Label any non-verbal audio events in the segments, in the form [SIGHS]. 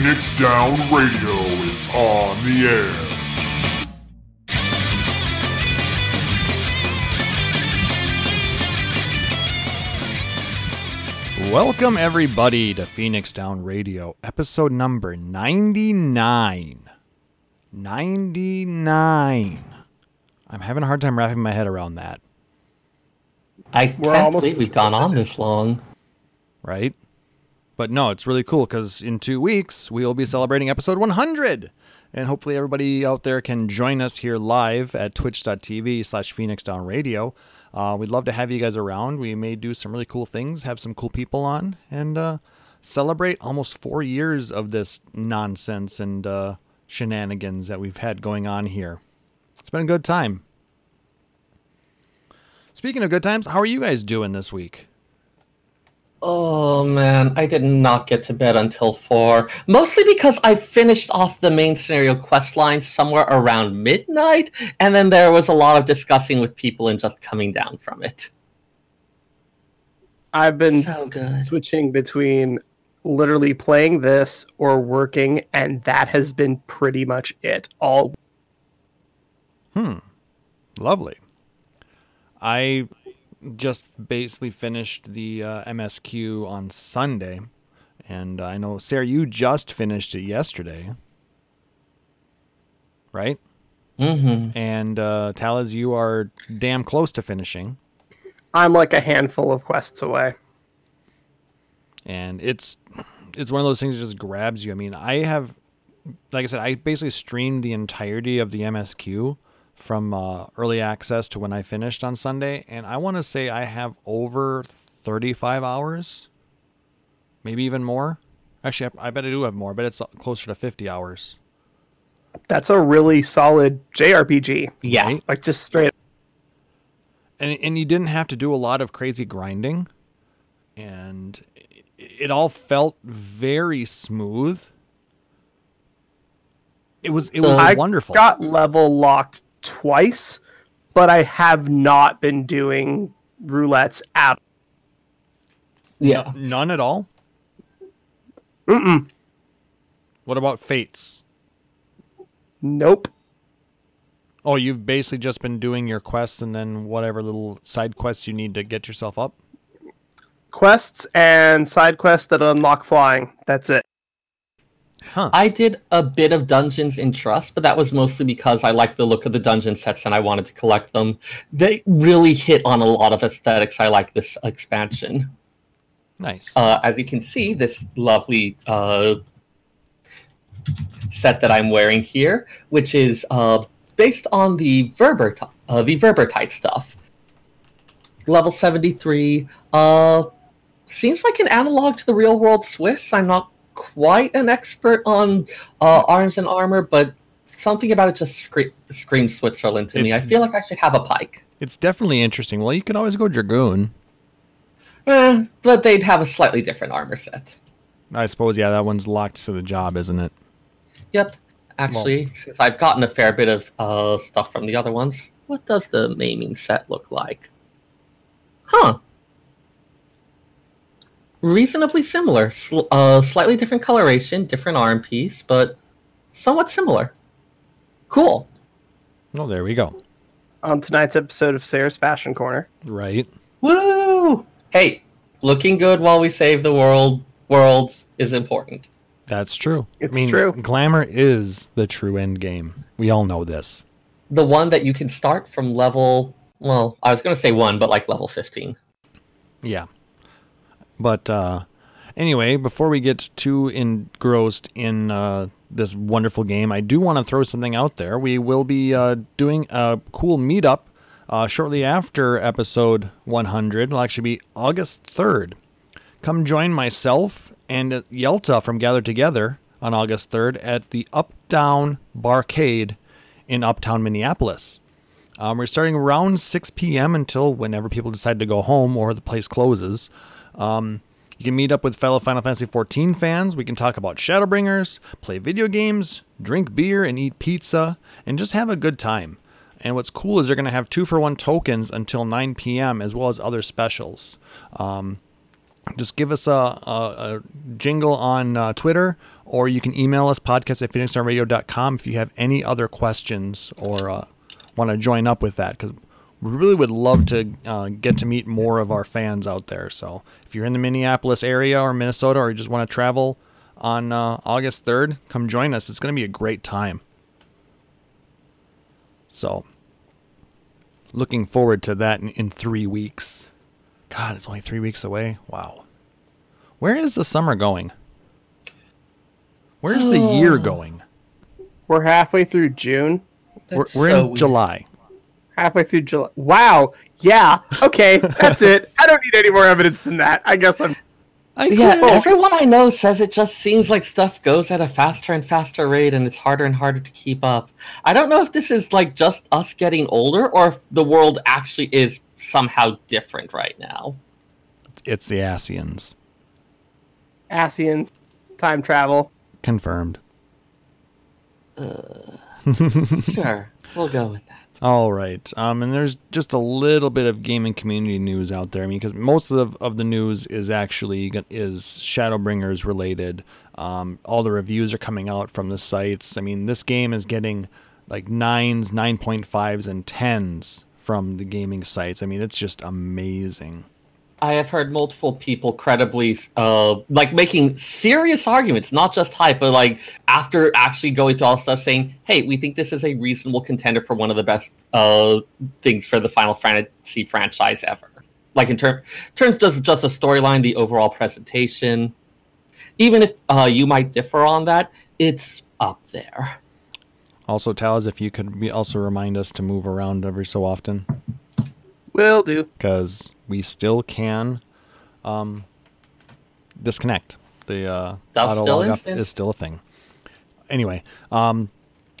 Phoenix Down Radio is on the air. Welcome, everybody, to Phoenix Down Radio, episode number 99. 99. I'm having a hard time wrapping my head around that, I We're can't almost- believe we've gone on this long. right? But no, it's really cool because in two weeks, we will be celebrating episode 100. And hopefully, everybody out there can join us here live at twitch.tv slash Phoenix Down Radio. Uh, we'd love to have you guys around. We may do some really cool things, have some cool people on, and uh, celebrate almost four years of this nonsense and uh, shenanigans that we've had going on here. It's been a good time. Speaking of good times, how are you guys doing this week? Oh man, I did not get to bed until four. Mostly because I finished off the main scenario quest line somewhere around midnight, and then there was a lot of discussing with people and just coming down from it. I've been So good. switching between literally playing this or working, and that has been pretty much it. All Hmm. Lovely. I just basically finished the uh, MSQ on Sunday, and I know Sarah, you just finished it yesterday, right? Mm-hmm. And uh, Talaz, you are damn close to finishing, I'm like a handful of quests away. and it's it's one of those things that just grabs you. I mean, I have, like I said, I basically streamed the entirety of the MSQ from uh, early access to when I finished on Sunday, and I want to say I have over 35 hours, maybe even more. Actually, I I bet I do have more, but it's closer to 50 hours. That's a really solid JRPG. Yeah. Right? Like just straight. and and you didn't have to do a lot of crazy grinding, and it, it all felt very smooth. It was it was I wonderful. got level locked twice, but I have not been doing roulettes at. Yeah. None at all. Mm-mm. What about fates? Nope. Oh, you've basically just been doing your quests and then whatever little side quests you need to get yourself up. Quests and side quests that unlock flying. That's it. Huh. I did a bit of dungeons in Trust, but that was mostly because I liked the look of the dungeon sets and I wanted to collect them. They really hit on a lot of aesthetics. I like this expansion. Nice. uh, as you can see, this lovely uh, set that I'm wearing here, which is uh, based on the Verber, uh, the Voeburtite stuff. Level 73. Uh, seems like an analog to the real world Swiss. I'm not quite an expert on uh, arms and armor, but something about it just scre- screams Switzerland to me. I feel like I should have a pike. it's definitely interesting. Well, you can always go dragoon. Eh, but they'd have a slightly different armor set. I suppose. Yeah, that one's locked to the job, isn't it? Yep. Actually, since I've gotten a fair bit of uh, stuff from the other ones, what does the maiming set look like? Huh. Reasonably similar. Sl- uh, slightly different coloration, different arm piece, but somewhat similar. Cool. Oh, there we go. On tonight's episode of Sarah's Fashion Corner. Right. Woo! Hey, looking good while we save the world worlds is important. That's true. It's I mean, true. Glamour is the true end game. We all know this. The one that you can start from level, well, I was going to say one, but like level 15. Yeah. But uh anyway, before we get too engrossed in uh this wonderful game, I do want to throw something out there. We will be uh doing a cool meetup uh shortly after episode 100. It'll actually be August 3rd. Come join myself and Yelta from Gather Together on August 3rd at the Uptown Barcade in Uptown Minneapolis. Um, we're starting around 6 p.m. until whenever people decide to go home or the place closes. Um, you can meet up with fellow Final Fantasy XIV fans. We can talk about Shadowbringers, play video games, drink beer, and eat pizza, and just have a good time. And what's cool is they're going to have two for one tokens until 9 p.m. as well as other specials. Um, just give us a, a, a jingle on uh, Twitter, or you can email us podcast at phoenixdownradio.com if you have any other questions or uh, want to join up with that because we really would love to uh, get to meet more of our fans out there. So if you're in the Minneapolis area or Minnesota or you just want to travel on uh, August 3rd, come join us. It's going to be a great time. So looking forward to that in, in three weeks. God, it's only three weeks away. Wow. Where is the summer going? Where's the year going? We're halfway through June. We're, we're so in weird. July. Halfway through July. Wow. Yeah. Okay. That's it. I don't need any more evidence than that. I guess I'm. I Yeah, quit. everyone I know says it just seems like stuff goes at a faster and faster rate and it's harder and harder to keep up. I don't know if this is like just us getting older or if the world actually is somehow different right now. It's the Asians. Asians. Time travel. Confirmed. Uh, [LAUGHS] sure, we'll go with that. All right. Um, and there's just a little bit of gaming community news out there. I mean, because most of the, of the news is actually is Shadowbringers related. Um, all the reviews are coming out from the sites. I mean, this game is getting like nines, nine point fives, and tens from the gaming sites. I mean, it's just amazing. I have heard multiple people credibly, uh, like making serious arguments, not just hype, but like after actually going through all stuff, saying, "Hey, we think this is a reasonable contender for one of the best uh, things for the Final Fantasy franchise ever." Like in term, terms just just a storyline, the overall presentation. Even if uh, you might differ on that, it's up there. Also, Taz, if you could also remind us to move around every so often. Will do. because we still can um, disconnect. The uh, That's auto still log is still a thing. Anyway, um,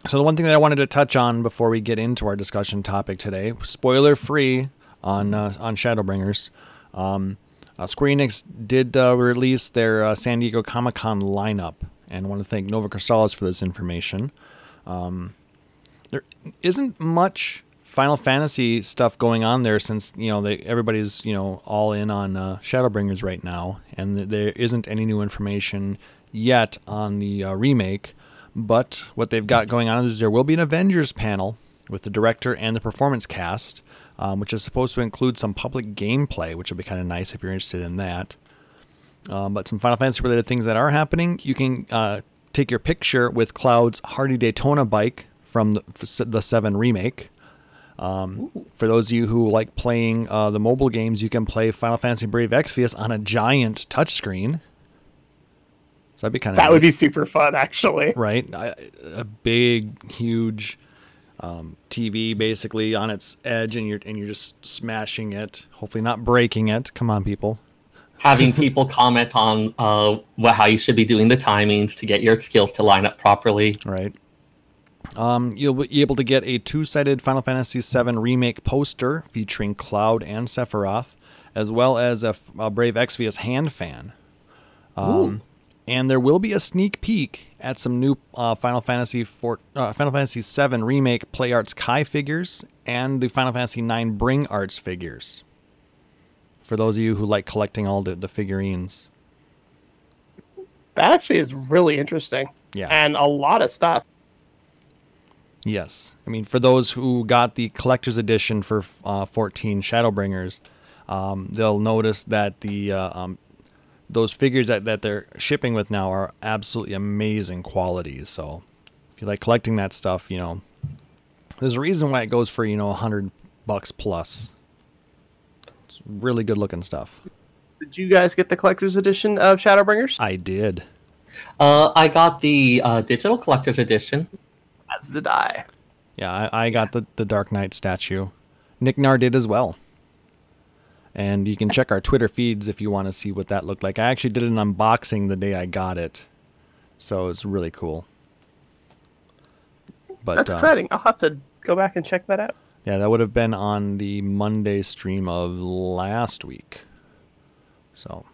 so the one thing that I wanted to touch on before we get into our discussion topic today, spoiler free on uh, on Shadowbringers. Um, uh, Square Enix did uh, release their uh, San Diego Comic Con lineup, and I want to thank Nova Cristales for this information. Um, there isn't much Final Fantasy stuff going on there since you know they, everybody's you know all in on uh, Shadowbringers right now, and th- there isn't any new information yet on the uh, remake. But what they've got going on is there will be an Avengers panel with the director and the performance cast, um, which is supposed to include some public gameplay, which will be kind of nice if you're interested in that. Um, but some Final Fantasy related things that are happening. You can uh, take your picture with Cloud's Hardy Daytona bike from the, the 7 remake. Um, for those of you who like playing uh, the mobile games, you can play Final Fantasy Brave Exvius on a giant touchscreen. So that'd be kind of That would be super fun, actually. right. I- A big, huge um, TV basically on its edge, and you're and you're just smashing it. Hopefully, not breaking it. Come on, people. Having people [LAUGHS] comment on uh, what, how you should be doing the timings to get your skills to line up properly. Right. Um, you'll be able to get a two-sided Final Fantasy VII remake poster featuring Cloud and Sephiroth, as well as a Brave Exvius hand fan. Um, and there will be a sneak peek at some new uh, Final Fantasy four, uh, Final Fantasy VII remake Play Arts Kai figures and the Final Fantasy IX Bring Arts figures. For those of you who like collecting all the, the figurines, That actually is really interesting. yeah. And a lot of stuff. Yes, I mean for those who got the collector's edition for uh, 14 Shadowbringers, um, they'll notice that the uh, um, those figures that, that they're shipping with now are absolutely amazing qualities. So if you like collecting that stuff, you know, there's a reason why it goes for you know 100 bucks plus. It's really good looking stuff. Did you guys get the collector's edition of Shadowbringers? I did. Uh, I got the uh, digital collector's edition. As did I. Yeah, I, I got the, the Dark Knight statue. Nick Nar did as well. And you can check our Twitter feeds if you want to see what that looked like. I actually did an unboxing the day I got it. So it's really cool. But That's uh, exciting. I'll have to go back and check that out. yeah, that would have been on the Monday stream of last week. So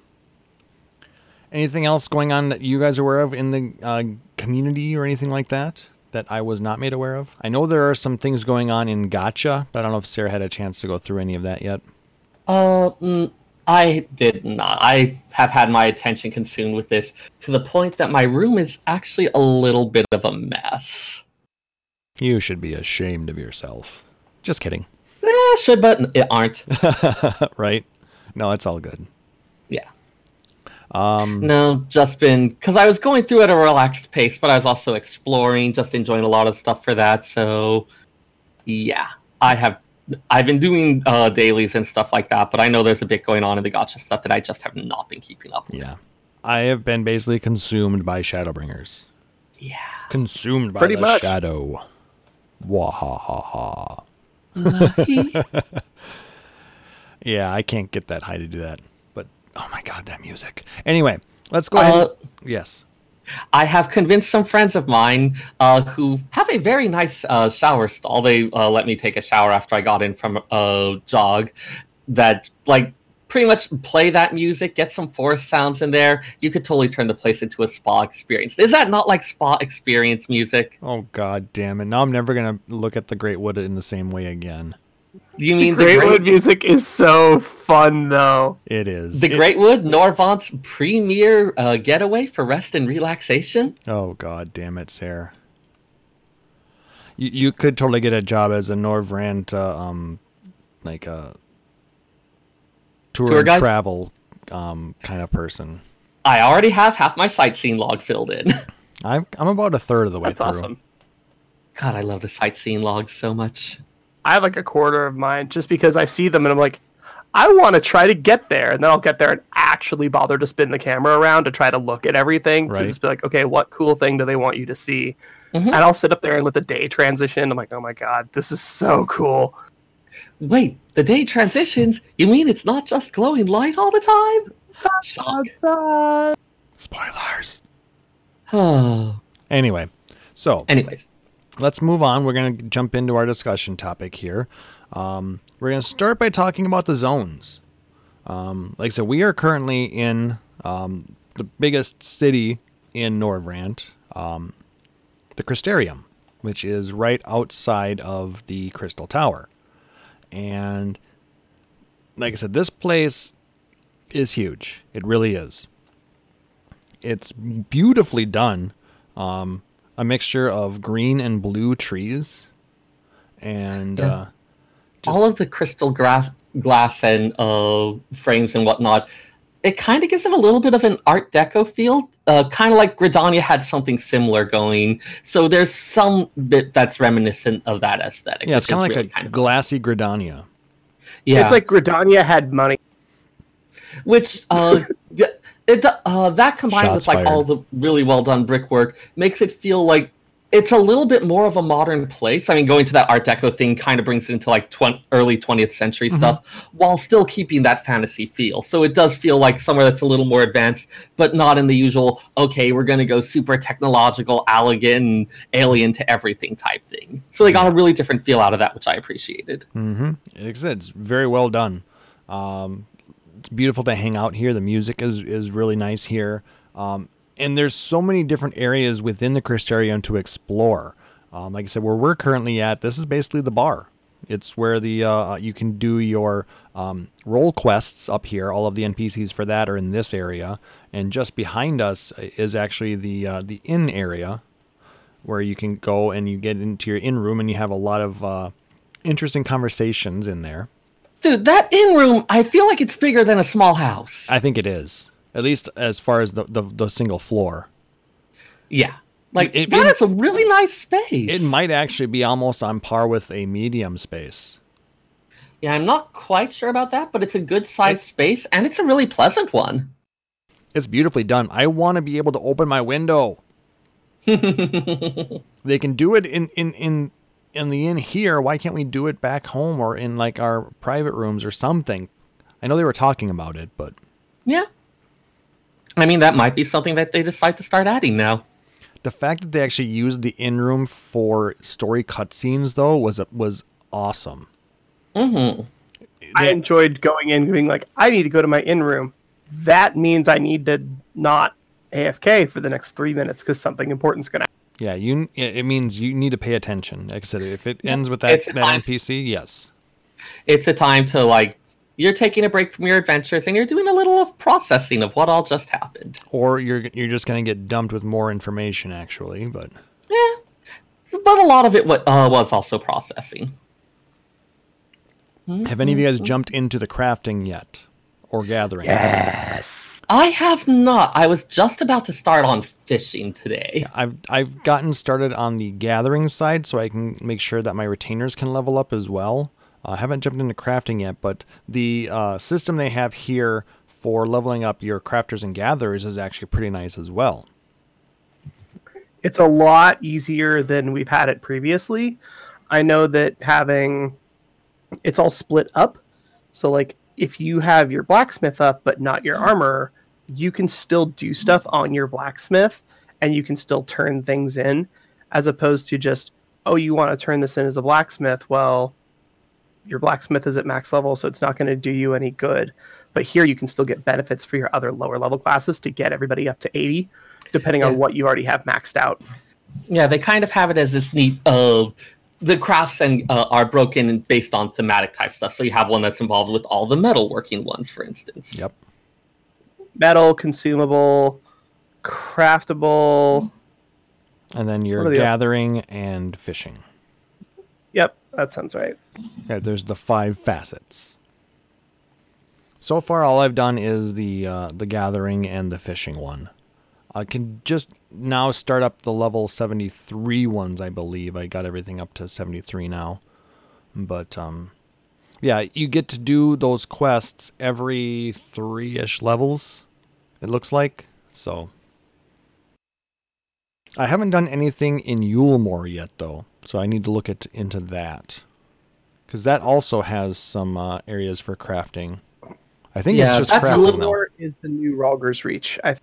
anything else going on that you guys are aware of in the uh, community or anything like that that I was not made aware of? I know there are some things going on in gacha, but I don't know if Sarah had a chance to go through any of that yet. Uh, mm, I did not. I have had my attention consumed with this to the point that my room is actually a little bit of a mess. You should be ashamed of yourself. Just kidding. Eh, should, but it aren't. [LAUGHS] right? No, it's all good. Yeah. Um, No, just been because I was going through at a relaxed pace, but I was also exploring, just enjoying a lot of stuff for that. So, yeah, I have. I've been doing uh, dailies and stuff like that, but I know there's a bit going on in the gacha stuff that I just have not been keeping up. with. yeah. I have been basically consumed by Shadowbringers. Yeah. Consumed by Pretty the much. shadow. Wahahaha. Lucky. [LAUGHS] Yeah, I can't get that high to do that. Oh my god, that music. Anyway, let's go ahead. Uh, Yes. I have convinced some friends of mine uh, who have a very nice uh, shower stall. They uh, let me take a shower after I got in from a jog. That like pretty much play that music, get some forest sounds in there. You could totally turn the place into a spa experience. Is that not like spa experience music? Oh god damn it. Now I'm never gonna look at the Great Wood in the same way again. Do you mean the Great Great, Wood music is so fun, though. It is. the It- Great Wood Norvrandt's premier uh, getaway for rest and relaxation? Oh god damn it, Sarah. You you could totally get a job as a Norvrandt uh, um like a tour, Tour and travel um kind of person. I already have half my sightseeing log filled in. [LAUGHS] I'm I'm about a third of the way That's through. awesome. God, I love the sightseeing logs so much. I have like a quarter of mine just because I see them and I'm like, I want to try to get there, and then I'll get there and actually bother to spin the camera around to try to look at everything Right. to just be like, okay, what cool thing do they want you to see? Mhm. And I'll sit up there and let the day transition. I'm like, oh my god, this is so cool. Wait, the day transitions? You mean it's not just glowing light all the time? Shock. Spoilers. Oh. [SIGHS] Anyway, so Anyways, let's move on. We're going to jump into our discussion topic here. Um, we're going to start by talking about the zones. Um, like I said, we are currently in um, the biggest city in Norvrandt, um, the Crystarium, which is right outside of the Crystal Tower. And like I said, this place is huge. It really is. It's beautifully done. Um, a mixture of green and blue trees, and Yeah. uh, just- all of the crystal glass, glass and uh, frames and whatnot, it kind of gives it a little bit of an Art Deco feel. Uh, kind of like Gridania had something similar going. So there's some bit that's reminiscent of that aesthetic. yeah, it's kind of like really a kind of glassy Gridania. yeah. It's like Gridania had money. which uh, th- [LAUGHS] it uh, that combined Shots with like all the really well done brickwork makes it feel like it's a little bit more of a modern place. I mean, going to that Art Deco thing kind of brings it into like 20, early 20th century Mm-hmm. stuff, while still keeping that fantasy feel. So it does feel like somewhere that's a little more advanced, but not in the usual. Okay, we're going to go super technological, elegant, and alien to everything type thing. So they got a really different feel out of that, which I appreciated. Mm-hmm. Like I said, it's very well done. Um, it's beautiful to hang out here. The music is is really nice here. Um, and there's so many different areas within the Crystarium to explore. Um, like I said, where we're currently at, this is basically the bar. It's where the uh, you can do your um, role quests up here. All of the NPCs for that are in this area, and just behind us is actually the uh, the inn area, where you can go and you get into your inn room and you have a lot of uh, interesting conversations in there. Dude, that inn room, I feel like it's bigger than a small house. I think it is, at least as far as the the, the single floor. Yeah. Like It- that it- is a really nice space. It might actually be almost on par with a medium space. Yeah, I'm not quite sure about that, but it's a good sized space and it's a really pleasant one. It's beautifully done. I want to be able to open my window. [LAUGHS] They can do it in in in in the inn here. Why can't we do it back home or in like our private rooms or something? I know they were talking about it, but yeah. I mean, that might be something that they decide to start adding now. the fact that they actually used the in room for story cutscenes though was was awesome. hmm I enjoyed going in, being like, I need to go to my in room. That means I need to not AFK for the next three minutes because something important's gonna. Yeah, you. It means you need to pay attention. Like I said, if it Yeah, ends with that that NPC, yes. It's a time to like you're taking a break from your adventures and you're doing a little of processing of what all just happened. Or you're you're just gonna get dumped with more information, actually. But Yeah, but a lot of it uh, was also processing. have any of you guys jumped into the crafting yet, or gathering? Yes. I have not. I was just about to start on fishing today. I've I've gotten started on the gathering side, so I can make sure that my retainers can level up as well. Uh, I haven't jumped into crafting yet, but the uh, system they have here for leveling up your crafters and gatherers is actually pretty nice as well. It's a lot easier than we've had it previously. I know that having it's all split up. So like if you have your blacksmith up but not your armor, you can still do stuff on your blacksmith and you can still turn things in as opposed to just oh you want to turn this in as a blacksmith, well your blacksmith is at max level so it's not going to do you any good. But here you can still get benefits for your other lower level classes to get everybody up to 80 depending Yeah. on what you already have maxed out. Yeah, they kind of have it as this neat. Uh, the crafts and uh, are broken based on thematic type stuff. So you have one that's involved with all the metalworking ones, for instance. Yep. Metal, consumable, craftable. And then you're are the oth- gathering and fishing. Yep, that sounds right. Yeah, there's the five facets. So far, all I've done is the uh, the gathering and the fishing one. I can just now start up the level 73 ones, I believe. I got everything up to 73 now. But, um, yeah, you get to do those quests every three ish levels, it looks like. So. I haven't done anything in Eulmore yet, though. So I need to look at, into that. Because that also has some uh, areas for crafting. I think Yeah, it's just that's crafting now. Is the new Rhalgr's Reach. I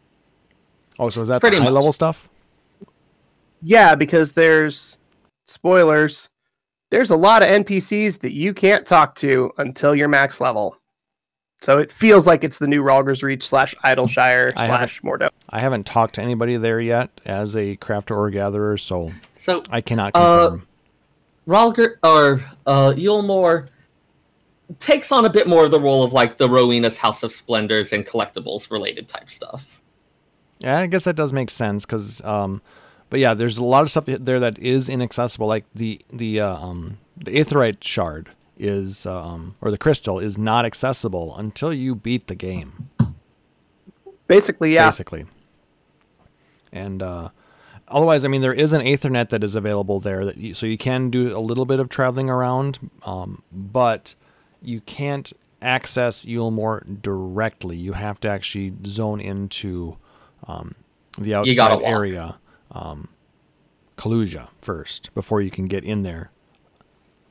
Oh, so is that Pretty the high much. level stuff? yeah, because there's spoilers. There's a lot of NPCs that you can't talk to until you're max level. So it feels like it's the new Rhalgr's Reach slash Idleshire I slash Mordo. I haven't talked to anybody there yet as a crafter or gatherer, so So I cannot Uh, confirm. Rhalgr or uh, Eulmore takes on a bit more of the role of like the Rowena's House of Splendors and collectibles related type stuff. yeah, I guess that does make sense because, um, but yeah, there's a lot of stuff there that is inaccessible. Like the the uh, um, the aetheryte shard is, um, or the crystal is not accessible until you beat the game. Basically, yeah. basically. And uh, otherwise, I mean, there is an aethernet that is available there, that you, so you can do a little bit of traveling around, um, but you can't access Eulmore directly. You have to actually zone into um, the outside area, um, Kholusia first, before you can get in there.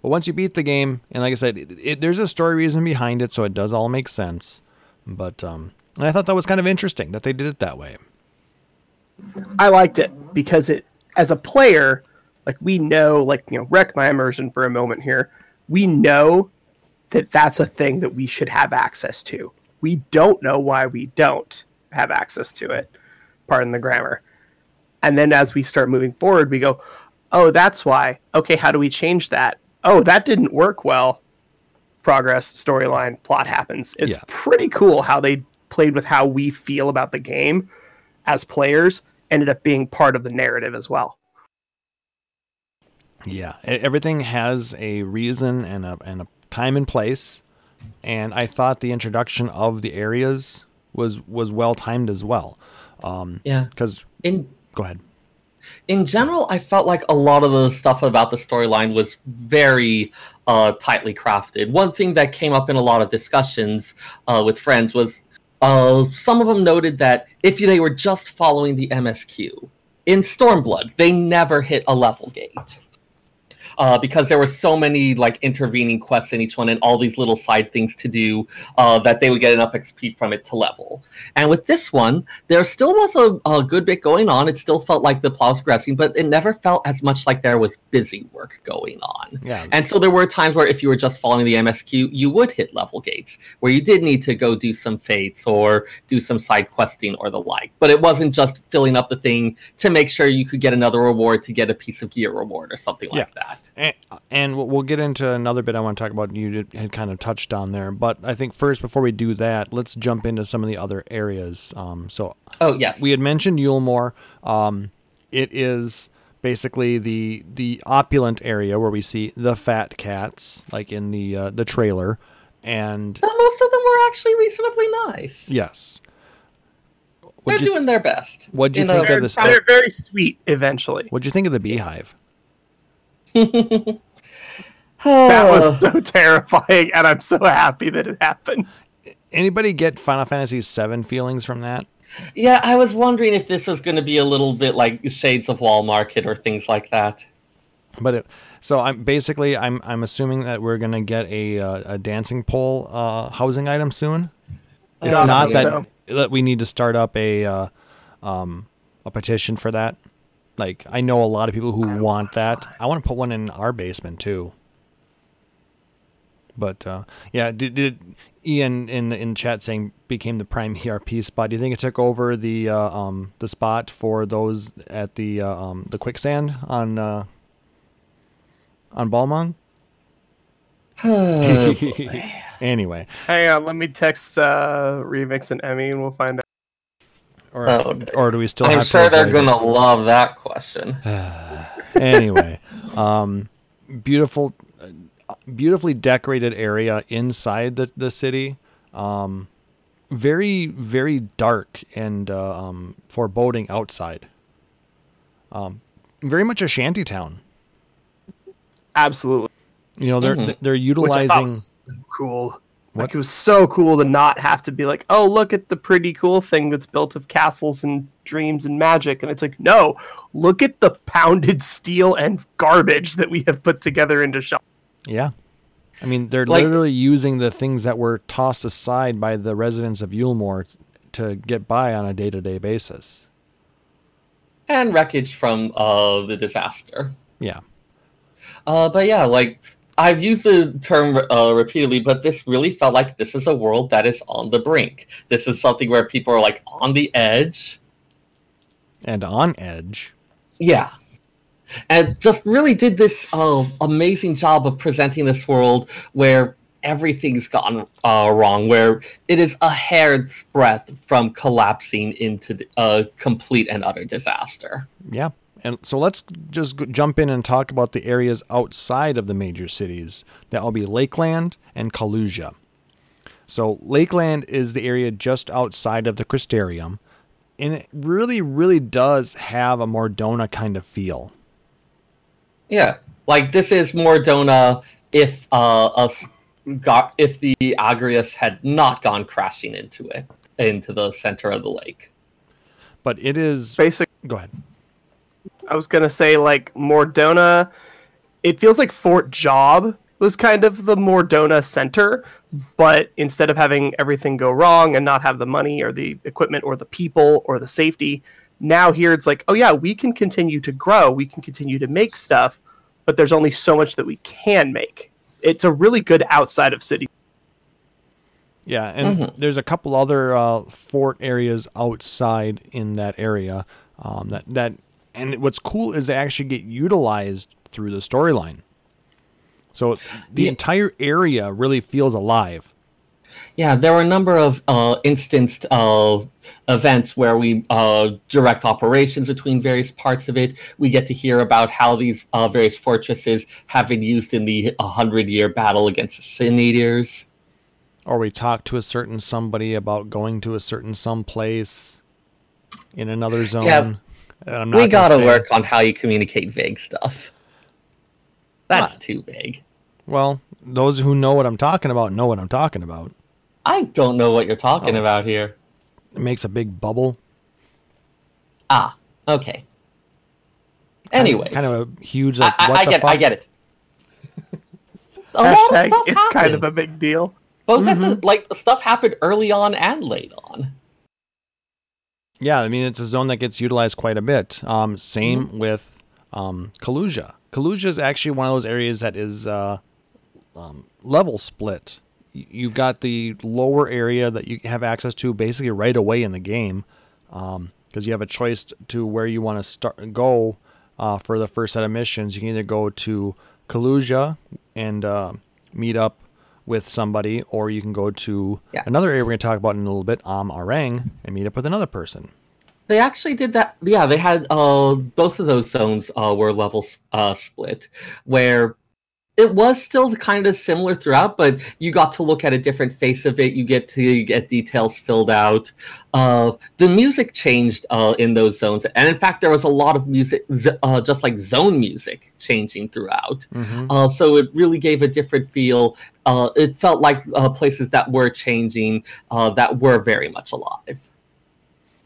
But once you beat the game, and like I said, it, it, there's a story reason behind it, so it does all make sense. But um, and I thought that was kind of interesting that they did it that way. I liked it because it, as a player, like we know, like you know, wreck my immersion for a moment here. We know that that's a thing that we should have access to. We don't know why we don't have access to it. Pardon the grammar. And then as we start moving forward, we go, "Oh, that's why." Okay, how do we change that? Oh, that didn't work well. Progress, storyline, plot happens. It's Yeah. pretty cool how they played with how we feel about the game as players ended up being part of the narrative as well. Yeah, everything has a reason and a and a time and place, and I thought the introduction of the areas was was well timed as well. Um, Yeah. because In go ahead. In general, I felt like a lot of the stuff about the storyline was very uh, tightly crafted. One thing that came up in a lot of discussions uh, with friends was uh, some of them noted that if they were just following the MSQ in Stormblood, they never hit a level gate. Uh, because there were so many like intervening quests in each one and all these little side things to do uh, that they would get enough XP from it to level. And with this one, there still was a, a good bit going on. It still felt like the plot was progressing, but it never felt as much like there was busy work going on. Yeah, And so there were times where if you were just following the MSQ, you would hit level gates where you did need to go do some fates or do some side questing or the like. But it wasn't just filling up the thing to make sure you could get another reward to get a piece of gear reward or something like that. Correct. And, and we'll we'll get into another bit I want to talk about. You had kind of touched on there, but I think first, before we do that, let's jump into some of the other areas. Um, so Oh yes. we had mentioned Eulmore. Um, it is basically the the opulent area where we see the fat cats, like in the uh, the trailer, and But most of them were actually reasonably nice. yes. They're you, doing their best. what'd you In think a- of this- They're very sweet eventually. what'd you think of the beehive? That was [LAUGHS] so terrifying, and I'm so happy that it happened. Anybody get Final Fantasy VII feelings from that? Yeah, I was wondering if this was going to be a little bit like Shades of Wall Market or things like that. But it, so I'm basically I'm I'm assuming that we're gonna get a uh, a dancing pole uh, housing item soon. If Yeah, not that so. that we need to start up a uh, um, a petition for that. Like I know a lot of people who want that. I want to put one in our basement too. But uh, yeah, did, did Ian in in chat saying became the prime ERP spot? Do you think it took over the uh, um the spot for those at the uh, um the quicksand on uh, on Balmung? [SIGHS] [LAUGHS] anyway, hey, on, let me text uh, Remix and Emmy, and we'll find out. Or Oh, or do we still? I'm have sure to they're going to love that question. [SIGHS] anyway, um, beautiful, uh, beautifully decorated area inside the the city. Um, very very dark and uh, um, foreboding outside. Um, very much a shanty town. Absolutely. You know they're Mhm. they're Which I utilizing. cool. What? Like it was so cool to not have to be like, oh, look at the pretty cool thing that's built of castles and dreams and magic. And it's like, no, look at the pounded steel and garbage that we have put together into shop. Yeah. I mean, they're Like- literally using the things that were tossed aside by the residents of Eulmore to get by on a day to day basis. And wreckage from uh, the disaster. Yeah. Uh, but yeah, like I've used the term uh, repeatedly, but this really felt like this is a world that is on the brink. This is something where people are like on the edge. And on edge. Yeah. And just really did this uh, amazing job of presenting this world where everything's gone uh, wrong, where it is a hair's breadth from collapsing into a complete and utter disaster. Yeah. And so let's just jump in and talk about the areas outside of the major cities. That will be Lakeland and Kholusia. So Lakeland is the area just outside of the Crystarium, and it really, really does have a Mor Dhona kind of feel. Yeah, like this is Mor Dhona if uh, us got if the Agrius had not gone crashing into it into the center of the lake. But it is. Basic. Go ahead. I was gonna say like Mor Dhona. It feels like Fort Jobb was kind of the Mor Dhona center, but instead of having everything go wrong and not have the money or the equipment or the people or the safety, now here it's like, oh yeah, we can continue to grow, we can continue to make stuff, but there's only so much that we can make. It's a really good outside of city. Yeah, and Mhm. there's a couple other uh, fort areas outside in that area. Um, that that and what's cool is they actually get utilized through the storyline. So the Yeah. entire area really feels alive. Yeah, there were a number of uh, instanced uh, events where we uh, direct operations between various parts of it. We get to hear about how these uh, various fortresses have been used in the hundred year battle against the Sin Eaters. Or we talk to a certain somebody about going to a certain some place in another zone. Yeah. And I'm not We gotta say- work on how you communicate vague stuff. That's What? too vague. Well, those who know what I'm talking about know what I'm talking about. I don't know what you're talking Oh. about here. It makes a big bubble. Ah, okay. Anyway, kind of a huge like I, I, what I the get, fuck? I get it. a lot of Hashtag, stuff it's kind of a big deal. Both Mm-hmm. the like the stuff happened early on and late on. Yeah, I mean it's a zone that gets utilized quite a bit. Um, same Mm-hmm. with um, Kholusia. Kholusia is actually one of those areas that is uh, um, level split. You've got the lower area that you have access to basically right away in the game, because you have a choice to where you want to start go uh, for the first set of missions. You can either go to Kholusia and uh, meet up with somebody, or you can go to Yeah. another area we're going to talk about in a little bit, Amh Araeng, and meet up with another person. They actually did that. Yeah, they had uh, both of those zones uh, were levels uh, split, where it was still kind of similar throughout, but you got to look at a different face of it. You get to get details filled out. Uh, the music changed uh, in those zones, and in fact, there was a lot of music, z- uh, just like zone music, changing throughout. Mm-hmm. Uh, so it really gave a different feel. Uh, it felt like uh, places that were changing, uh, that were very much alive.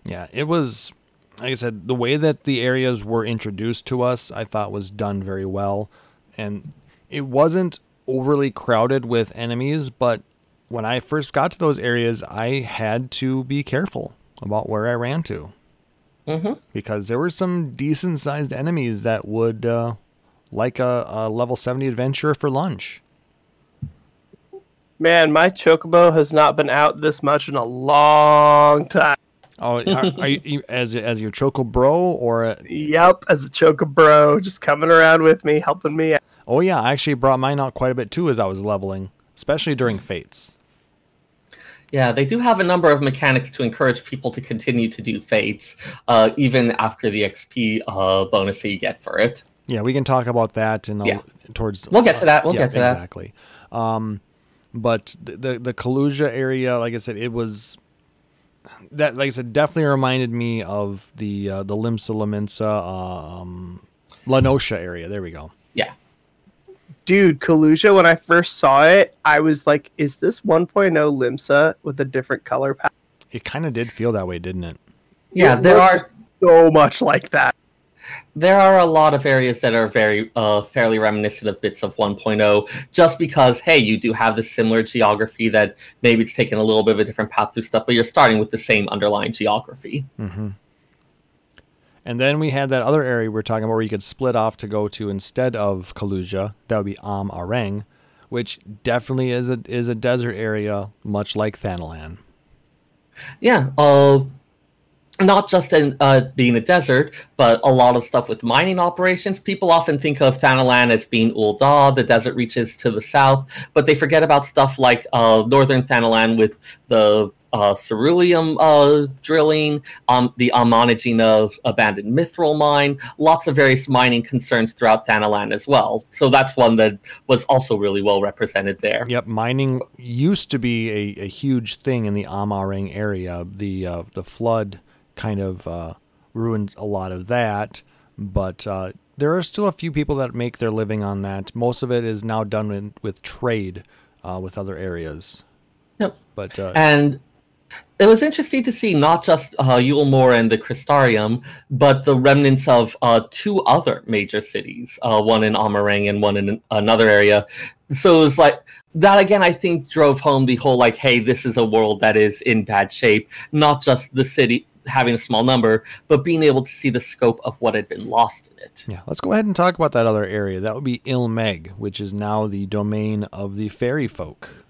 Yeah, it was, like I said, the way that the areas were introduced to us, I thought was done very well. And it wasn't overly crowded with enemies, but when I first got to those areas, I had to be careful about where I ran to hmm because there were some decent sized enemies that would uh, like a, a level 70 adventure for lunch. Man, my chocobo has not been out this much in a long time. Oh, are, are [LAUGHS] you, as as your choco bro or a, Yep, as a chocobro, just coming around with me, helping me. out. Oh yeah, I actually brought mine out quite a bit too as I was leveling, especially during fates. Yeah, they do have a number of mechanics to encourage people to continue to do fates, uh, even after the XP uh, bonus that you get for it. Yeah, we can talk about that in a, Yeah. towards. We'll get to that, we'll yeah, get to that. exactly. Um, but the, the the Kholusia area, like I said, it was that. Like I said, definitely reminded me of the uh, the Limsa Lominsa, um, La Noscea area. There we go. Yeah. Dude, Kholusia, when I first saw it, I was like, is this 1.0 Limsa with a different color palette? It kind of did feel that way, didn't it? Yeah, It there are so much like that. there are a lot of areas that are very uh, fairly reminiscent of bits of 1.0 just because hey you do have this similar geography that maybe it's taken a little bit of a different path through stuff but you're starting with the same underlying geography Mm-hmm. And then we had that other area we were talking about where you could split off to go to instead of Kholusia. That would be Amh Araeng, which definitely is a is a desert area, much like Thanalan. yeah uh, not just in uh, being a desert, but a lot of stuff with mining operations. People often think of Thanalan as being Ul'dah, the desert reaches to the south, but they forget about stuff like uh, northern Thanalan with the uh, ceruleum uh, drilling, um, the Amanaging of abandoned mithril mine, lots of various mining concerns throughout Thanalan as well. So that's one that was also really well represented there. Yep, mining used to be a, a huge thing in the Amh Araeng area. The uh, the flood kind of uh, ruined a lot of that, but uh, there are still a few people that make their living on that. Most of it is now done with, with trade uh, with other areas. Yep. But uh, And it was interesting to see not just uh, and the Crystarium, but the remnants of uh, two other major cities, uh, one in Amh Araeng and one in another area. So it was like that again. I think drove home the whole like, hey, this is a world that is in bad shape. Not just the city having a small number, but being able to see the scope of what had been lost in it. yeah, let's go ahead and talk about that other area. That would be Il Mheg, which is now the domain of the fairy folk.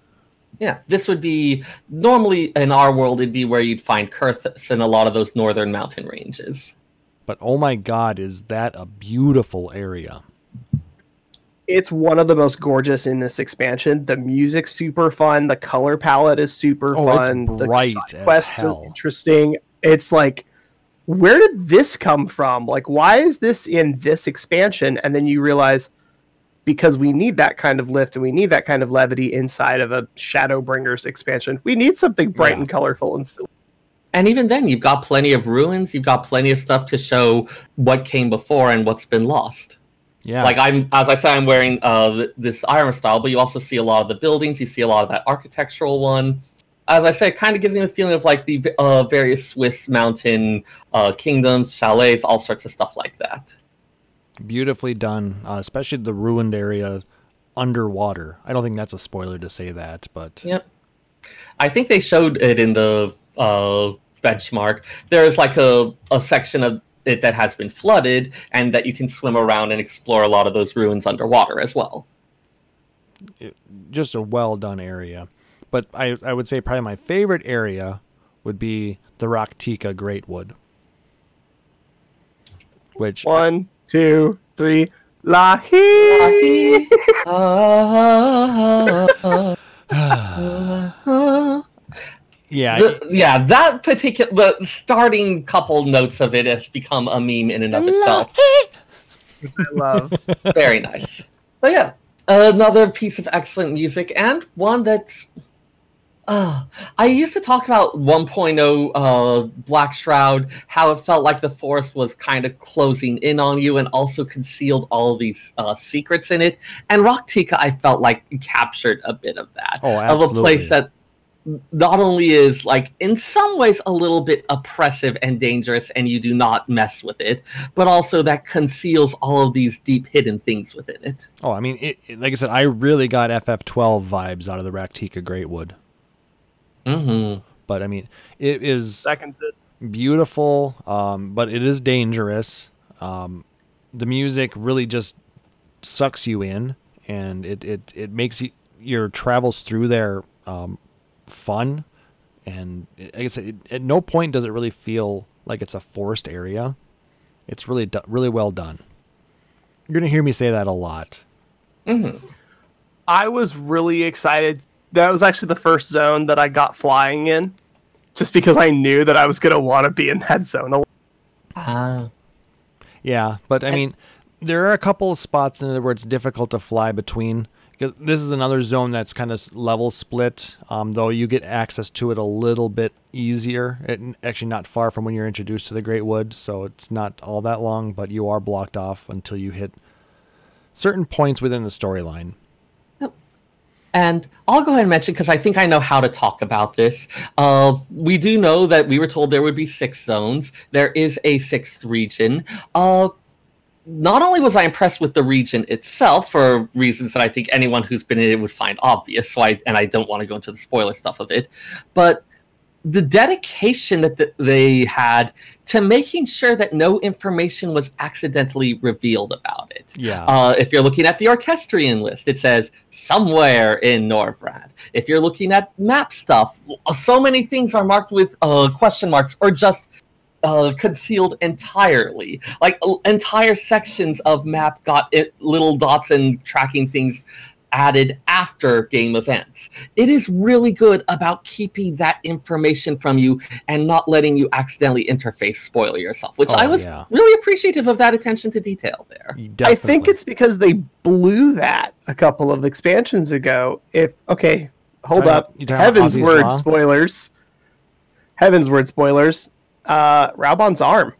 Yeah, this would be normally in our world. It'd be where you'd find Kurthus and a lot of those northern mountain ranges. But oh my god, is that a beautiful area? It's one of the most gorgeous in this expansion. The music's super fun. The color palette is super Oh, it's fun. bright the as side quests hell. are interesting. It's like, where did this come from? Like, why is this in this expansion? And then you realize because we need that kind of lift and we need that kind of levity inside of a Shadowbringers expansion. We need something bright Yeah. and colorful and silly. And even then, you've got plenty of ruins. You've got plenty of stuff to show what came before and what's been lost. Yeah. Like I'm, as I said, I'm wearing uh, th- this iron style, but you also see a lot of the buildings. You see a lot of that architectural one. As I said, it kind of gives you the feeling of like the uh, various Swiss mountain uh, kingdoms, chalets, all sorts of stuff like that. Beautifully done, uh, especially the ruined area underwater. I don't think that's a spoiler to say that, but Yep. I think they showed it in the uh, benchmark. There is like a, a section of it that has been flooded and that you can swim around and explore a lot of those ruins underwater as well. It, just a well done area. But I, I would say probably my favorite area would be the Rock Rak'tika Greatwood. Which One, two, three, Lahi. [LAUGHS] yeah, The- yeah, that particular the starting couple notes of it has become a meme in and of itself. I love. Very nice. But yeah, another piece of excellent music and one that's. Uh, I used to talk about 1.0 uh, Black Shroud, how it felt like the forest was kind of closing in on you and also concealed all of these uh, secrets in it. And Rak'tika, I felt like captured a bit of that. Oh, Of a place that not only is like in some ways a little bit oppressive and dangerous and you do not mess with it but also that conceals all of these deep hidden things within it Oh, I mean, it, it- like I said, I really got FF12 vibes out of the Rak'tika Greatwood. Mm-hmm. But I mean, it is Second to beautiful, um, but it is dangerous. Um, the music really just sucks you in, and it it, it makes you, your travels through there um, fun. And it, like I said, it, at no point does it really feel like it's a forced area. It's really do- really well done. You're gonna hear me say that a lot. Mm-hmm. I was really excited. That was actually the first zone that I got flying in, just because I knew that I was gonna want to be in that zone. a lot. ah Yeah, but I mean, there are a couple of spots in there where it's difficult to fly between. This is another zone that's kind of level split, um, though you get access to it a little bit easier. It, actually, not far from when you're introduced to the Great Woods, so it's not all that long, but you are blocked off until you hit certain points within the storyline. And I'll go ahead and mention because I think I know how to talk about this. Uh, we do know that we were told there would be six zones. There is a sixth region. Uh, not only was I impressed with the region itself for reasons that I think anyone who's been in it would find obvious, so I and I don't want to go into the spoiler stuff of it, but the dedication that th- they had to making sure that no information was accidentally revealed about it. Yeah. Uh, if you're looking at the orchestrion list, it says somewhere in Norvrandt. If you're looking at map stuff, so many things are marked with uh, question marks or just uh, concealed entirely. Like uh, entire sections of map got it, little dots and tracking things added after game events. It is really good about keeping that information from you and not letting you accidentally interface spoil yourself, which Oh, I was yeah. really appreciative of that attention to detail there. You I think it's because they blew that a couple of expansions ago. If okay, hold Talking up, about- you talking about Heavensward Law? spoilers. Heavensward spoilers. Uh, Raubahn's arm.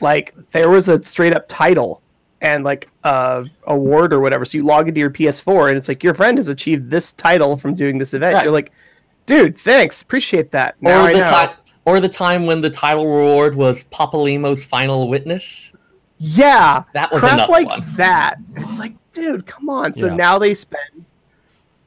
Like there was a straight up title and like uh award or whatever. So you log into your PS4 and it's like your friend has achieved this title from doing this event. Right. You're like, dude, thanks, appreciate that. Now or I the know. time or the time when the title reward was Papalymo's final witness. Yeah, That was crap like one. that. It's like, dude, come on. So Yeah. now they spend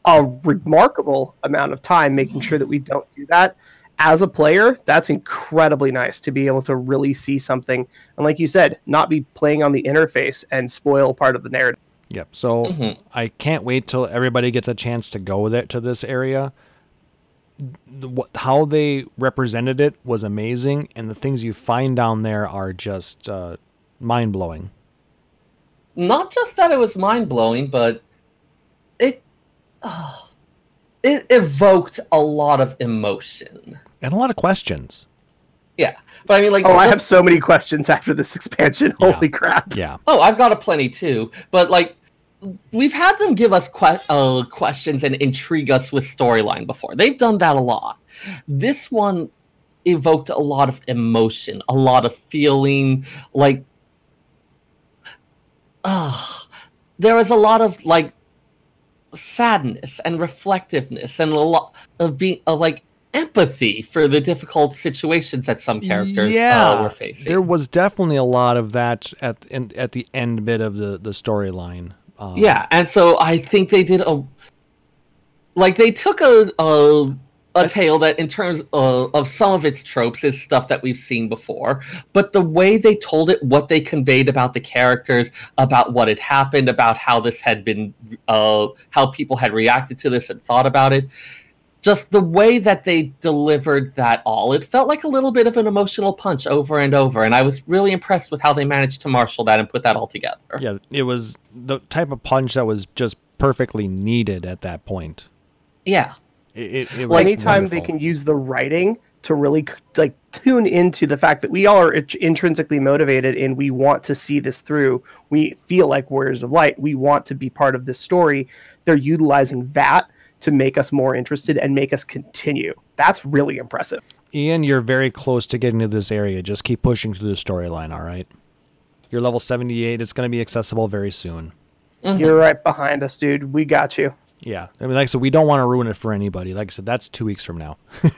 a remarkable amount of time making sure that we don't do that. As a player, that's incredibly nice to be able to really see something, and like you said, not be playing on the interface and spoil part of the narrative. Yep. So Mhm. I can't wait till everybody gets a chance to go there to this area. The, what, how they represented it was amazing, and the things you find down there are just uh, mind blowing. Not just that it was mind blowing, but it ah, it evoked a lot of emotion. And a lot of questions. Yeah, but I mean, like, Oh, I have so many questions after this expansion. [LAUGHS] Yeah. Holy crap! Yeah. Oh, I've got a plenty too. But like, we've had them give us que- uh, questions and intrigue us with storyline before. They've done that a lot. This one evoked a lot of emotion, a lot of feeling. Like, ah, there was a lot of like sadness and reflectiveness and a lot of being of like empathy for the difficult situations that some characters uh, were facing. There was definitely a lot of that at in, at the end bit of the the storyline. Um, Yeah, and so I think they did a like they took a a, a tale that in terms of, of some of its tropes is stuff that we've seen before, but the way they told it, what they conveyed about the characters, about what had happened, about how this had been, uh, how people had reacted to this and thought about it, just the way that they delivered that all, it felt like a little bit of an emotional punch over and over. And I was really impressed with how they managed to marshal that and put that all together. Yeah, it was the type of punch that was just perfectly needed at that point. Yeah. It, it, it Well, was anytime they can use the writing to really like tune into the fact that we all are intrinsically motivated and we want to see this through. We feel like warriors of light. We want to be part of this story. They're utilizing that to make us more interested and make us continue. That's really impressive. Ian, you're very close to getting to this area. Just keep pushing through the storyline, all right? You're level 78. It's going to be accessible very soon. You're right behind us, dude. We got you. Yeah. I mean, like I said, we don't want to ruin it for anybody. Like I said, that's two weeks from now. [LAUGHS]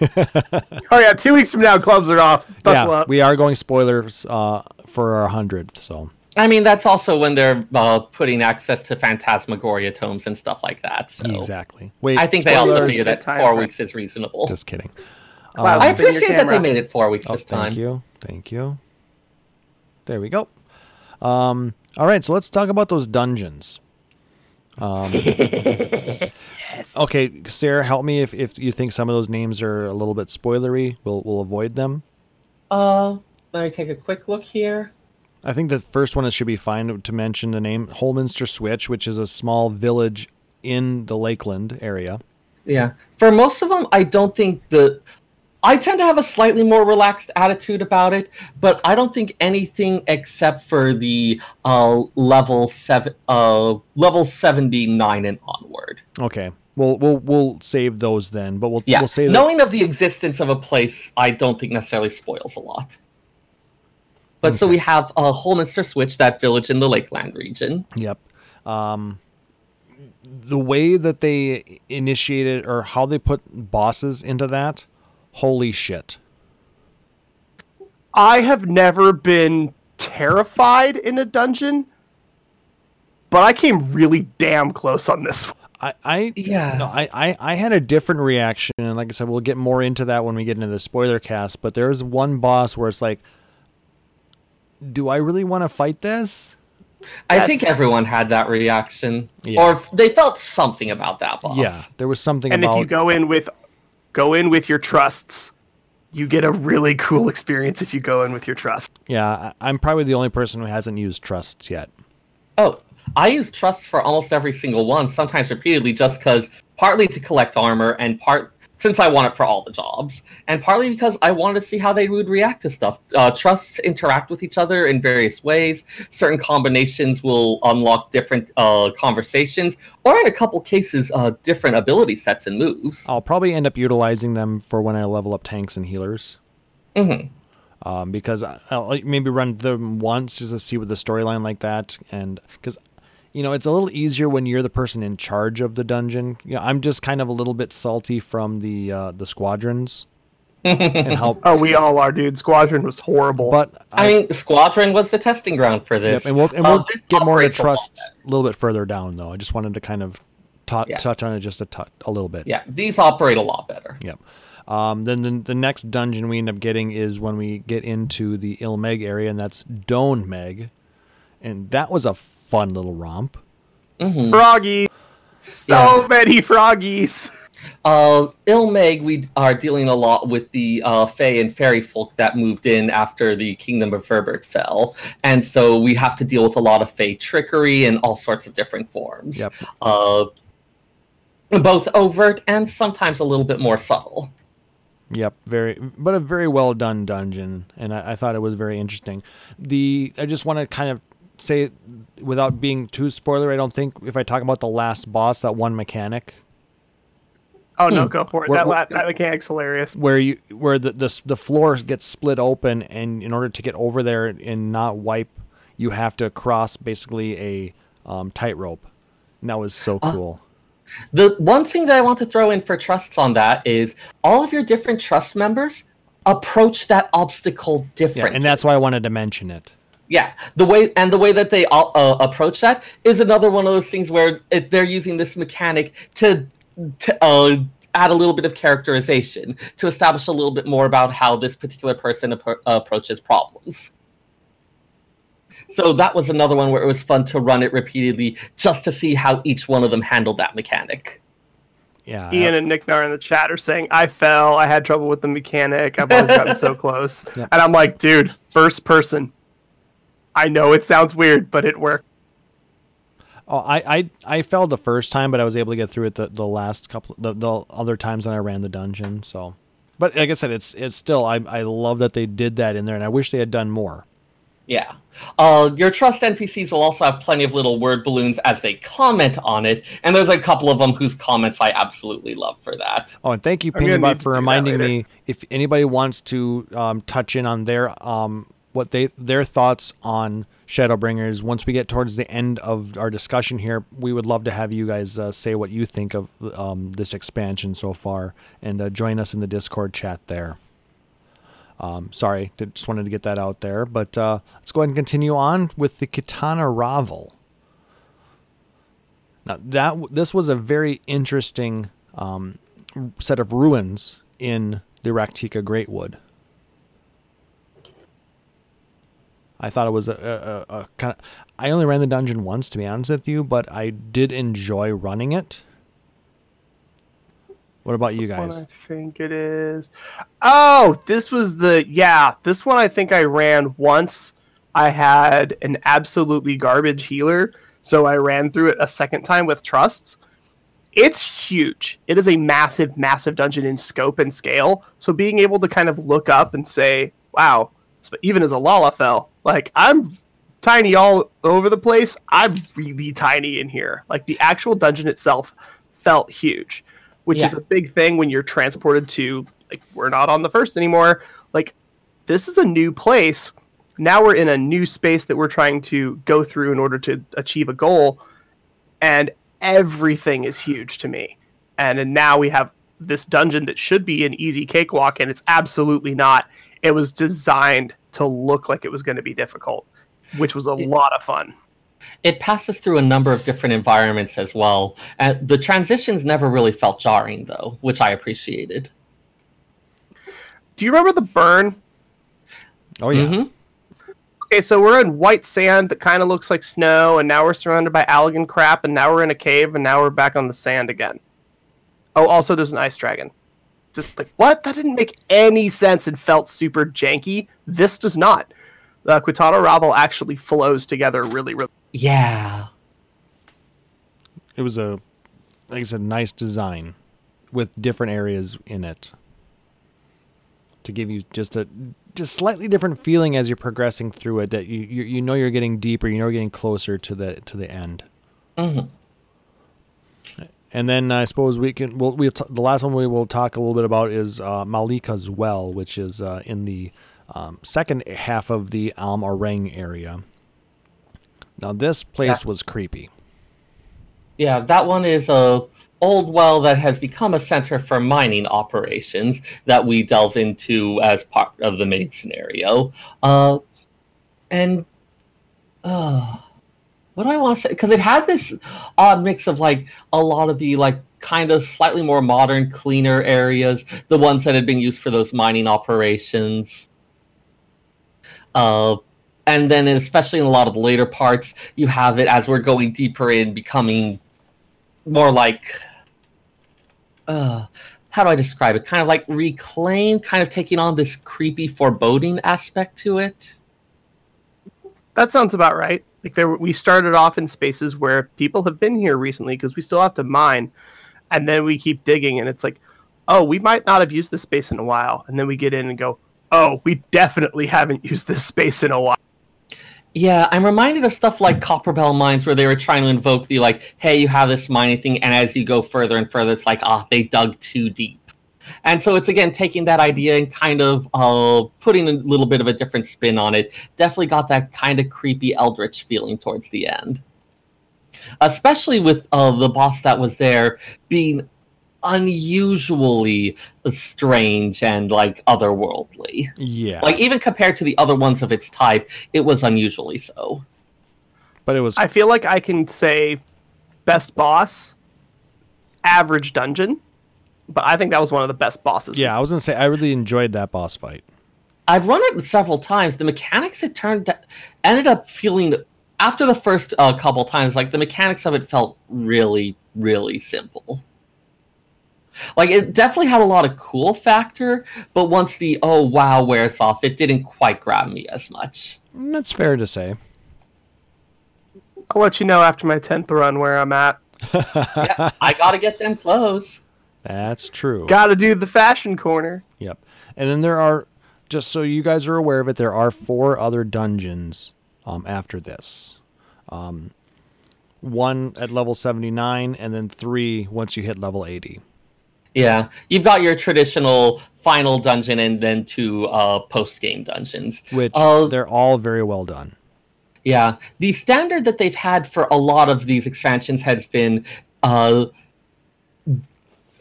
Oh yeah, two weeks from now, clubs are off. Buckle yeah, up. we are going spoilers uh, for our 100th, so. I mean, that's also when they're uh, putting access to Phantasmagoria tomes and stuff like that. So Exactly. Wait, I think they also Spoilers. figured that four frame. weeks is reasonable. Just kidding. Cloud, I appreciate that they made it four weeks Oh, this time. thank you. Thank you. There we go. Um, all right, so let's talk about those dungeons. Um, [LAUGHS] Yes. okay, Sarah, help me if, if you think some of those names are a little bit spoilery. We'll we'll avoid them. Uh, let me take a quick look here. I think the first one it should be fine to mention the name Holminster Switch, which is a small village in the Lakeland area. Yeah. For most of them, I don't think the. I tend to have a slightly more relaxed attitude about it, but I don't think anything except for the uh, level seven, uh, level seventy nine and onward. Okay, we'll we'll we'll save those then, but we'll Yeah. we'll say that Knowing of the existence of a place, I don't think necessarily spoils a lot. But so we have uh, Holminster Switch, that village in the Lakeland region. Yep. Um, the way that they initiated or how they put bosses into that, holy shit. I have never been terrified in a dungeon, but I came really damn close on this one. I, I Yeah. no, I, I, I had a different reaction, and like I said, we'll get more into that when we get into the spoiler cast. But there's one boss where it's like, do I really want to fight this? I That's- think everyone had that reaction, Yeah. or they felt something about that boss. Yeah, there was something And about if you go in with go in with your trusts, you get a really cool experience if you go in with your trust. yeah. I'm probably the only person who hasn't used trusts yet. Oh, I use trusts for almost every single one, sometimes repeatedly, just because partly to collect armor and part since I want it for all the jobs, and partly because I wanted to see how they would react to stuff. Uh, trusts interact with each other in various ways. Certain combinations will unlock different uh, conversations, or in a couple cases, uh, different ability sets and moves. I'll probably end up utilizing them for when I level up tanks and healers. hmm um, because I'll maybe run them once just to see what the storyline like that, and because you know it's a little easier when you're the person in charge of the dungeon. You know, I'm just kind of a little bit salty from the uh, the squadrons and how, [LAUGHS] Oh, we all are, dude. Squadron was horrible. but I mean, Squadron was the testing ground for yep, this. and we'll and Uh, we'll this get more into operates a trusts a little bit further down though. I just wanted to kind of ta- Yeah. touch on it just a, little bit. Yeah, these operate a lot better. Yep. Um, then the, the next dungeon we end up getting is when we get into the Il Mheg area, and that's Dohn Mheg, and that was a fun little romp. Froggy. So Yeah. many froggies. Uh, Il Mheg, we are dealing a lot with the uh, Fae and Fairy folk that moved in after the Kingdom of Voeburt fell, and so we have to deal with a lot of Fae trickery in all sorts of different forms. Yep. Uh, both overt and sometimes a little bit more subtle. Yep, very, but a very well done dungeon, and I, I thought it was very interesting. The I just want to kind of say, without being too spoiler, I don't think if I talk about the last boss, that one mechanic Oh no, Hmm. go for it. We're- that, la- we're- that mechanic's hilarious. where you where the, the the floor gets split open, and in order to get over there and not wipe, you have to cross basically a um, tightrope. And that was so Ah. cool. The one thing that I want to throw in for trusts on that is all of your different trust members approach that obstacle Yeah, differently. and that's why I wanted to mention it. Yeah, the way and the way that they uh, uh, approach that is another one of those things where it, they're using this mechanic to, to uh, add a little bit of characterization to establish a little bit more about how this particular person appro- approaches problems. So that was another one where it was fun to run it repeatedly just to see how each one of them handled that mechanic. yeah, Ian and Nick Nar in the chat are saying, I fell. I had trouble with the mechanic. I've always gotten so [LAUGHS] close. Yeah. And I'm like, dude, first person. I know it sounds weird, but it worked. Oh, I, I I fell the first time, but I was able to get through it the, the last couple the, the other times that I ran the dungeon. So, but like I said, it's it's still I I love that they did that in there, and I wish they had done more. Yeah. Uh, your trust NPCs will also have plenty of little word balloons as they comment on it, and there's a couple of them whose comments I absolutely love for that. Oh, and thank you, I'm Pingbot, for reminding me. If anybody wants to um, touch in on their um, what they their thoughts on Shadowbringers, once we get towards the end of our discussion here, we would love to have you guys uh, say what you think of um, this expansion so far, and uh, join us in the Discord chat there. Um, sorry, just wanted to get that out there. But uh, let's go ahead and continue on with the Qitana Ravel. Now that this was a very interesting um, set of ruins in the Rak'tika Greatwood. I thought it was a, a, a, kind of. I only ran the dungeon once, to be honest with you, but I did enjoy running it. What about you guys? I think it is. Oh, this was the yeah. This one I think I ran once. I had an absolutely garbage healer, so I ran through it a second time with trusts. It's huge. It is a massive, massive dungeon in scope and scale. So being able to kind of look up and say, "Wow," even as a Lalafell, like I'm tiny all over the place. I'm really tiny in here. Like the actual dungeon itself felt huge, which is a big thing when you're transported to like we're not on the first anymore. Like this is a new place. Now we're in a new space that we're trying to go through in order to achieve a goal, and everything is huge to me. And, and now we have this dungeon that should be an easy cakewalk, and it's absolutely not. It was designed to look like it was going to be difficult, which was a lot of fun. It passes through a number of different environments as well, and the transitions never really felt jarring though, which I appreciated. Do you remember the burn? Oh yeah, Mhm. Okay, so we're in white sand that kind of looks like snow, and now we're surrounded by Allagan crap, and now we're in a cave, and now we're back on the sand again. Oh, also there's an ice dragon. Just like what? That didn't make any sense and felt super janky. This does not. The Qitana Ravel actually flows together really, really. Yeah. it was a like I said, nice design with different areas in it to give you just a just slightly different feeling as you're progressing through it. That you you, you know you're getting deeper, you know you're getting closer to the to the end. Mhm. And then I suppose we can. We'll, we'll t- the last one we will talk a little bit about is uh, Malikah's Well, which is uh, in the um, second half of the Amh Araeng area. Now this place Yeah. was creepy. Yeah, that one is a old well that has become a center for mining operations that we delve into as part of the main scenario. Uh, and uh, what do I want to say? Because it had this odd mix of like a lot of the like kind of slightly more modern, cleaner areas, the ones that had been used for those mining operations. Uh, and then especially in a lot of the later parts you have it as we're going deeper in becoming more like uh how do i describe it kind of like reclaimed kind of taking on this creepy foreboding aspect to it That sounds about right. Like there, we started off in spaces where people have been here recently because we still have to mine, and then we keep digging, and it's like, oh, we might not have used this space in a while, and then we get in and go, oh, we definitely haven't [LAUGHS] used this space in a while. yeah i'm reminded of stuff like copperbell mines where they were trying to invoke the like hey you have this mining thing and as you go further and further it's like ah they dug too deep and so it's again taking that idea and kind of uh, putting a little bit of a different spin on it definitely got that kind of creepy eldritch feeling towards the end. Especially with uh, the boss that was there being unusually strange and like otherworldly. Yeah, like even compared to the other ones of its type it was unusually so. But it was I feel like I can say best boss, average dungeon, but I think that was one of the best bosses. Yeah, I was gonna say I really enjoyed that boss fight. I've run it several times. The mechanics it turned ended up feeling after the first uh, couple times like the mechanics of it felt really really simple. Like it definitely had a lot of cool factor, but once the oh wow wears off, it didn't quite grab me as much. That's fair to say. I'll let you know after my tenth run where I'm at. [LAUGHS] Yeah, I gotta get them clothes. That's true. Got to do the fashion corner. Yep. And then there are, just so you guys are aware of it, there are four other dungeons um, after this. Um, one at level 79, and then three once you hit level 80. Yeah, you've got your traditional final dungeon and then two uh, post game dungeons. Which Uh, they're all very well done. Yeah, the standard that they've had for a lot of these expansions has been uh,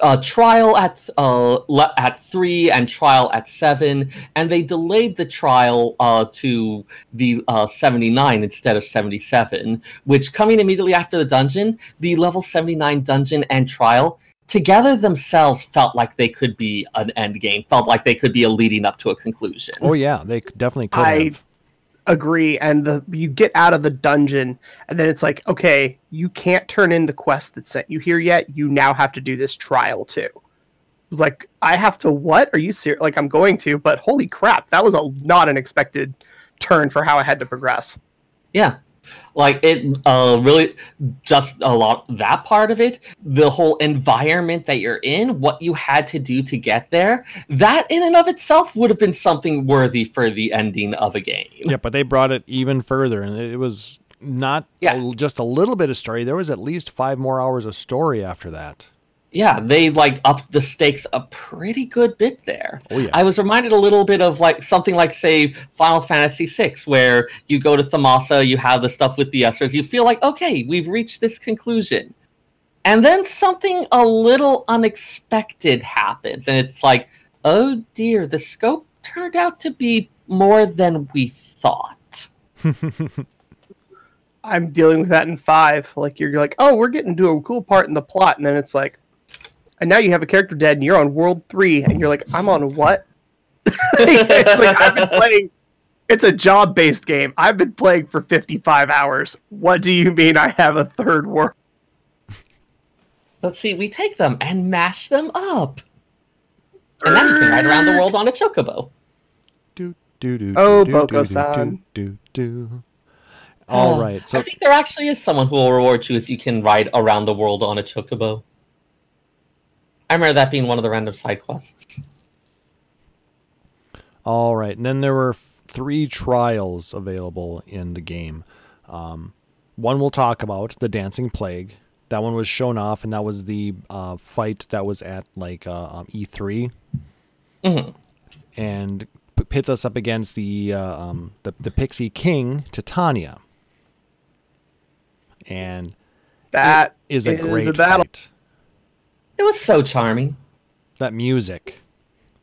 uh, trial at uh, le- at three and trial at seven, and they delayed the trial uh, to the uh, seventy nine instead of seventy seven. Which coming immediately after the dungeon, the level seventy nine dungeon and trial together themselves felt like they could be an end game, felt like they could be a leading up to a conclusion. Oh, yeah, they definitely could I- have. Agree. And the you get out of the dungeon, and then it's like, okay, you can't turn in the quest that sent you here yet. You now have to do this trial too. It's like I have to. What are you serious? Like I'm going to, but holy crap, that was a not an expected turn for how I had to progress. Yeah. Like it uh really just a lot that part of it, the whole environment that you're in, what you had to do to get there, that in and of itself would have been something worthy for the ending of a game. Yeah, but they brought it even further, and it was not Yeah. just a little bit of story. There was at least five more hours of story after that. Yeah, they like upped the stakes a pretty good bit there. Oh, yeah. I was reminded a little bit of like something like say Final Fantasy VI, where you go to Thamasa, you have the stuff with the Espers, you feel like okay, we've reached this conclusion, and then something a little unexpected happens, and it's like, oh dear, the scope turned out to be more than we thought. [LAUGHS] I'm dealing with that in five. Like you're like, oh, we're getting to a cool part in the plot, and then it's like, and now you have a character dead, and you're on world three, and you're like, I'm on what? [LAUGHS] it's like I've been playing. It's a job-based game. I've been playing for 55 hours. What do you mean I have a third world? Let's see, we take them and mash them up, and now you can ride around the world on a chocobo. Do, do, do, Oh, Boko-san. Do, do, do. All Oh, right. So I think there actually is someone who will reward you if you can ride around the world on a chocobo. I remember that being one of the random side quests. All right, and then there were f- three trials available in the game. Um, one we'll talk about, the Dancing Plague. That one was shown off, and that was the uh, fight that was at like uh, um, E3, Mhm. and p- pits us up against the uh, um, the, the Pixie King, Titania. And That it is a is great a battle. fight. It was so charming. That music.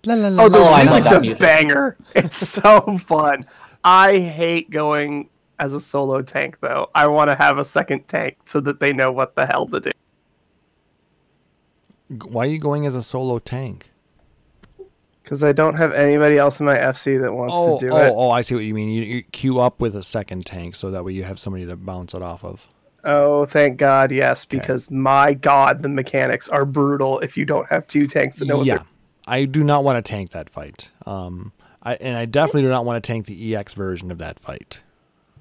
La, la, la, Oh, the Oh, I love music's that a music. banger. [LAUGHS] It's so fun. I hate going as a solo tank though. I want to have a second tank so that they know what the hell to do. Why are you going as a solo tank? Because I don't have anybody else in my FC that wants oh, to do oh, it. oh, I see what you mean. You, you queue up with a second tank so that way you have somebody to bounce it off of. Oh, thank God, yes, because my God, the mechanics are brutal if you don't have two tanks that know what yeah, they're I do not want to tank that fight. Um, I, and I definitely do not want to tank the EX version of that fight.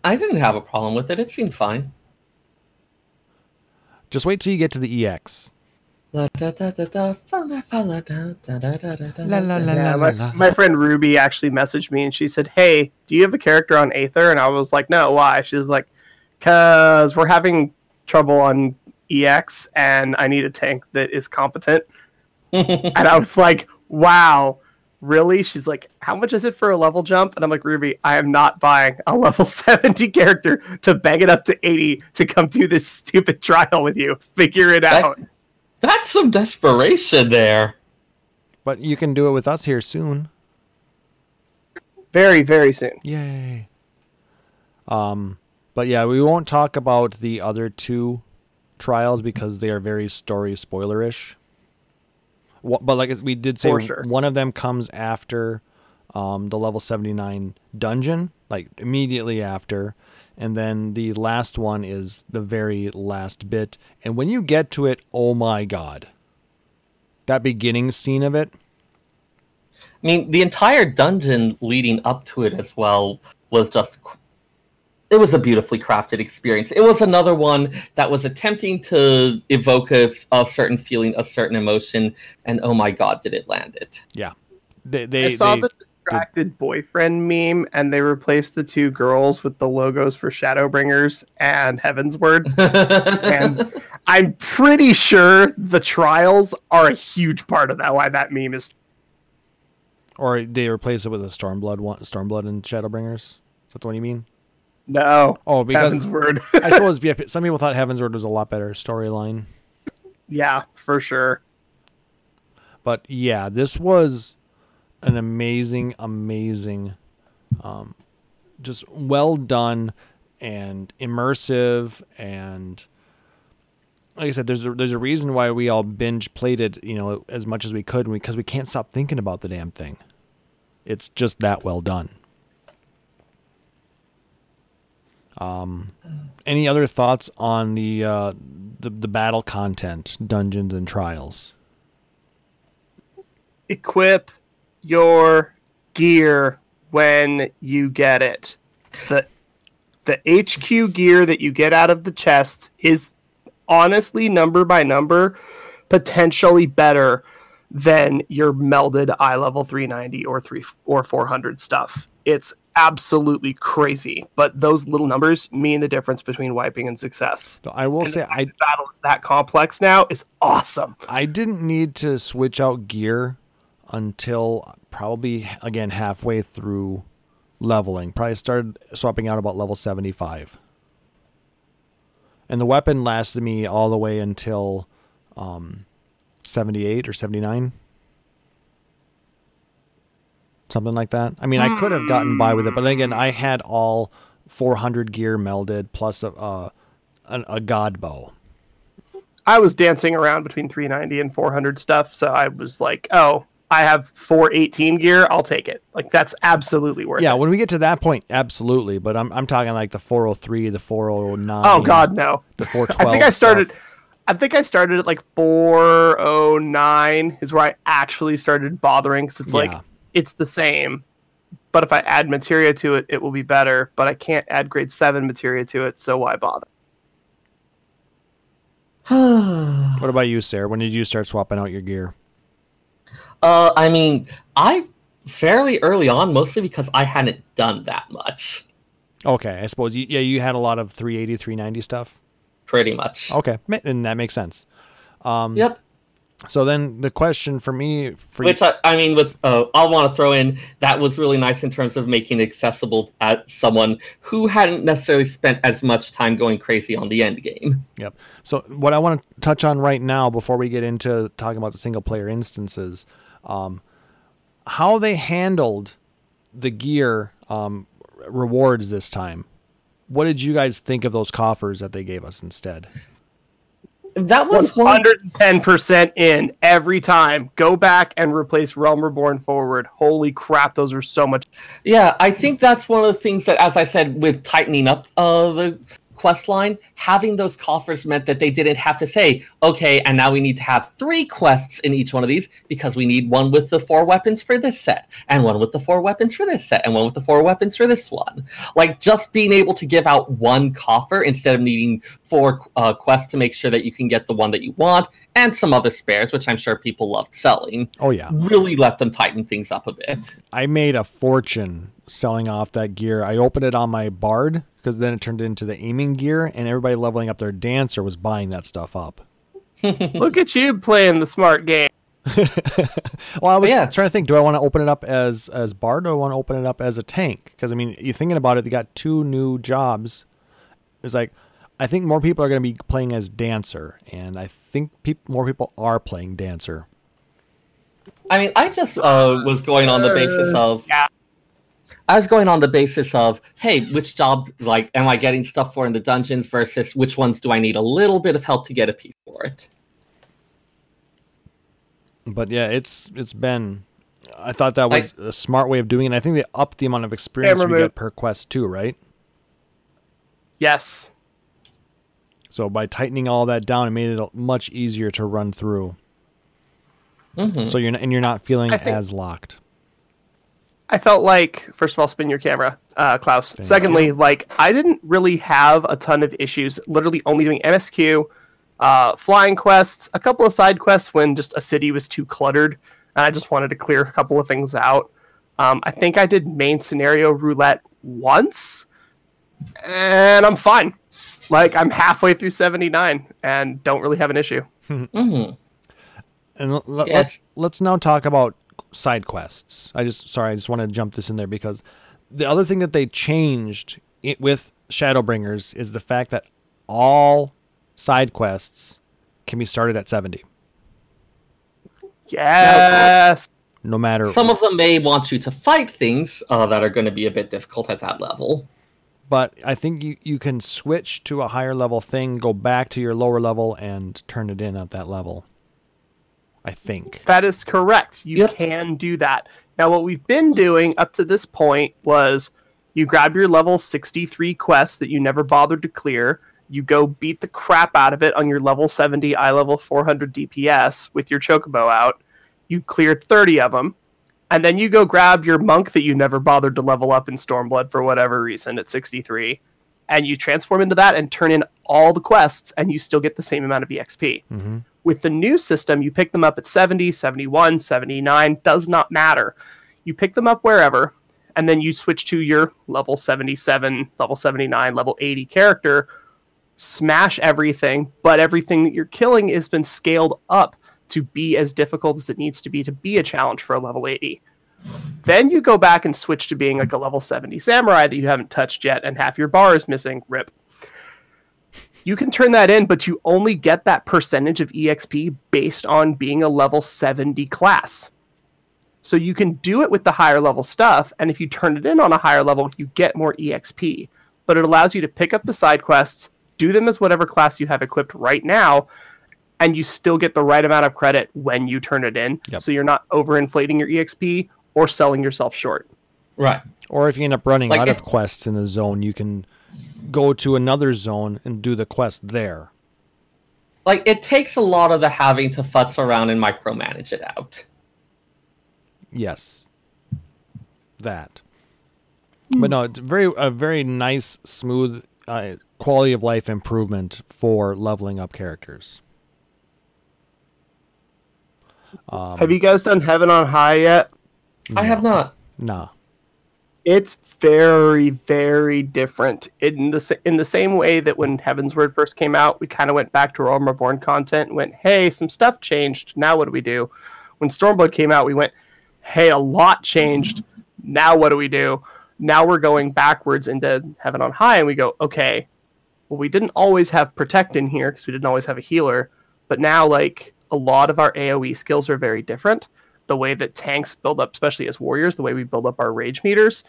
I didn't have a problem with it. It seemed fine. Just wait till you get to the EX. My friend Ruby actually messaged me and she said, Hey, do you have a character on Aether? And I was like, No, why? She was like, Because we're having trouble on EX and I need a tank that is competent. [LAUGHS] and I was like, Wow, really? She's like, How much is it for a level jump? And I'm like, Ruby, I am not buying a level [LAUGHS] 70 character to bang it up to 80 to come do this stupid trial with you. Figure it That- out. That's some desperation there. But you can do it with us here soon. Very, very soon. Yay. Um, but yeah, we won't talk about the other two trials because they are very story spoilerish. But like we did say, sure. one of them comes after um, the level 79 dungeon, like immediately after. And then the last one is the very last bit. And when you get to it, oh my god. that beginning scene of it. I mean, the entire dungeon leading up to it as well was just. It was a beautifully crafted experience. It was another one that was attempting to evoke a, a certain feeling, a certain emotion, and oh my god, did it land it! Yeah, they, they, I saw they- the distracted boyfriend meme, and they replaced the two girls with the logos for Shadowbringers and Heavensward. [LAUGHS] and I'm pretty sure the trials are a huge part of that. Why that meme is or they replace it with a Stormblood one, Stormblood and Shadowbringers. Is that the one you mean? No Oh, because Heavensward. [LAUGHS] I suppose [LAUGHS] yeah, some people thought Heavensward was a lot better storyline. yeah, for sure. But yeah, this was an amazing, amazing, um, just well done and immersive and like I said, there's a, there's a reason why we all binge played it, you know, as much as we could because we can't stop thinking about the damn thing. It's just that well done. Um, any other thoughts on the uh, the the battle content, dungeons and trials? Equip your gear when you get it. The the HQ gear that you get out of the chests is honestly number by number potentially better than your melded eye level 390 or 3 or 400 stuff. It's absolutely crazy, but those little numbers mean the difference between wiping and success. I will And say the I battle is that complex now is awesome. I didn't need to switch out gear until probably again halfway through leveling. Probably started swapping out about level 75. And the weapon lasted me all the way until um, 78 or 79. Something like that. I mean, I could have gotten by with it, but then again, I had all 400 gear melded plus a, uh, a, a, a god bow. I was dancing around between 390 and 400 stuff, so I was like, "Oh, I have 418 gear. I'll take it." Like that's absolutely worth Yeah, it. Yeah, when we get to that point, absolutely. But I'm I'm talking like the 403, the 409. Oh God, no. the 412. [LAUGHS] I think I started. stuff. I think I started at like 409 is where I actually started bothering because it's Yeah. like it's the same, but if I add materia to it, it will be better. But I can't add grade seven materia to it, so why bother? [SIGHS] What about you, Sarah? When did you start swapping out your gear? Uh, I mean, I fairly early on, mostly because I hadn't done that much. Okay, I suppose you, yeah, you had a lot of 380, 390 stuff. Pretty much. Okay, and that makes sense. Um, Yep. So then the question for me, for Which I, I mean was uh, I'll want to throw in that was really nice in terms of making it accessible at someone who hadn't necessarily spent as much time going crazy on the end game. Yep. So what I want to touch on right now, before we get into talking about the single player instances, um, how they handled the gear um, rewards this time. What did you guys think of those coffers that they gave us instead? That was 110% in every time. Go back and replace Realm Reborn forward. Holy crap, those are so much. Yeah, I think that's one of the things that, as I said, with tightening up uh, the quest line, having those coffers meant that they didn't have to say, okay, and now we need to have three quests in each one of these because we need one with the four weapons for this set, and one with the four weapons for this set, and one with the four weapons for this one. Like just being able to give out one coffer instead of needing four uh, quests to make sure that you can get the one that you want, and some other spares, which I'm sure people loved selling, Oh yeah, really let them tighten things up a bit. I made a fortune selling off that gear. I opened it on my bard because then it turned into the aiming gear, and everybody leveling up their dancer was buying that stuff up. [LAUGHS] Look at you playing the smart game. [LAUGHS] well, I was Yeah. trying to think: Do I want to open it up as as bard, or do I want to open it up as a tank? Because I mean, you're thinking about it, they got two new jobs. It's like I think more people are going to be playing as dancer, and I think peop- more people are playing dancer. I mean, I just uh, was going on the basis of. yeah. I was going on the basis of, hey, which job like am I getting stuff for in the dungeons versus which ones do I need a little bit of help to get a piece for it? But yeah, it's it's been. I thought that was a smart way of doing it. I think they upped the amount of experience we get per quest too, right? Yes. So by tightening all that down, it made it much easier to run through. Mhm. So you're not, and you're not feeling think- as locked. I felt like, first of all, spin your camera, uh, Klaus. Secondly, like I didn't really have a ton of issues. Literally only doing MSQ, uh, flying quests, a couple of side quests when just a city was too cluttered, and I just wanted to clear a couple of things out. Um, I think I did main scenario roulette once, and I'm fine. Like I'm halfway through 79 and don't really have an issue. [LAUGHS] Mhm. And l- l- Yeah, let, it's- let's now talk about side quests. I just sorry, I just want to jump this in there because the other thing that they changed it with Shadowbringers is the fact that all side quests can be started at 70, Yes. no matter. Some of them may want you to fight things uh, that are going to be a bit difficult at that level. but I think you, you can switch to a higher level thing, go back to your lower level, and turn it in at that level. I think. That is correct. You Yep. can do that. Now, what we've been doing up to this point was you grab your level 63 quest that you never bothered to clear, you go beat the crap out of it on your level 70 eye level 400 DPS with your chocobo out. You cleared 30 of them. And then you go grab your monk that you never bothered to level up in Stormblood for whatever reason at 63, and you transform into that and turn in all the quests, and you still get the same amount of EXP. hmm With the new system, you pick them up at 70, 71, 79, does not matter. You pick them up wherever, and then you switch to your level 77, level 79, level 80 character, smash everything, but everything that you're killing has been scaled up to be as difficult as it needs to be to be a challenge for a level 80. Then you go back and switch to being like a level 70 samurai that you haven't touched yet, and half your bar is missing. Rip you can turn that in, but you only get that percentage of EXP based on being a level 70 class. So you can do it with the higher level stuff, and if you turn it in on a higher level, you get more EXP. But it allows you to pick up the side quests, do them as whatever class you have equipped right now, and you still get the right amount of credit when you turn it in. Yep. So you're not overinflating your EXP or selling yourself short. Right. Or if you end up running Like out if- of quests in a zone, you can go to another zone and do the quest there. Like it takes a lot of the having to futz around and micromanage it out. Yes. That. But no, it's very a very nice, smooth uh, quality of life improvement for leveling up characters. Um, have you guys done Heaven on High yet? I have not. Nah. It's very, very different in the in the same way that when Heavensward first came out, we kind of went back to Realm Reborn content and went, "Hey, some stuff changed. Now what do we do?" When Stormblood came out, we went, "Hey, a lot changed. Now what do we do?" Now we're going backwards into Heaven on High, and we go, "Okay, well, we didn't always have Protect in here because we didn't always have a healer, but now like a lot of our AOE skills are very different." the way that tanks build up, especially as warriors, the way we build up our rage meters,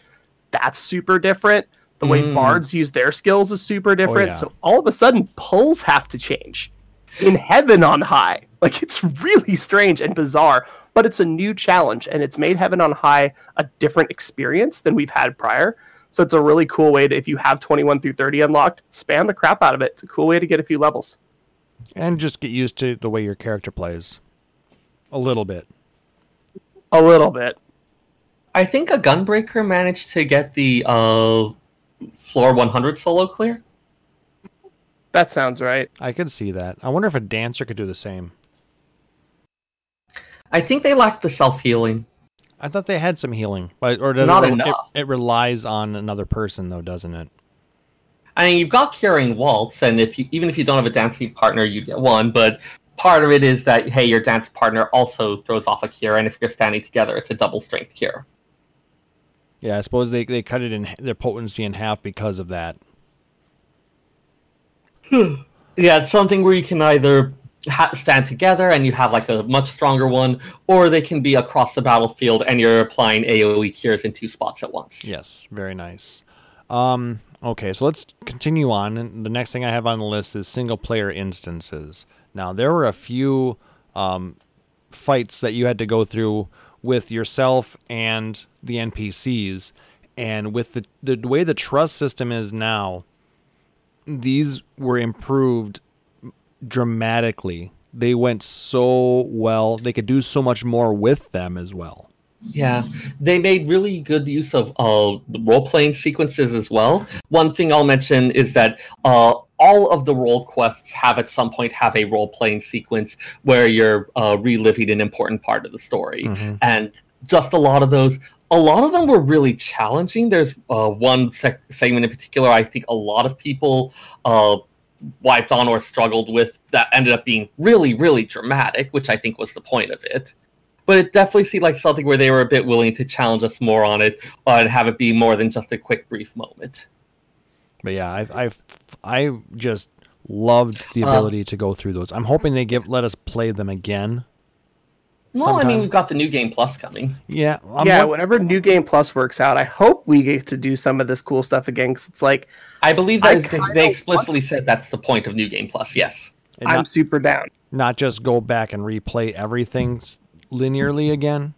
that's super different. The way Mm. bards use their skills is super different. yeah. So all of a sudden, pulls have to change in heaven on high. Like it's [LAUGHS] really strange and bizarre, but it's a new challenge and it's made heaven on high a different experience than we've had prior. So it's a really cool way to, if you have 21 through 30 unlocked, spam the crap out of it. It's a cool way to get a few levels. And just get used to the way your character plays. A little bit. A little bit. I think a gunbreaker managed to get the uh, floor 100 solo clear. That sounds right. I could see that. I wonder if a dancer could do the same. I think they lacked the self healing. I thought they had some healing, but or does Not it, re- enough. it? It relies on another person, though, doesn't it? I mean, you've got curing waltz, and if you even if you don't have a dancing partner, you get one. But part of it is that hey, your dance partner also throws off a cure, and if you're standing together, it's a double strength cure. Yeah, I suppose they, they cut it in their potency in half because of that. Yeah, it's something where you can either ha- stand together and you have like a much stronger one, or they can be across the battlefield and you're applying AOE cures in two spots at once. Yes, very nice. Um, okay, so let's continue on. And the next thing I have on the list is single player instances. Now, there were a few um, fights that you had to go through with yourself and the NPCs. And with the, the way the trust system is now, these were improved dramatically they went so well. They could do so much more with them as well. Yeah, they made really good use of uh, the role playing sequences as well. One thing I'll mention is that uh, all of the role quests have at some point have a role playing sequence where you're uh, reliving an important part of the story, Mhm. and just a lot of those. A lot of them were really challenging. There's uh, one sec- segment in particular I think a lot of people uh, wiped on or struggled with that ended up being really, really dramatic, which I think was the point of it. But it definitely seemed like something where they were a bit willing to challenge us more on it uh, and have it be more than just a quick, brief moment. But yeah, I I I just loved the Uh, ability to go through those. I'm hoping they give let us play them again. Well, I mean, we've got the new game plus coming. Yeah, I'm yeah, won- whenever New Game Plus works out, I hope we get to do some of this cool stuff again. Cause it's like I believe I that they, they explicitly said that's the point of new game plus. Yes. and I'm not, super down. not just go back and replay everything linearly again.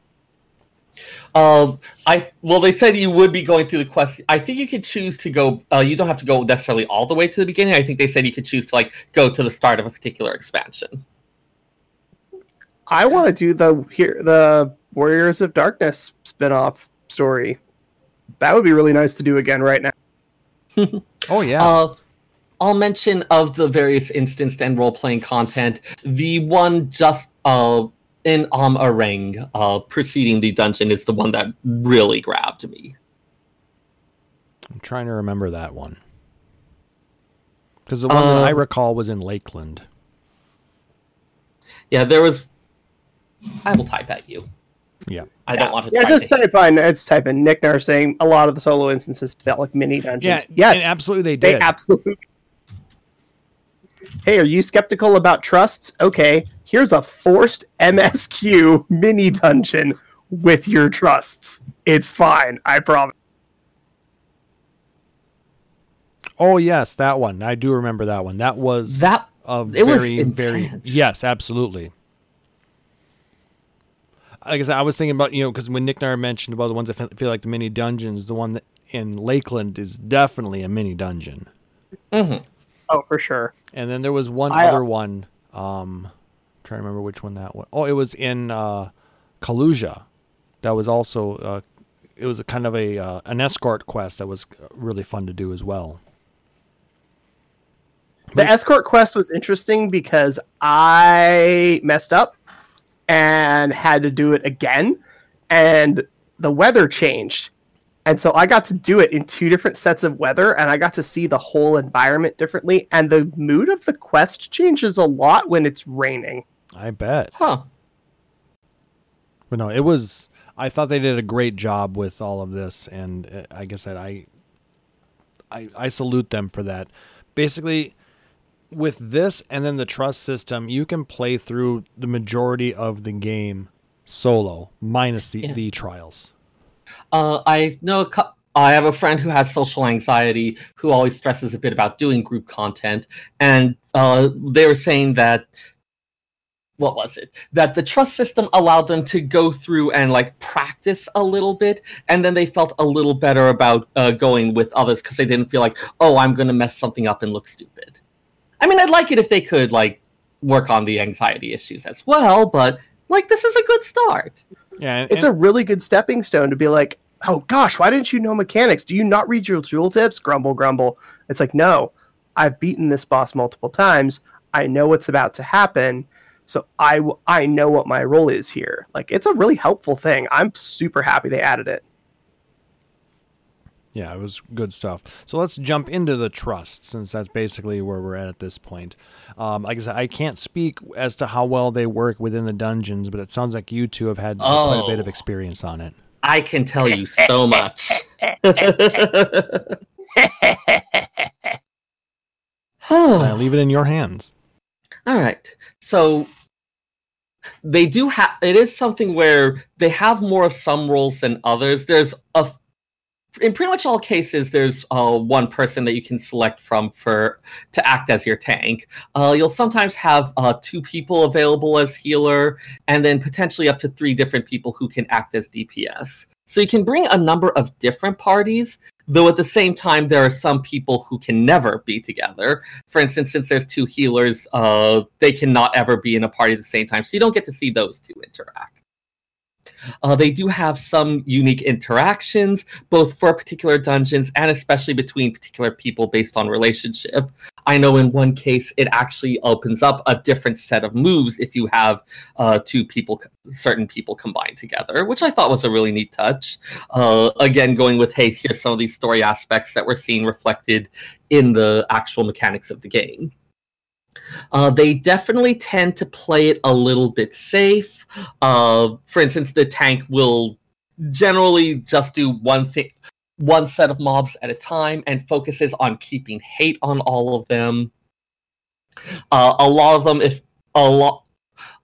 Um, I well, they said you would be going through the quest. I think you could choose to go. Uh, you don't have to go necessarily all the way to the beginning. I think they said you could choose to like go to the start of a particular expansion. I want to do the here the Warriors of Darkness spin-off story. That would be really nice to do again right now. [LAUGHS] Oh yeah, Uh, I'll mention of the various instanced and role playing content. The one just uh, in Amh Araeng, uh, preceding the dungeon, is the one that really grabbed me. I'm trying to remember that one. Because the one that I Uh, recall was in Lakeland. Yeah, there was. I will type at you. Yeah. I don't want to. Yeah, try just to- type in it's type in Nick Nar saying a lot of the solo instances felt like mini dungeons. Yeah, yes, absolutely they they did. absolutely. Hey, are you skeptical about trusts? Okay, here's a forced MSQ [LAUGHS] mini dungeon with your trusts. It's fine, I promise. oh yes, that one. I do remember that one. That was that a it was very very yes, absolutely. Like I said, I was thinking about you know because when Nick and I mentioned about the ones that feel like the mini dungeons, the one that in Lakeland is definitely a mini dungeon. Mhm. Oh, for sure. And then there was one I- other one. Um, trying to remember which one that was. Oh, it was in uh, Kholusia. That was also. Uh, it was a kind of a uh, an escort quest that was really fun to do as well. The escort quest was interesting because I messed up and had to do it again, and the weather changed. And so I got to do it in two different sets of weather, and I got to see the whole environment differently. And the mood of the quest changes a lot when it's raining. I bet. Huh. But no, it was. I thought they did a great job with all of this, and uh, I guess that I, I, I salute them for that. Basically, with this and then the trust system, you can play through the majority of the game solo, minus the Yeah. the trials. Uh, I know a cou- I have a friend who has social anxiety who always stresses a bit about doing group content, and uh, they were saying that what was it that the trust system allowed them to go through and like practice a little bit, and then they felt a little better about uh, going with others because they didn't feel like oh I'm going to mess something up and look stupid. I mean, I'd like it if they could like work on the anxiety issues as well, but like this is a good start. Yeah, and, It's and- a really good stepping stone to be like, oh gosh, why didn't you know mechanics? Do you not read your tooltips? Grumble, grumble. It's like, no, I've beaten this boss multiple times. I know what's about to happen. So I, w- I know what my role is here. Like, it's a really helpful thing. I'm super happy they added it. Yeah, it was good stuff. So let's jump into the trust, since that's basically where we're at at this point. Um, like I said, I can't speak as to how well they work within the dungeons, but it sounds like you two have had quite a bit of Oh. experience on it. I can tell you so [LAUGHS] much. I leave it in your hands. [SIGHS] All right. So they do have it is something where they have more of some roles than others. There's a in pretty much all cases there's uh, one person that you can select from for to act as your tank. Uh, you'll sometimes have uh, two people available as healer and then potentially up to three different people who can act as DPS. So you can bring a number of different parties. though at the same time there are some people who can never be together. For instance, since there's two healers, uh, they cannot ever be in a party at the same time, so you don't get to see those two interact. Uh, they do have some unique interactions, both for particular dungeons and especially between particular people based on relationship. I know in one case it actually opens up a different set of moves if you have uh, two people, certain people combined together, which I thought was a really neat touch. Uh, again, going with hey, here's some of these story aspects that we're seeing reflected in the actual mechanics of the game. Uh, they definitely tend to play it a little bit safe. Uh, for instance, the tank will generally just do one thing, one set of mobs at a time, and focuses on keeping hate on all of them. Uh, a lot of them, if a lot,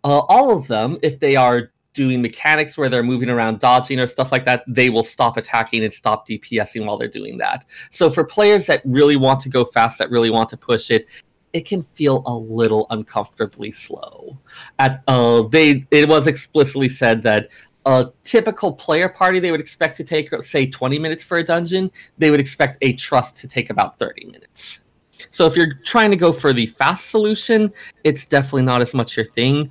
uh, all of them, if they are doing mechanics where they're moving around dodging or stuff like that, they will stop attacking and stop DPSing while they're doing that. So for players that really want to go fast, that really want to push it, it can feel a little uncomfortably slow. At uh, they, it was explicitly said that a typical player party they would expect to take say 20 minutes for a dungeon. They would expect a trust to take about 30 minutes. So if you're trying to go for the fast solution it's definitely not as much your thing.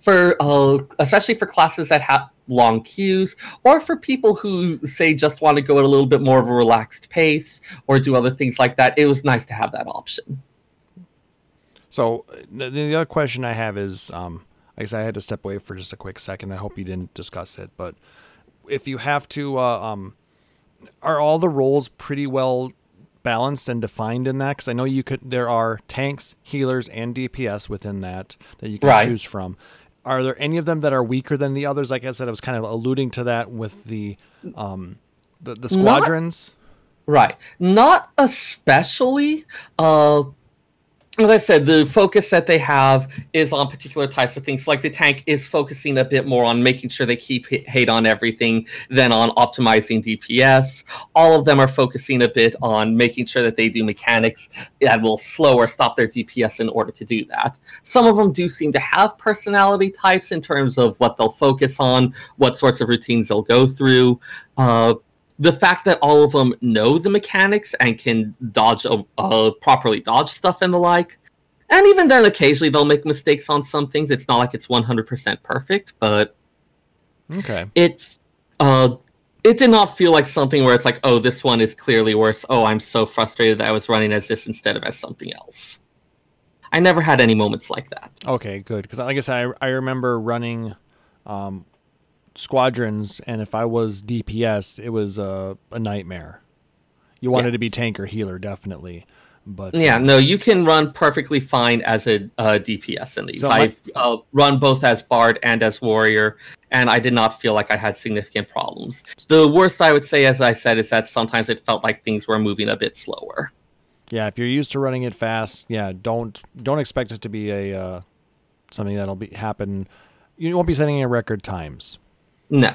For uh, especially for classes that have long queues or for people who say just want to go at a little bit more of a relaxed pace or do other things like that it was nice to have that option so the, the other question i have is um, I guess I had to step away for just a quick second. I hope you didn't discuss it, but if you have to, uh, um, are all the roles pretty well balanced and defined in that? Because I know you could. There are tanks, healers, and DPS within that that you can Right. choose from. Are there any of them that are weaker than the others? Like I said, I was kind of alluding to that with the um, the, the Not- squadrons. Right. Not especially. Uh, as I said, the focus that they have is on particular types of things. Like the tank is focusing a bit more on making sure they keep hate on everything than on optimizing DPS. All of them are focusing a bit on making sure that they do mechanics that will slow or stop their DPS in order to do that. Some of them do seem to have personality types in terms of what they'll focus on, what sorts of routines they'll go through. Uh, the fact that all of them know the mechanics and can dodge uh, uh, properly dodge stuff and the like. And even then occasionally they'll make mistakes on some things. It's not like it's 100% perfect but Okay. it uh it did not feel like something where it's like oh this one is clearly worse. Oh i'm so frustrated that i was running as this instead of as something else. I never had any moments like that. Okay, good. Because like I said, I, I remember running um, squadrons, and if I was DPS, it was a, a nightmare. You wanted Yeah. to be tank or healer, definitely. But Yeah, uh, no, you can run perfectly fine as a uh, DPS in these. So I've uh, run both as Bard and as Warrior, and I did not feel like I had significant problems. The worst I would say, as I said, is that sometimes it felt like things were moving a bit slower. yeah, if you're used to running it fast, yeah, don't don't expect it to be a uh, something that'll be happen. You won't be setting any record times, No,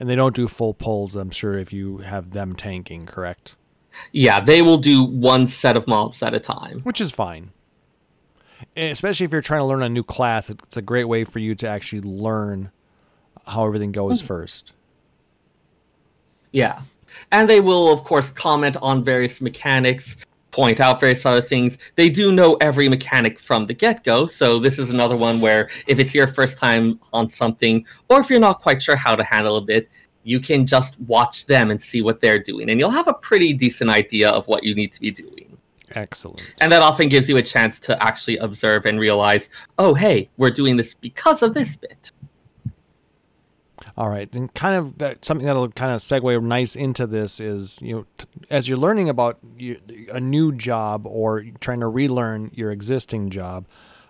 and they don't do full pulls. I'm sure if you have them tanking, correct, yeah, they will do one set of mobs at a time. which is fine. And especially if you're trying to learn a new class, it's a great way for you to actually learn how everything goes mm. first. Yeah. And they will, of course, comment on various mechanics, point out various other things. They do know every mechanic from the get go. So, this is another one where if it's your first time on something, or if you're not quite sure how to handle a bit, you can just watch them and see what they're doing. And you'll have a pretty decent idea of what you need to be doing. Excellent. And that often gives you a chance to actually observe and realize, oh, hey, we're doing this because of this bit. All right, and kind of that something that'll kind of segue nice into this is you know t- as you're learning about you, a new job or trying to relearn your existing job,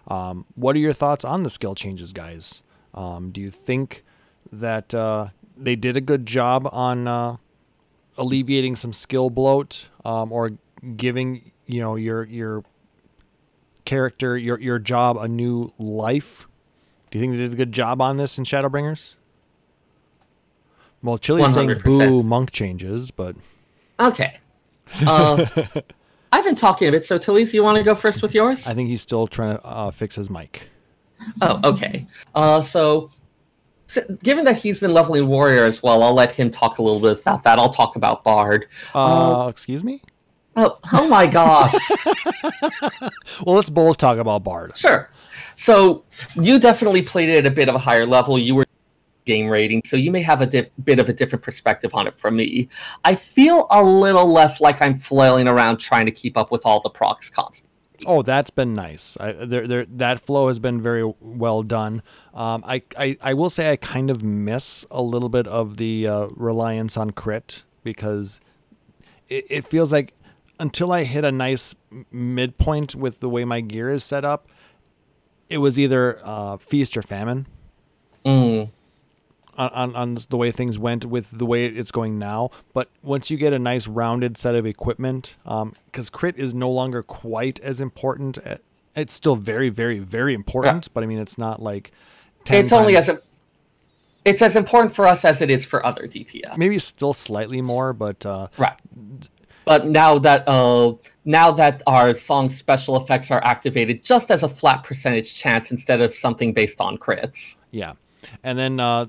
um, what are your thoughts on the skill changes, guys? Um, do you think that uh, they did a good job on uh, alleviating some skill bloat um, or giving you know your your character your your job a new life? Do you think they did a good job on this in Shadowbringers? Well, Chili's saying 100%. boo monk changes, but Okay. Uh, [LAUGHS] I've been talking a bit, so Talise, you want to go first with yours? I think he's still trying to uh, fix his mic. Oh, okay. Uh, so given that he's been leveling warrior as well, I'll let him talk a little bit about that. I'll talk about bard. Uh, excuse me. Oh, oh my gosh. [LAUGHS] Well, let's both talk about Bard. Sure. So you definitely played it at a bit of a higher level. You were game rating, so you may have a diff- bit of a different perspective on it from me. I feel a little less like I'm flailing around trying to keep up with all the procs constantly. Oh, that's been nice. I, there, there, that flow has been very well done. Um, I, I, I will say I kind of miss a little bit of the uh, reliance on crit because it, it feels like until I hit a nice midpoint with the way my gear is set up, it was either uh, feast or famine Mm. On, on, the way things went with the way it's going now. But once you get a nice rounded set of equipment, because crit is no longer quite as important. At, it's still very, very, very important, but I mean, it's not like 10 It's only as it's as important for us as it is for other DPS. maybe still slightly more, but uh, Right. But now that uh, now that our song's special effects are activated just as a flat percentage chance instead of something based on crits. Yeah, and then uh,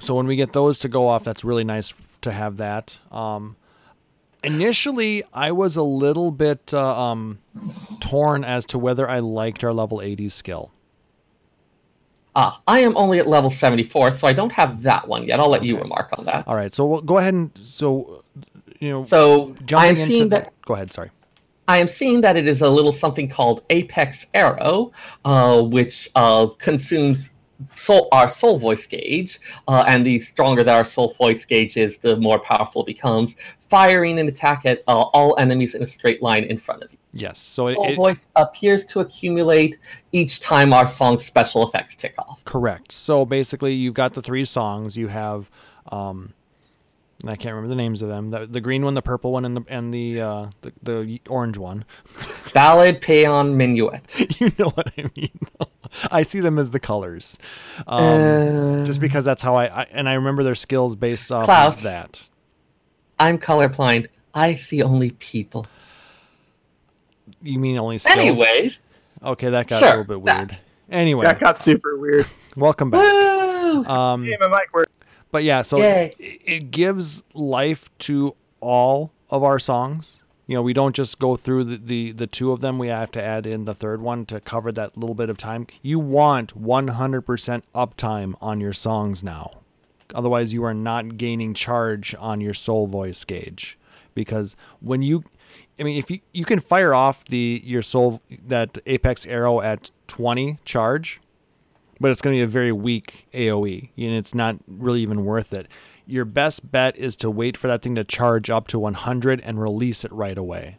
so when we get those to go off, that's really nice to have that. Um, initially, I was a little bit uh, um, torn as to whether I liked our level 80 skill. Ah, I am only at level 74, so I don't have that one yet. I'll let you remark on that. All right, so we'll go ahead and so you know So I am into seeing the, that go ahead. Sorry. I am seeing that it is a little something called Apex Arrow, uh, which uh, consumes soul, our soul voice gauge, uh, and the stronger that our soul voice gauge is, the more powerful it becomes. Firing an attack at uh, all enemies in a straight line in front of you. Yes. So Soul it- voice appears to accumulate each time our song special effects tick off. correct. So basically, you've got the three songs. You have, um, and I can't remember the names of them. The, the green one, the purple one, and the and the uh, the, the orange one. [LAUGHS] Ballad, Paeon, Minuet. [LAUGHS] you know what I mean. I see them as the colors, um, Uh, just because that's how I, I and I remember their skills based off Klaus. of that. I'm colorblind. I see only people. You mean only skills? Anyways, okay, that got Sure, a little bit weird. that. Anyway, That got super weird. [LAUGHS] welcome back. woo! Um, Hey, my mic worked. But yeah, so it, it gives life to all of our songs. You know, we don't just go through the, the, the two of them. We have to add in the third one to cover that little bit of time. You want 100% uptime on your songs now. Otherwise, you are not gaining charge on your soul voice gauge. Because when you, I mean, if you, you can fire off the your soul that apex arrow at 20 charge, but it's going to be a very weak AoE, and it's not really even worth it. Your best bet is to wait for that thing to charge up to 100 and release it right away.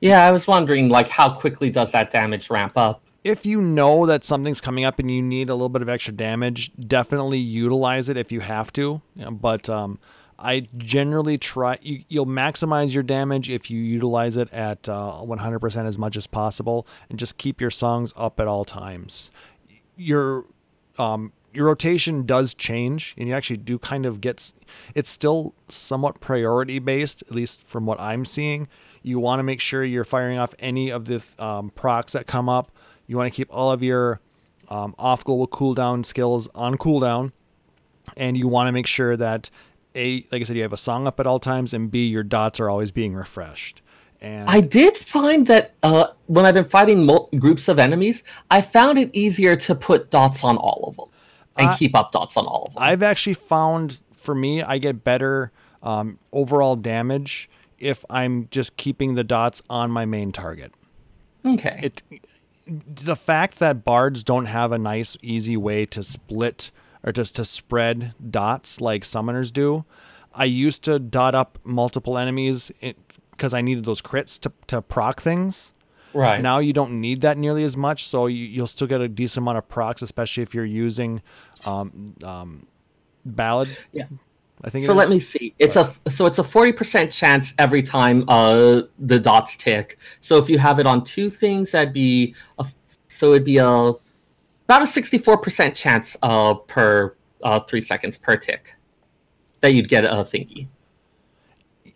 Yeah, I was wondering, like, how quickly does that damage ramp up? if you know that something's coming up and you need a little bit of extra damage, definitely utilize it if you have to. But um, I generally try. You, you'll maximize your damage if you utilize it at uh, 100% as much as possible, and just keep your songs up at all times. Your um, your rotation does change, and you actually do kind of get. It's still somewhat priority based, at least from what I'm seeing. You want to make sure you're firing off any of the um, procs that come up. You want to keep all of your um, off global cooldown skills on cooldown, and you want to make sure that a like I said, you have a song up at all times, and b your dots are always being refreshed. And I did find that uh, when I've been fighting mul- groups of enemies, I found it easier to put dots on all of them and Uh, keep up dots on all of them. I've actually found for me, I get better um, overall damage if I'm just keeping the dots on my main target. okay. It the fact that bards don't have a nice easy way to split or just to spread dots like summoners do. I used to dot up multiple enemies because I needed those crits to, to proc things. right. Now you don't need that nearly as much, so you, you'll still get a decent amount of procs, especially if you're using um, um, ballad. Yeah. I think. so let me see. It's a so it's a forty percent chance every time uh the dots tick. So if you have it on two things, that'd be a, so it'd be a about a sixty four percent chance uh per uh three seconds per tick that you'd get a thingy.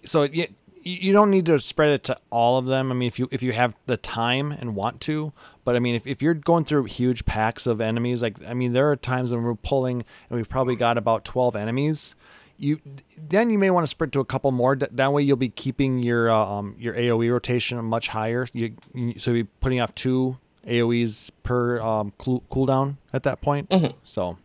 So it, you don't need to spread it to all of them. I mean, if you if you have the time and want to, but I mean, if, if you're going through huge packs of enemies, like I mean, there are times when we're pulling and we've probably got about twelve enemies. You then you may want to spread to a couple more. That, way, you'll be keeping your uh, um your AOE rotation much higher. You, you so you're putting off two AOE's per um cool, cooldown at that point. So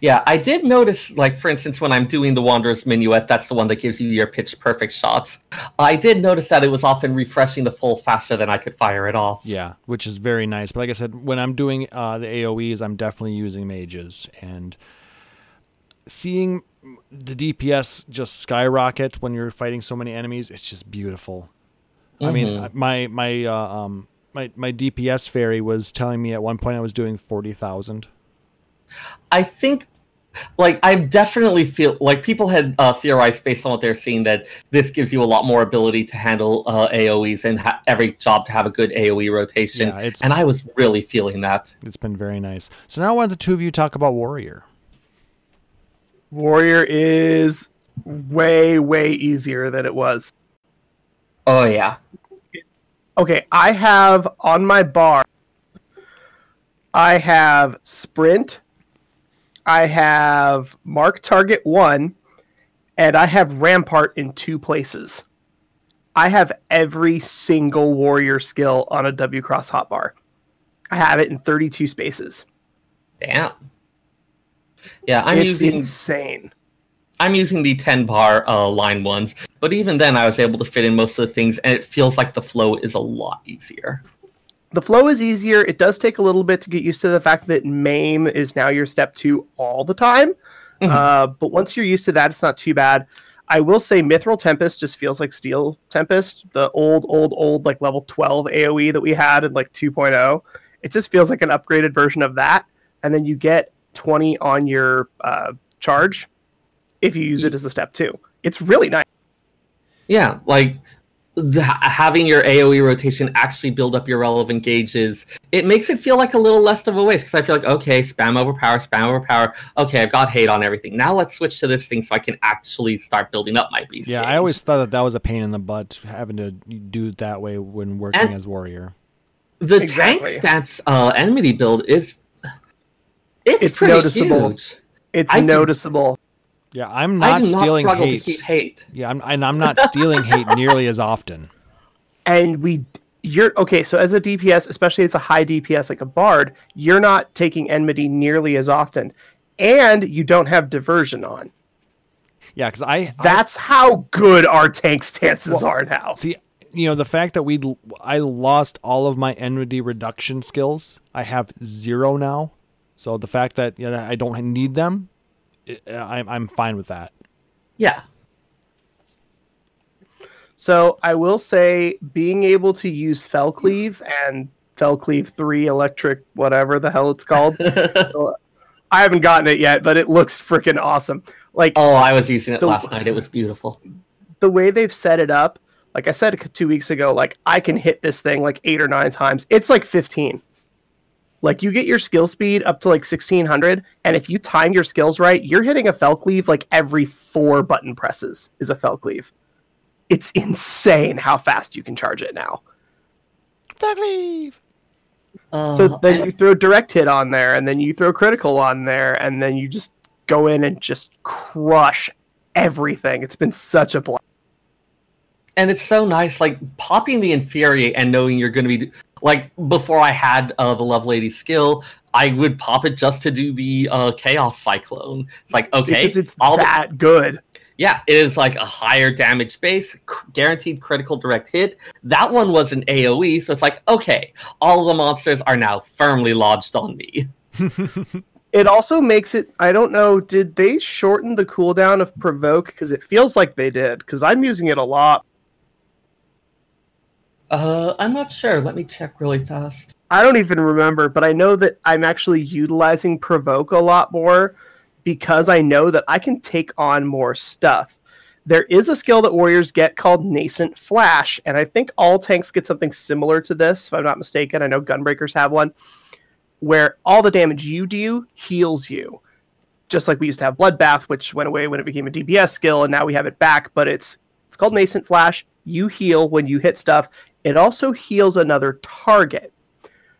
Yeah, I did notice, like for instance, when I'm doing the Wanderer's Minuet, that's the one that gives you your pitch perfect shots. I did notice that it was often refreshing the full faster than I could fire it off. Yeah, which is very nice. But like I said, when I'm doing uh, the AOE's, I'm definitely using mages and seeing the DPS just skyrocket when you're fighting so many enemies. It's just beautiful. I mean, my my uh, um my my DPS fairy was telling me at one point I was doing forty thousand. I think, like, I definitely feel like people had uh, theorized based on what they're seeing that this gives you a lot more ability to handle uh, AOE's and ha- every job to have a good AOE rotation. Yeah, it's- and I was really feeling that. It's been very nice. So now why don't the two of you talk about warrior? Warrior is way, way easier than it was. Oh yeah, Okay, I have on my bar, I have sprint, I have mark target one, and I have rampart in two places. I have every single warrior skill on a W cross hotbar. I have it in 32 spaces. damn. Yeah, I'm it's using insane. I'm using the 10 bar uh, line ones, but even then I was able to fit in most of the things, and it feels like the flow is a lot easier. The flow is easier. It does take a little bit to get used to the fact that Maim is now your step two all the time. Mhm. Uh, but once you're used to that, it's not too bad. I will say Mithril Tempest just feels like Steel Tempest, the old, old, old, like level 12 AoE that we had in like 2.0. It just feels like an upgraded version of that. And then you get 20 on your uh, charge if you use it as a step two. It's really nice. Yeah, like the, having your AoE rotation actually build up your relevant gauges, it makes it feel like a little less of a waste because I feel like, okay, spam overpower, spam overpower. Okay, I've got hate on everything. Now let's switch to this thing so I can actually start building up my beast. Yeah, I always thought that that was a pain in the butt having to do it that way when working And- as warrior. the Exactly. tank stats uh, enmity build is it's, It's pretty noticeable. huge. It's I do- noticeable. Yeah, I'm I not not stealing hate. hate. Yeah, I'm, and I'm not stealing hate [LAUGHS] nearly as often. and we you're okay so as a dps especially as a high dps like a bard you're not taking enmity nearly as often and you don't have diversion on Yeah, because I, I that's how good our tank stances Well, are now see, you know, the fact that we I lost all of my enmity reduction skills. I have zero now. So the fact that you know, I don't need them, I'm I'm fine with that. Yeah. so i will say being able to use fellcleave and fellcleave 3 electric whatever the hell it's called [LAUGHS] i haven't gotten it yet but it looks freaking awesome like oh, I was using it The- last night. It was beautiful. the way they've set it up, like I said two weeks ago, like I can hit this thing like eight or nine times. It's like 15. Like you get your skill speed up to like 1600, and if you time your skills right, you're hitting a fell cleave like every four button presses is a fell cleave. It's insane how fast you can charge it now. Leave. Uh, So then and- you throw direct hit on there, and then you throw critical on there, and then you just go in and just crush everything. It's been such a blast. and it's so nice like popping the infuriate and knowing you're going to be like before i had uh, the love lady skill i would pop it just to do the uh, chaos cyclone it's like okay Because it's all the- that good. yeah it is like a higher damage base c- guaranteed critical direct hit that one was an aoe so it's like okay all the monsters are now firmly lodged on me [LAUGHS] It also makes it. I don't know. Did they shorten the cooldown of provoke? Because it feels like they did. Because I'm using it a lot. Uh i'm not sure let me check really fast I don't even remember, but I know that I'm actually utilizing provoke a lot more because I know that I can take on more stuff. There is a skill that warriors get called Nascent Flash, and I think all tanks get something similar to this, if I'm not mistaken. I know Gunbreakers have one, where all the damage you do heals you. Just like we used to have Bloodbath, which went away when it became a DPS skill, and now we have it back, but it's It's called Nascent Flash. You heal when you hit stuff. It also heals another target.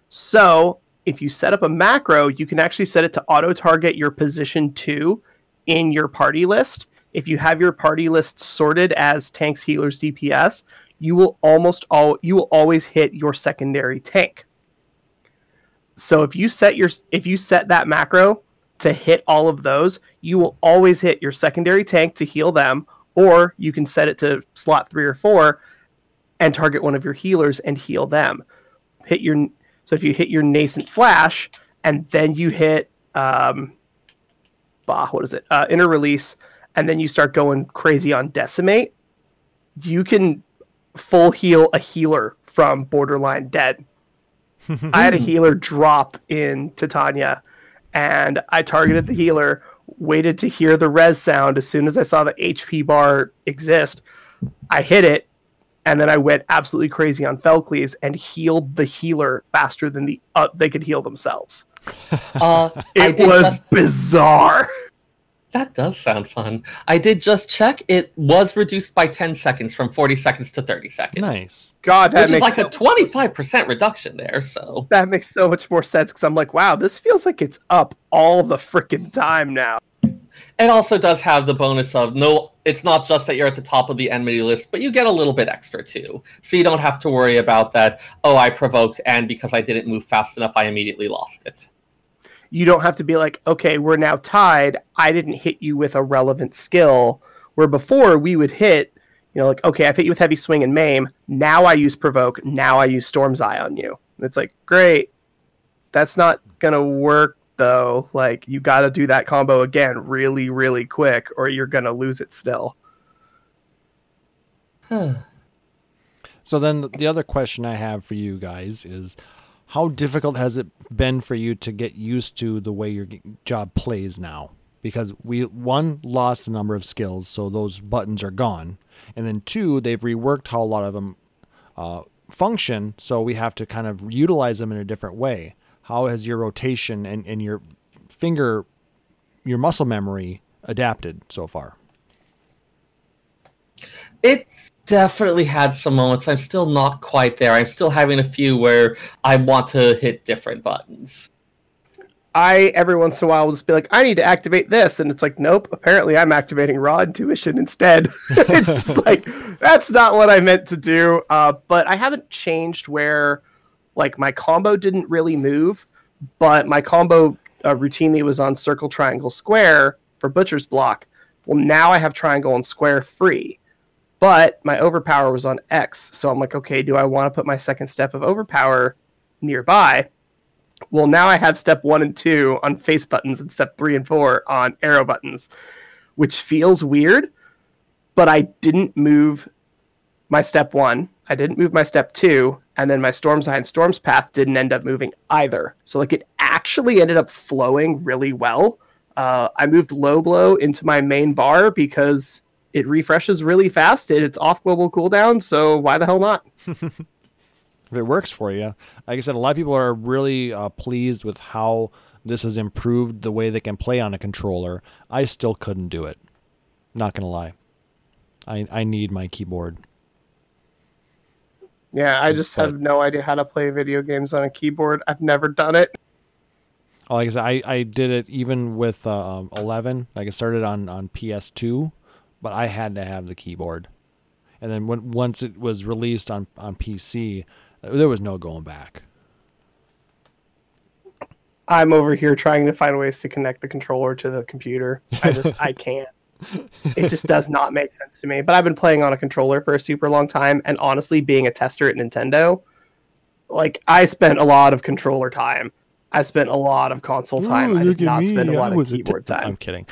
So if you set up a macro, you can actually set it to auto target your position two in your party list. If you have your party list sorted as tanks, healers, DPS, you will almost all you will always hit your secondary tank. So if you set your if you set that macro to hit all of those, you will always hit your secondary tank to heal them, or you can set it to slot three or four and target one of your healers and heal them. Hit your so if you hit your nascent flash and then you hit um, bah, what is it? Uh, inner release, and then you start going crazy on decimate, you can full heal a healer from borderline dead. [LAUGHS] I had a healer drop in Titania, and I targeted the healer, waited to hear the res sound as soon as I saw the HP bar exist. I hit it, and then I went absolutely crazy on Fell Cleaves and healed the healer faster than the uh, they could heal themselves. [LAUGHS] Uh, It did was just- bizarre. that does sound fun. I did just check. It was reduced by 10 seconds from 40 seconds to 30 seconds. Nice. God, that Which is like so, a 25% reduction there, so. that makes so much more sense because I'm like, wow, this feels like it's up all the freaking time now. It also does have the bonus of no, it's not just that you're at the top of the enemy list, but you get a little bit extra too. So you don't have to worry about that, oh, I provoked, and because I didn't move fast enough, I immediately lost it. You don't have to be like, okay, we're now tied. I didn't hit you with a relevant skill. Where before we would hit, you know, like, okay, I've hit you with heavy swing and maim. Now I use provoke. Now I use storm's eye on you. It's like, great. That's not gonna work though. Like, you got to do that combo again, really, really quick, or you're gonna lose it still. So then the other question I have for you guys is how difficult has it been for you to get used to the way your job plays now? Because we one lost a number of skills, so those buttons are gone, and then two, they've reworked how a lot of them uh, function, so we have to kind of utilize them in a different way. How has your rotation and, and your finger, your muscle memory adapted so far? It definitely had some moments. I'm still not quite there. I'm still having a few where I want to hit different buttons. I every once in a while will just be like, I need to activate this, and it's like, nope. Apparently, I'm activating raw intuition instead. [LAUGHS] it's just [LAUGHS] like that's not what I meant to do. Uh, but I haven't changed where like my combo didn't really move, but my combo uh, routinely was on circle, triangle, square for butcher's block. Well, now I have triangle and square free, but my overpower was on X. So I'm like, okay, do I want to put my second step of overpower nearby? Well, now I have step one and two on face buttons and step three and four on arrow buttons, which feels weird, but I didn't move my step one. I didn't move my step two, and then my Storm's Eye and Storm's Path didn't end up moving either. So, like, it actually ended up flowing really well. Uh, I moved low blow into my main bar because it refreshes really fast. It, it's off global cooldown, so why the hell not? [LAUGHS] if it works for you. Like I said, a lot of people are really uh, pleased with how this has improved the way they can play on a controller. I still couldn't do it. Not gonna lie. I I need my keyboard. Yeah, I just But- have no idea how to play video games on a keyboard. I've never done it. Oh, Like I said, I, I did it even with uh, um, 11. Like I started on, on PS2, but I had to have the keyboard. And then when once it was released on, on PC, there was no going back. I'm over here trying to find ways to connect the controller to the computer. I just I [LAUGHS] can't. It just does [LAUGHS] not make sense to me. But I've been playing on a controller for a super long time, and honestly, being a tester at Nintendo, like I spent a lot of controller time. I spent a lot of console time. I did not spend a lot of keyboard time. I'm kidding.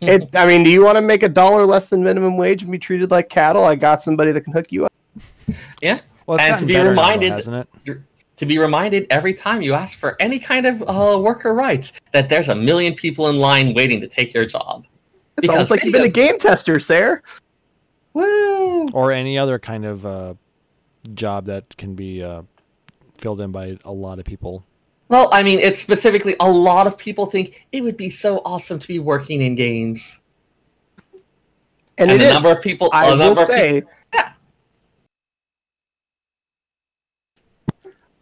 It, [LAUGHS] I mean, do you want to make a dollar less than minimum wage and be treated like cattle? I got somebody that can hook you up. Yeah. Well, And to be better now, reminded- hasn't it? To be reminded every time you ask for any kind of uh, worker rights that there's a million people in line waiting to take your job. It's Because almost like you've been a game tester, Sarah. Woo! or any other kind of uh, job that can be uh, filled in by a lot of people. Well, I mean, it's specifically a lot of people think it would be so awesome to be working in games. And, and it the is. number of people, I a will number of say. Yeah.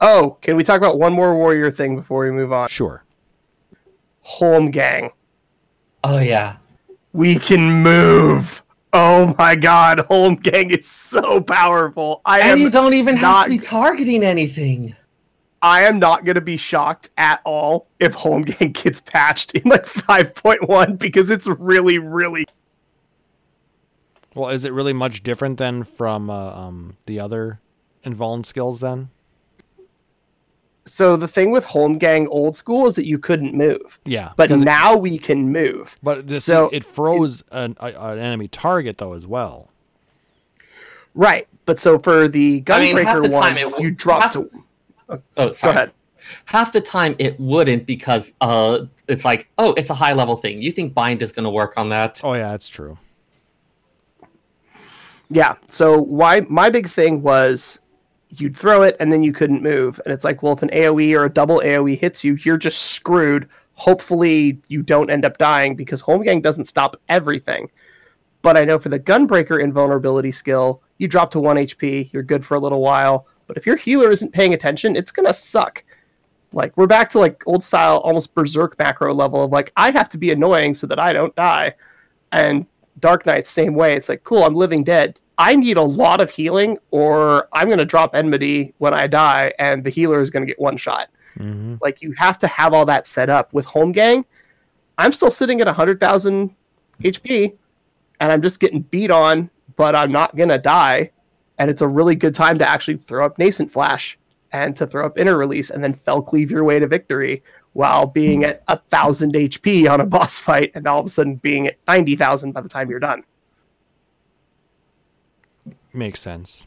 Oh, can we talk about one more warrior thing before we move on? Sure. Holm gang. Oh yeah. We can move. Oh my god, Holm gang is so powerful. I And am you don't even have to be targeting anything. I am not going to be shocked at all if Holmgang gets patched in like 5.1 because it's really, really. Well, is it really much different than from uh, um, the other invuln skills then? So the thing with Holmgang old school is that you couldn't move, Yeah. but because it- now we can move. but this, so it froze an, a, an enemy target though as well. Right, but so for the I mean, Gunbreaker the one, it you dropped. half- to. Oh, Go sorry. ahead. Half the time it wouldn't because uh, it's like, oh, it's a high level thing. You think bind is going to work on that? Oh yeah, that's true. Yeah. So why my big thing was you'd throw it and then you couldn't move, and it's like, well, if an AOE or a double AOE hits you, you're just screwed. Hopefully, you don't end up dying because Holmgang doesn't stop everything. But I know for the Gunbreaker invulnerability skill, you drop to one HP, you're good for a little while. But if your healer isn't paying attention, it's gonna suck. Like we're back to like old style, almost berserk macro level of like I have to be annoying so that I don't die. And Dark Knight, same way. It's like, cool, I'm living dead. I need a lot of healing, or I'm going to drop enmity when I die, and the healer is going to get one shot. hmm Like, you have to have all that set up. With Holmgang, I'm still sitting at 100,000 HP, and I'm just getting beat on, but I'm not going to die. And it's a really good time to actually throw up Nascent Flash and to throw up Inner Release and then fell cleave your way to victory while being at a thousand HP on a boss fight and all of a sudden being at 90,000 by the time you're done. Makes sense.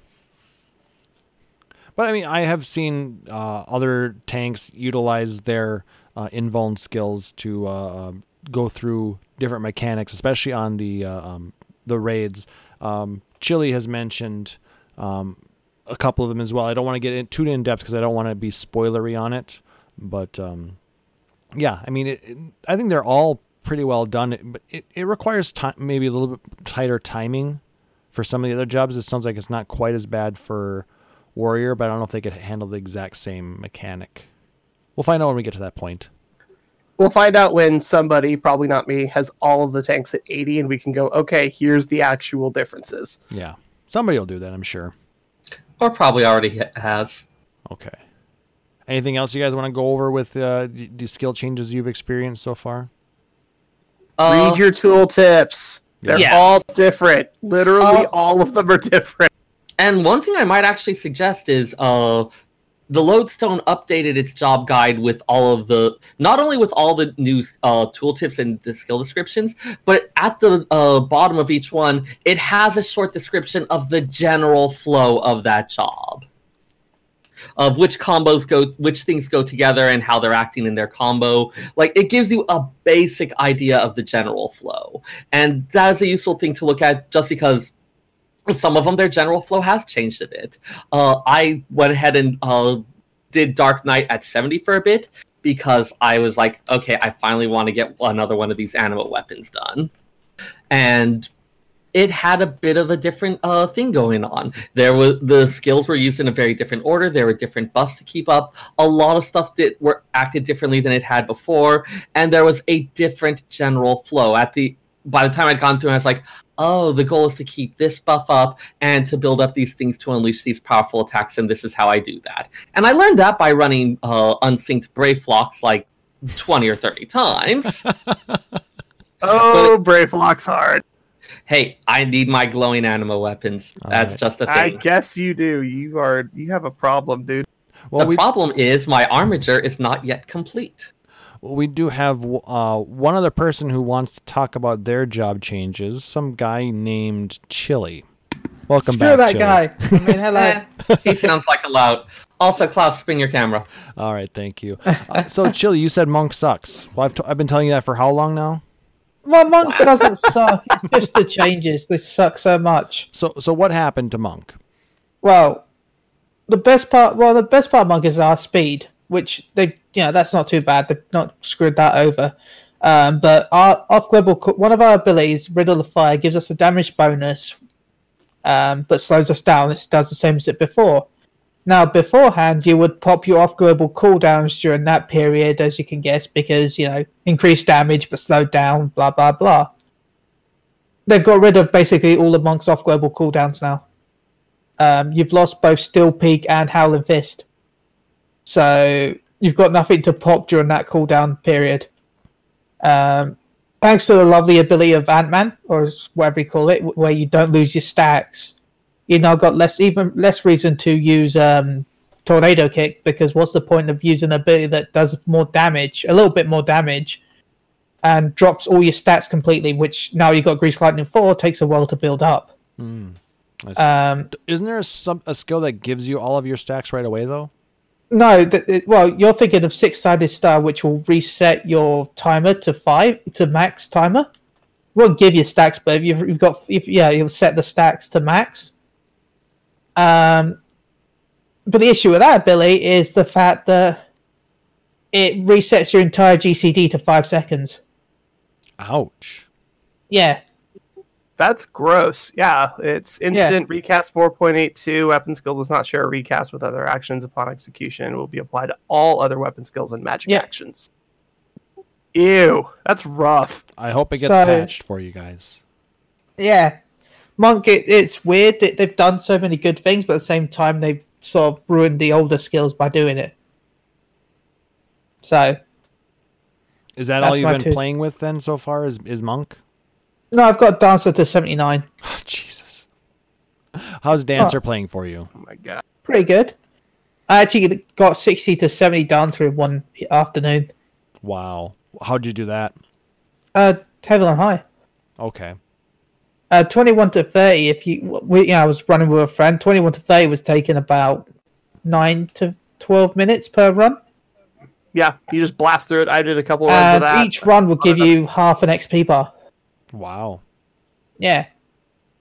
But I mean, I have seen uh, other tanks utilize their uh, invuln skills to uh, um, go through different mechanics, especially on the uh, um, the raids. Um, Chili has mentioned um, a couple of them as well. I don't want to get in, too in depth because I don't want to be spoilery on it. But um, yeah, I mean, it, it- I think they're all pretty well done. But it, it requires time, maybe a little bit tighter timing for some of the other jobs. It sounds like it's not quite as bad for Warrior, but I don't know if they could handle the exact same mechanic. We'll find out when we get to that point. We'll find out when somebody, probably not me, has all of the tanks at 80 and we can go, okay, here's the actual differences. Yeah, somebody will do that, I'm sure. Or probably already has. Okay. Anything else you guys want to go over with uh, the the skill changes you've experienced so far? Uh, Read your tool tips. They're Yeah. all different. Literally, Uh, all of them are different. And one thing I might actually suggest is uh, the Lodestone updated its job guide with all of the, not only with all the new uh, tooltips and the skill descriptions, but at the uh, bottom of each one, it has a short description of the general flow of that job. Of which combos go, which things go together, and how they're acting in their combo. Like it gives you a basic idea of the general flow, and that is a useful thing to look at. Just because some of them their general flow has changed a bit uh, i went ahead and uh, did dark knight at 70 for a bit because i was like okay i finally want to get another one of these anima weapons done and it had a bit of a different uh, thing going on there was the skills were used in a very different order there were different buffs to keep up a lot of stuff that were acted differently than it had before and there was a different general flow at the by the time i'd gone through i was like oh, the goal is to keep this buff up and to build up these things to unleash these powerful attacks, and this is how I do that. And I learned that by running uh, unsynced Brave Flocks like 20 or 30 times. [LAUGHS] Oh, Brave Lock's hard. Hey, I need my glowing anima weapons. That's Alright. just a thing. I guess you do. You are. You have a problem, dude. Well, the we problem is my armature is not yet complete. Well, we do have uh, one other person who wants to talk about their job changes. Some guy named Chili. Welcome Screw back, that Chili. guy. I mean, [LAUGHS] hello. [LAUGHS] He sounds like a loud. Also, Klaus, spin your camera. All right, thank you. Uh, so, Chili, you said Monk sucks. Well, I've, t- I've been telling you that for how long now? My monk doesn't suck. It's just the changes. They suck so much. So, so what happened to Monk? Well, the best part. Well, the best part of monk is our speed, which they, you know, that's not too bad. They've not screwed that over. Um, but our off global, one of our abilities, Riddle of Fire, gives us a damage bonus, um, but slows us down. It does the same as it before. Now, beforehand, you would pop your off global cooldowns during that period, as you can guess, because you know increased damage but slowed down, blah blah blah. They've got rid of basically all the monks off global cooldowns now. Um, you've lost both Steel Peak and Howling Fist, so you've got nothing to pop during that cooldown period. Um, thanks to the lovely ability of Anatman, or whatever you call it, where you don't lose your stacks, you now got less even less reason to use um, tornado kick because what's the point of using an ability that does more damage, a little bit more damage, and drops all your stats completely? Which now you've got Grease Lightning Four takes a while to build up. See. Um, Isn't there a, some, a skill that gives you all of your stacks right away though? no, th- it- well, you're thinking of Six Sided Star, which will reset your timer to five to max timer. Won't give you stacks, but if you've, you've got, if yeah, you'll set the stacks to max. Um, but the issue with that Billy, is the fact that it resets your entire GCD to five seconds. Ouch. Yeah, That's gross. Yeah, it's instant recast 4.82. Weapon skill does not share a recast with other actions upon execution. Will be applied to all other weapon skills and magic Yeah. actions. Ew, that's rough. I hope it gets So- patched for you guys. yeah. Monk, it, it's weird that they've done so many good things, but at the same time they've sort of ruined the older skills by doing it. So Is that all you've been two- playing with then so far? Is is Monk? no, I've got Dancer to seventy nine. [LAUGHS] Oh, Jesus. How's Dancer playing for you? Oh my god. Pretty good. I actually got sixty to seventy Dancer in one afternoon. Wow. How'd you do that? Uh, Heaven on High. Okay. Uh, twenty one to thirty. If you, we, yeah, I was running with a friend. Twenty one to thirty was taking about nine to twelve minutes per run. Yeah, you just blast through it. I did a couple runs of that. each run will give you half an XP bar. Wow. Yeah.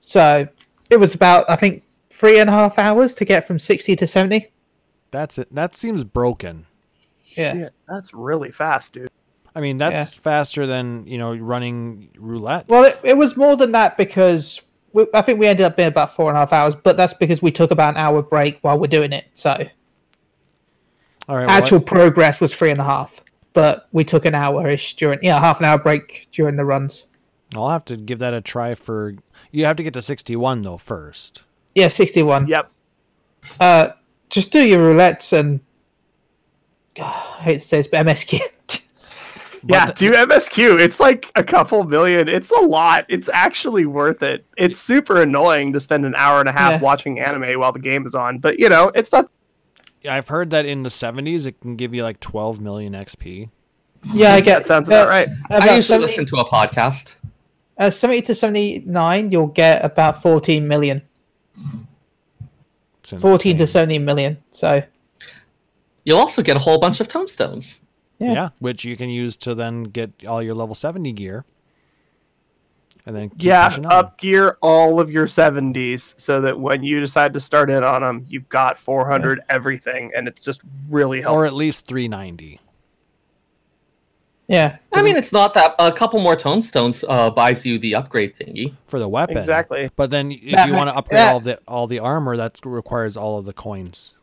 So it was about I think three and a half hours to get from sixty to seventy. That's it. That seems broken. Yeah. Shit, that's really fast, dude. I mean, that's faster than, you know, running roulette. Well, it, it was more than that because we, I think we ended up being about four and a half hours, but that's because we took about an hour break while we're doing it. So All right. well, actual progress was three and a half, but we took an hour ish during yeah half an hour break during the runs. I'll have to give that a try for. You have to get to 61 though first. Yeah, sixty one. Yep. Uh, just do your roulettes and. [SIGHS] I hate to say this, but MSQ. [LAUGHS] Yeah, But do MSQ. It's like a couple million. It's a lot. It's actually worth it. It's super annoying to spend an hour and a half Yeah. watching anime while the game is on, but you know, it's not. Yeah, I've heard that in the 70s it can give you like 12 million XP. yeah, I get That sounds about uh, right. About I usually 70 listen to a podcast. Uh, 70 to 79, you'll get about 14 million. 14 to 70 million. So, You'll also get a whole bunch of tombstones. Yeah. Yeah. which you can use to then get all your level 70 gear. And then keep Yeah, pushing up gear all of your 70s so that when you decide to start in on them, you've got 400 everything, and it's just really helpful. or at least 390. Yeah. I mean, it's not that. A couple more tombstones uh, buys you the upgrade thingy. for the weapon. Exactly. But then if That you ma- want to upgrade that- all the all the armor, that requires all of the coins.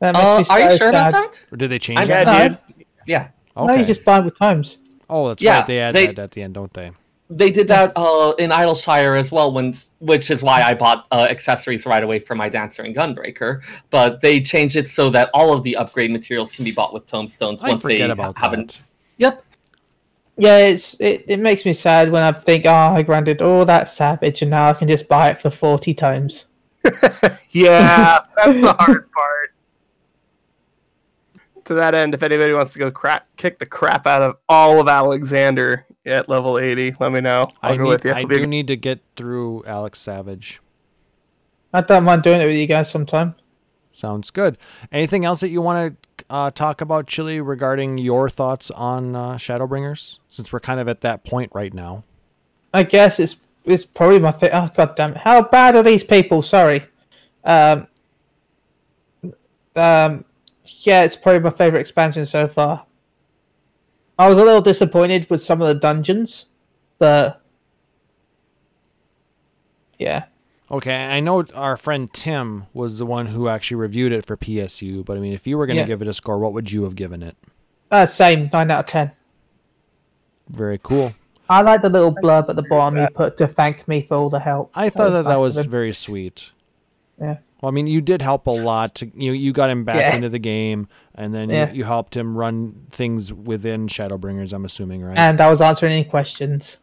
That makes Uh, me so are you sure sad. about that? Or did they change I- that? Yeah, dude. Yeah, no, Okay. you just buy with times. Oh, that's Yeah, right. They add they- that at the end, don't they? they did that uh, in Idyllshire as well. When which is why I bought uh, accessories right away for my dancer and gunbreaker. But they changed it so that all of the upgrade materials can be bought with tombstones once they about haven't. that. Yep. Yeah, it's it, it makes me sad when I think, oh, I granted all that savage and now I can just buy it for 40 times. [LAUGHS] Yeah, that's the hard part. To that end, if anybody wants to go crap, kick the crap out of all of Alexander at level 80, let me know. I'll I go need, with you. I It'll be do need to get through Alex Savage. I don't mind doing it with you guys sometime. Sounds good. Anything else that you want to uh, talk about, Chili, regarding your thoughts on uh, Shadowbringers? Since we're kind of at that point right now. I guess it's it's probably my fa- oh god damn it. How bad are these people? Sorry. Um um yeah, it's probably my favorite expansion so far. I was a little disappointed with some of the dungeons, but yeah. Okay, I know our friend Tim was the one who actually reviewed it for PSU, but I mean, if you were going to Yeah. give it a score, what would you have given it? Uh, same, 9 out of 10. Very cool. I like the little blurb at the bottom you put to thank me for all the help. I thought that that was of him. very sweet. Yeah. Well, I mean, you did help a lot. To, you you got him back Yeah. into the game, and then Yeah. you, you helped him run things within Shadowbringers. I'm assuming, right? And I was answering any questions.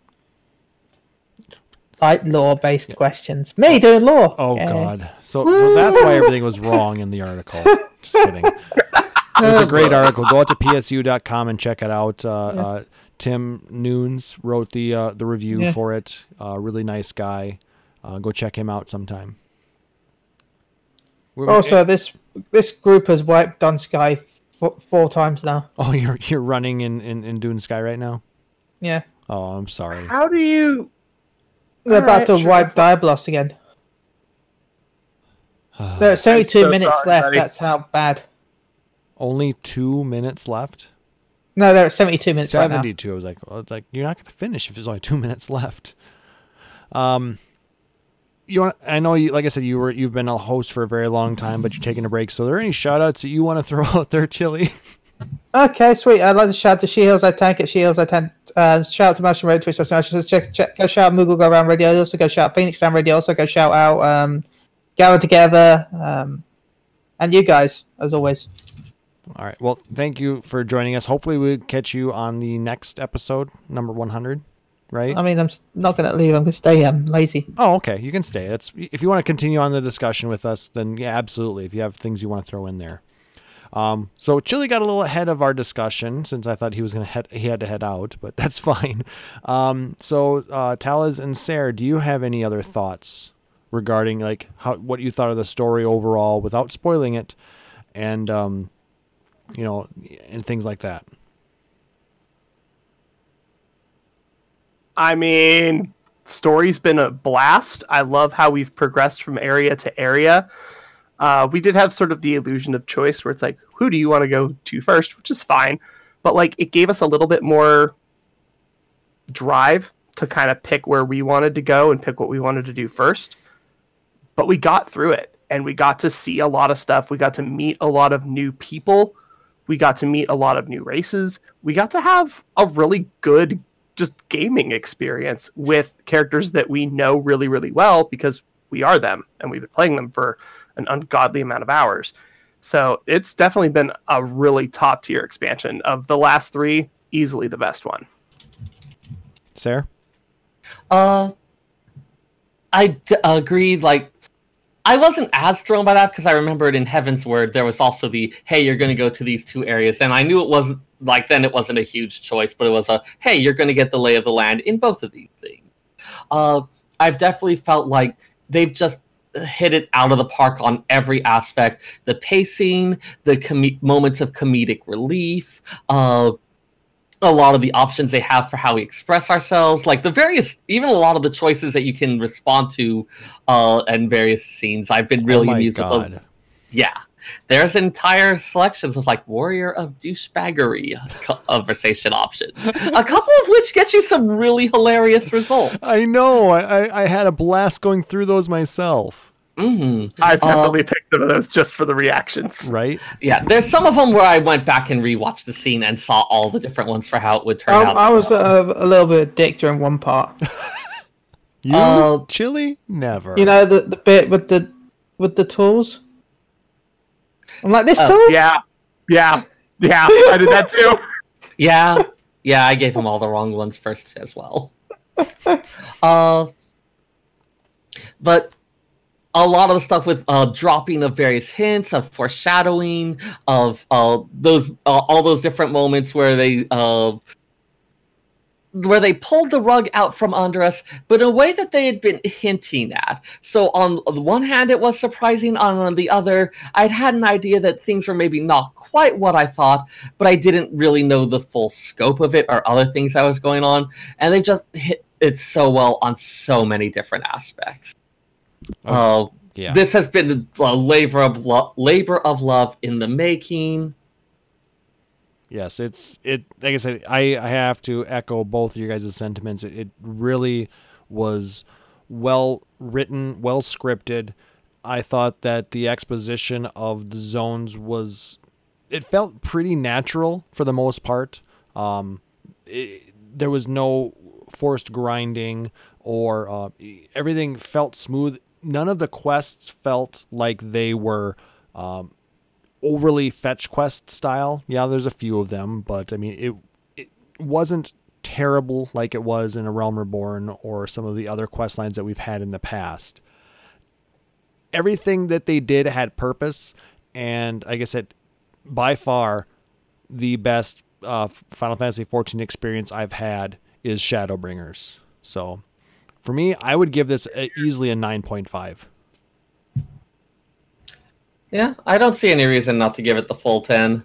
Like law based questions. Me doing law. oh Yeah. God! So, so that's why everything was wrong in the article. [LAUGHS] Just kidding. It was a great article. Go out to psu.com and check it out. Uh, uh, Tim Noons wrote the uh, the review Yeah. for it. Uh, really nice guy. Uh, go check him out sometime. We're- Also, this this group has wiped Dun Scaith f- four times now. [LAUGHS] oh, you're you're running in, in, in Dun Scaith right now. Yeah. Oh, I'm sorry. How do you? They're about Alright, to sure. wipe Diablos again. [SIGHS] There's 72 so minutes sorry, left. buddy. That's how bad. Only two minutes left. No, they're 72 minutes right now. Seventy-two. I was like, well, it's like you're not going to finish if there's only two minutes left. Um, you want? I know you. Like I said, you were you've been a host for a very long time, but you're taking a break. So, are there any shout outs that you want to throw [LAUGHS] out there, Chili? Okay, sweet. I'd like to shout to She Heals I Tank at She Heals I Tank. Uh, shout out to Mushroom Radio Twitch. Also, check, check, go shout out Moogle Go Around Radio. Also, go shout out Phoenix Down Radio. Also, go shout out um, Gather Together. Um, and you guys, as always. All right. Well, thank you for joining us. Hopefully, we catch you on the next episode, number one hundred. Right? I mean, I'm not going to leave. I'm going to stay. I'm lazy. Oh, okay. You can stay. That's if you want to continue on the discussion with us, then yeah, absolutely. If you have things you want to throw in there. Um, so Chili got a little ahead of our discussion since I thought he was gonna head he had to head out, but [LAUGHS] that's fine. Um, so uh, Talaz and Sarah, do you have any other thoughts regarding like how what you thought of the story overall without spoiling it, and um, you know, and things like that? I mean, story's been a blast. I love how we've progressed from area to area. Uh, we did have sort of the illusion of choice where it's like, who do you want to go to first, which is fine. But like, it gave us a little bit more drive to kind of pick where we wanted to go and pick what we wanted to do first. But we got through it and we got to see a lot of stuff. We got to meet a lot of new people. We got to meet a lot of new races. We got to have a really good just gaming experience with characters that we know really, really well because we are them and we've been playing them for an ungodly amount of hours. So it's definitely been a really top tier expansion. Of the last three, easily the best one. Sarah? Uh, I d- agree. Like, I wasn't as thrown by that because I remembered in Heavensward there was also the hey, you're going to go to these two areas, and I knew it wasn't like then it wasn't a huge choice, but it was a hey, you're going to get the lay of the land in both of these things. Uh, I've definitely felt like they've just hit it out of the park on every aspect the pacing the com- moments of comedic relief uh, a lot of the options they have for how we express ourselves like the various even a lot of the choices that you can respond to uh and various scenes i've been really oh amused with God. them. yeah there's entire selections of like warrior of douchebaggery conversation options a couple of which get you some really hilarious results I know. I, I, I had a blast going through those myself. hmm I've Uh, definitely picked some of those just for the reactions. Right? yeah there's some of them where i went back and rewatched the scene and saw all the different ones for how it would turn I, out I was uh, a little bit of a dick during one part. [LAUGHS] You Uh, chili? Never. You know the the bit with the with the tools. I'm like this Oh, tool. Yeah, yeah, yeah. I did that too. [LAUGHS] Yeah, yeah, I gave him all the wrong ones first as well. [LAUGHS] uh, but a lot of the stuff with uh, dropping of various hints of foreshadowing of uh, those uh, all those different moments where they uh, where they pulled the rug out from under us, but in a way that they had been hinting at. So on the one hand, it was surprising. On the other, I'd had an idea that things were maybe not quite what I thought, but I didn't really know the full scope of it or other things that was going on. And they just hit it so well on so many different aspects. Uh, yeah. This has been a labor of lo- labor of love in the making. Yes, it's it. Like I said, I, I have to echo both of your guys' sentiments. It, it really was well written, well scripted. I thought that the exposition of the zones was it felt pretty natural for the most part. Um, it, there was no forced grinding or uh, everything felt smooth. None of the quests felt like they were um, overly fetch quest style. Yeah, there's a few of them, but I mean it it wasn't terrible like it was in a Realm Reborn or some of the other quest lines that we've had in the past. Everything that they did had purpose, and like I said, by far the best uh, Final Fantasy 14 experience I've had is Shadowbringers. So for me, I would give this a, easily a 9.5. Yeah, I don't see any reason not to give it the full 10.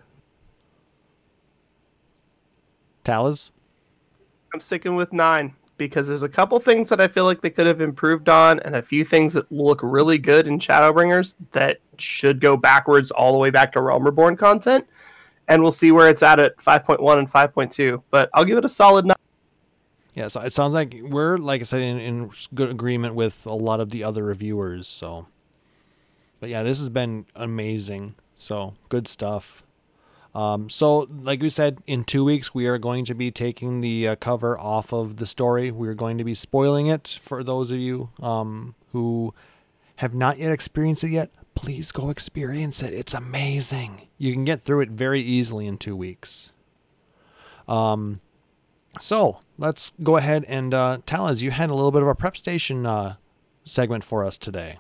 Talaz? I'm sticking with nine because there's a couple things that I feel like they could have improved on, and a few things that look really good in Shadowbringers that should go backwards all the way back to Realm Reborn content. And we'll see where it's at at 5.1 and 5.2. But I'll give it a solid nine. Yeah, so it sounds like we're, like I said, in, in good agreement with a lot of the other reviewers. So, but yeah, this has been amazing. So good stuff. Um, so, like we said, in two weeks we are going to be taking the uh, cover off of the story. We're going to be spoiling it for those of you um, who have not yet experienced it yet. Please go experience it. It's amazing. You can get through it very easily in two weeks. Um, so let's go ahead and uh, Talaz, you had a little bit of a prep station uh, segment for us today.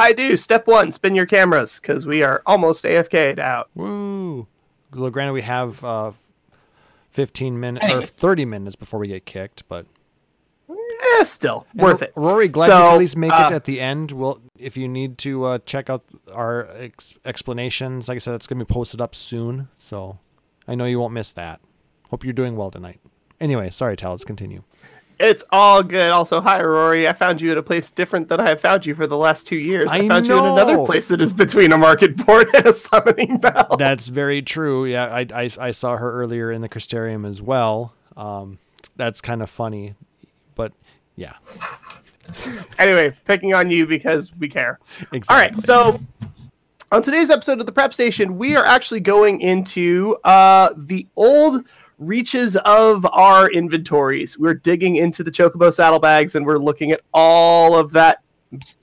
I do. Step one: spin your cameras because we are almost AFK'd out. Woo! Well, granted, we have uh, 15 minutes or 30 minutes before we get kicked, but Eh, still And worth it. Rory, glad So, you at least make uh, it at the end. Well, if you need to uh, check out our ex- explanations, like I said, it's going to be posted up soon, so I know you won't miss that. Hope you're doing well tonight. Anyway, sorry, Tal. Let's continue. It's all good. Also, hi Rory. I found you at a place different than I have found you for the last two years. I, I found you in another place that is between a market board and a summoning bell. That's very true. Yeah, I, I, I saw her earlier in the Crystarium as well. Um, that's kind of funny, but yeah, anyway, picking on you because we care. exactly. All right, so on today's episode of the Prep Station, we are actually going into uh, the old reaches of our inventories. We're digging into the Chocobo saddlebags and we're looking at all of that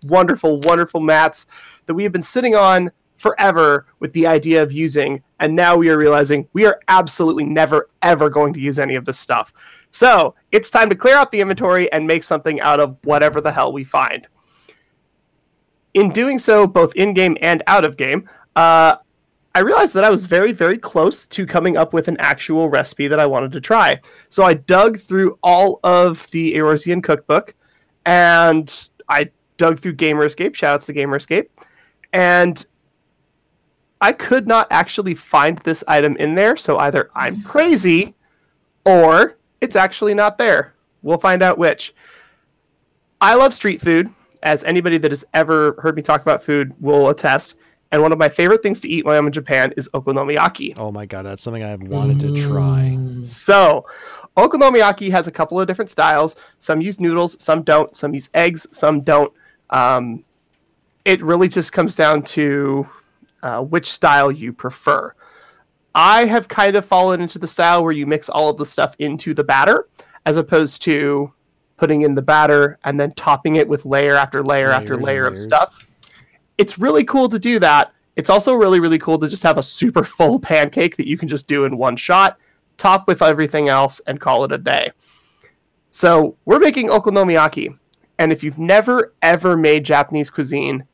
wonderful, wonderful mats that we have been sitting on forever with the idea of using. And now we are realizing we are absolutely never, ever going to use any of this stuff. So it's time to clear out the inventory and make something out of whatever the hell we find in doing so, both in game and out of game, uh, I realized that I was very, very close to coming up with an actual recipe that I wanted to try. So I dug through all of the Eorzean cookbook and I dug through Gamerscape. Shoutouts to Gamerscape. And I could not actually find this item in there. So either I'm crazy or it's actually not there. We'll find out which. I love street food, as anybody that has ever heard me talk about food will attest. And one of my favorite things to eat when I'm in Japan is okonomiyaki. Oh my god, that's something I've wanted to try. So, okonomiyaki has a couple of different styles. Some use noodles, some don't. Some use eggs, some don't. Um, it really just comes down to uh, which style you prefer. I have kind of fallen into the style where you mix all of the stuff into the batter, as opposed to putting in the batter and then topping it with layer after layer after Layers and layer of layers. stuff. It's really cool to do that. It's also really, really cool to just have a super full [LAUGHS] pancake that you can just do in one shot, top with everything else, and call it a day. So we're making okonomiyaki. And if you've never ever made Japanese cuisine,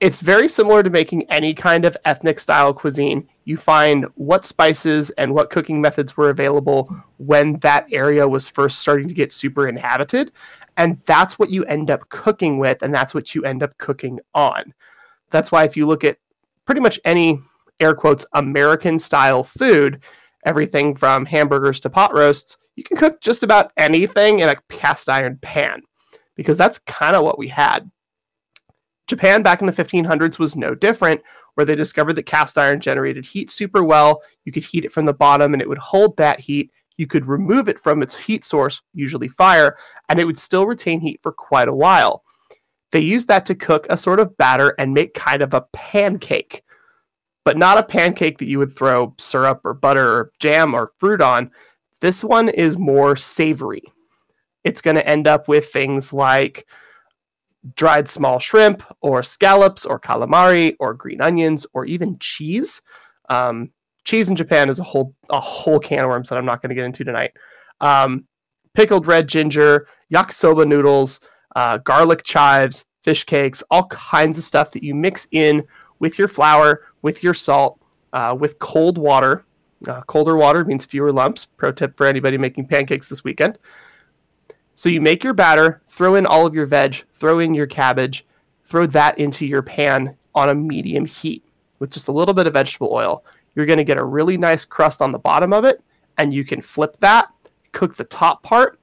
it's very similar to making any kind of ethnic style cuisine. You find what spices and what cooking methods were available when that area was first starting to get super inhabited. And that's what you end up cooking with, and that's what you end up cooking on. That's why if you look at pretty much any air quotes American style food, everything from hamburgers to pot roasts, you can cook just about anything in a cast iron pan because that's kind of what we had. Japan back in the 1500s was no different, where they discovered that cast iron generated heat super well. You could heat it from the bottom and it would hold that heat. You could remove it from its heat source, usually fire, and it would still retain heat for quite a while. They used that to cook a sort of batter and make kind of a pancake, but not a pancake that you would throw syrup or butter or jam or fruit on. This one is more savory. It's going to end up with things like dried small shrimp or scallops or calamari or green onions or even cheese. Um, cheese in Japan is a whole a whole can of worms that I'm not going to get into tonight. Um, pickled red ginger, yakisoba noodles, uh, garlic chives, fish cakes, all kinds of stuff that you mix in with your flour, with your salt, uh, with cold water. Uh, colder water means fewer lumps. Pro tip for anybody making pancakes this weekend. So you make your batter, throw in all of your veg, throw in your cabbage, throw that into your pan on a medium heat with just a little bit of vegetable oil. You're going to get a really nice crust on the bottom of it, and you can flip that, cook the top part.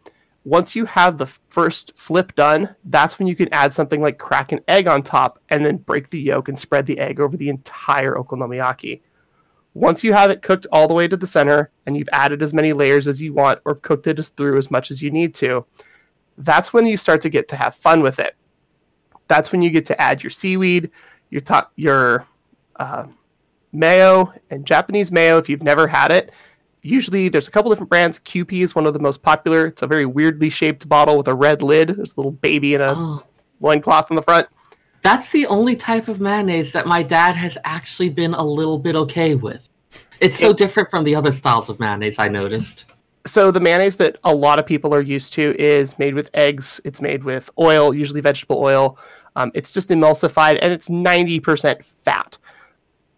Once you have the first flip done, that's when you can add something like crack an egg on top and then break the yolk and spread the egg over the entire okonomiyaki. Once you have it cooked all the way to the center and you've added as many layers as you want or cooked it through as much as you need to, that's when you start to get to have fun with it. That's when you get to add your seaweed, your to- your uh, mayo and Japanese mayo. If you've never had it, usually there's a couple different brands. Kewpie is one of the most popular. It's a very weirdly shaped bottle with a red lid. There's a little baby in a Oh, loincloth on the front. that's the only type of mayonnaise that my dad has actually been a little bit okay with. It's so It- different from the other styles of mayonnaise I noticed. so the mayonnaise that a lot of people are used to is made with eggs. It's made with oil, usually vegetable oil. Um, it's just emulsified and it's 90% fat.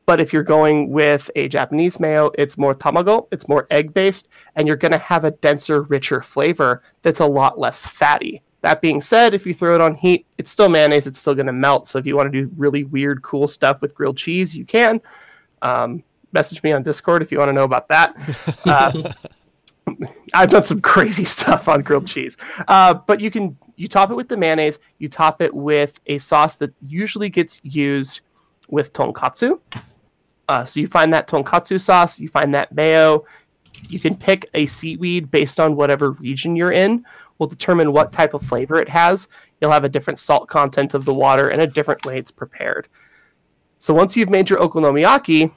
But if you're going with a Japanese mayo, it's more tamago, it's more egg based, and you're going to have a denser, richer flavor that's a lot less fatty. That being said, if you throw it on heat, it's still mayonnaise, it's still going to melt. So if you want to do really weird, cool stuff with grilled cheese, you can. Um, message me on Discord if you want to know about that. [LAUGHS] Uh, I've done some crazy [LAUGHS] stuff on grilled cheese. Uh, but you can you top it with the mayonnaise. You top it with a sauce that usually gets used with tonkatsu. Uh, so you find that tonkatsu sauce, you find that mayo. You can pick a seaweed based on whatever region you're in. Will determine what type of flavor it has. You'll have a different salt content of the water and a different way it's prepared. So once you've made your okonomiyaki,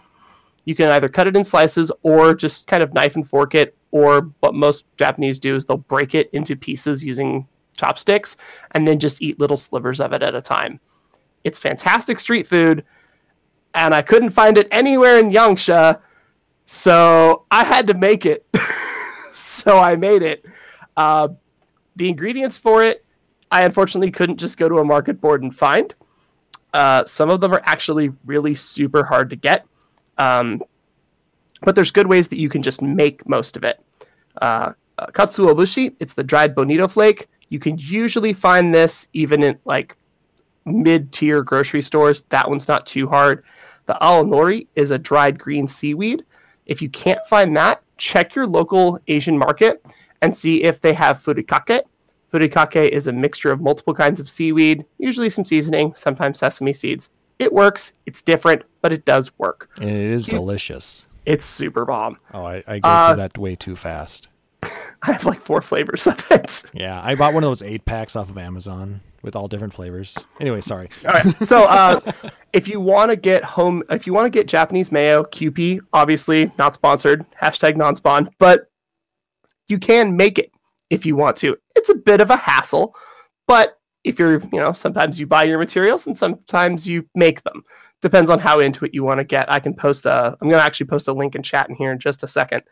you can either cut it in slices or just kind of knife and fork it or what most Japanese do is they'll break it into pieces using chopsticks and then just eat little slivers of it at a time. It's fantastic street food, and I couldn't find it anywhere in Yanxia, so I had to make it. [LAUGHS] so I made it. Uh, the ingredients for it, I unfortunately couldn't just go to a market board and find. Uh, some of them are actually really super hard to get. Um, but there's good ways that you can just make most of it. Uh, katsuobushi, it's the dried bonito flake. You can usually find this even in like mid-tier grocery stores. That one's not too hard. The aonori is a dried green seaweed. If you can't find that, check your local Asian market and see if they have furikake. Furikake is a mixture of multiple kinds of seaweed, usually some seasoning, sometimes sesame seeds. It works. It's different, but it does work. And it is You- delicious. It's super bomb. Oh, I, I go Uh, through that way too fast. [LAUGHS] I have like four flavors of it. Yeah, I bought one of those eight packs off of Amazon with all different flavors. Anyway, sorry. All right. So, uh, if you want to get home, if you want to get Japanese mayo, Kewpie, obviously not sponsored, hashtag non-spawn, but you can make it if you want to. It's a bit of a hassle, but if you're, you know, sometimes you buy your materials and sometimes you make them. Depends on how into it you want to get. I can post a, I'm going to actually post a link in chat in here in just a second.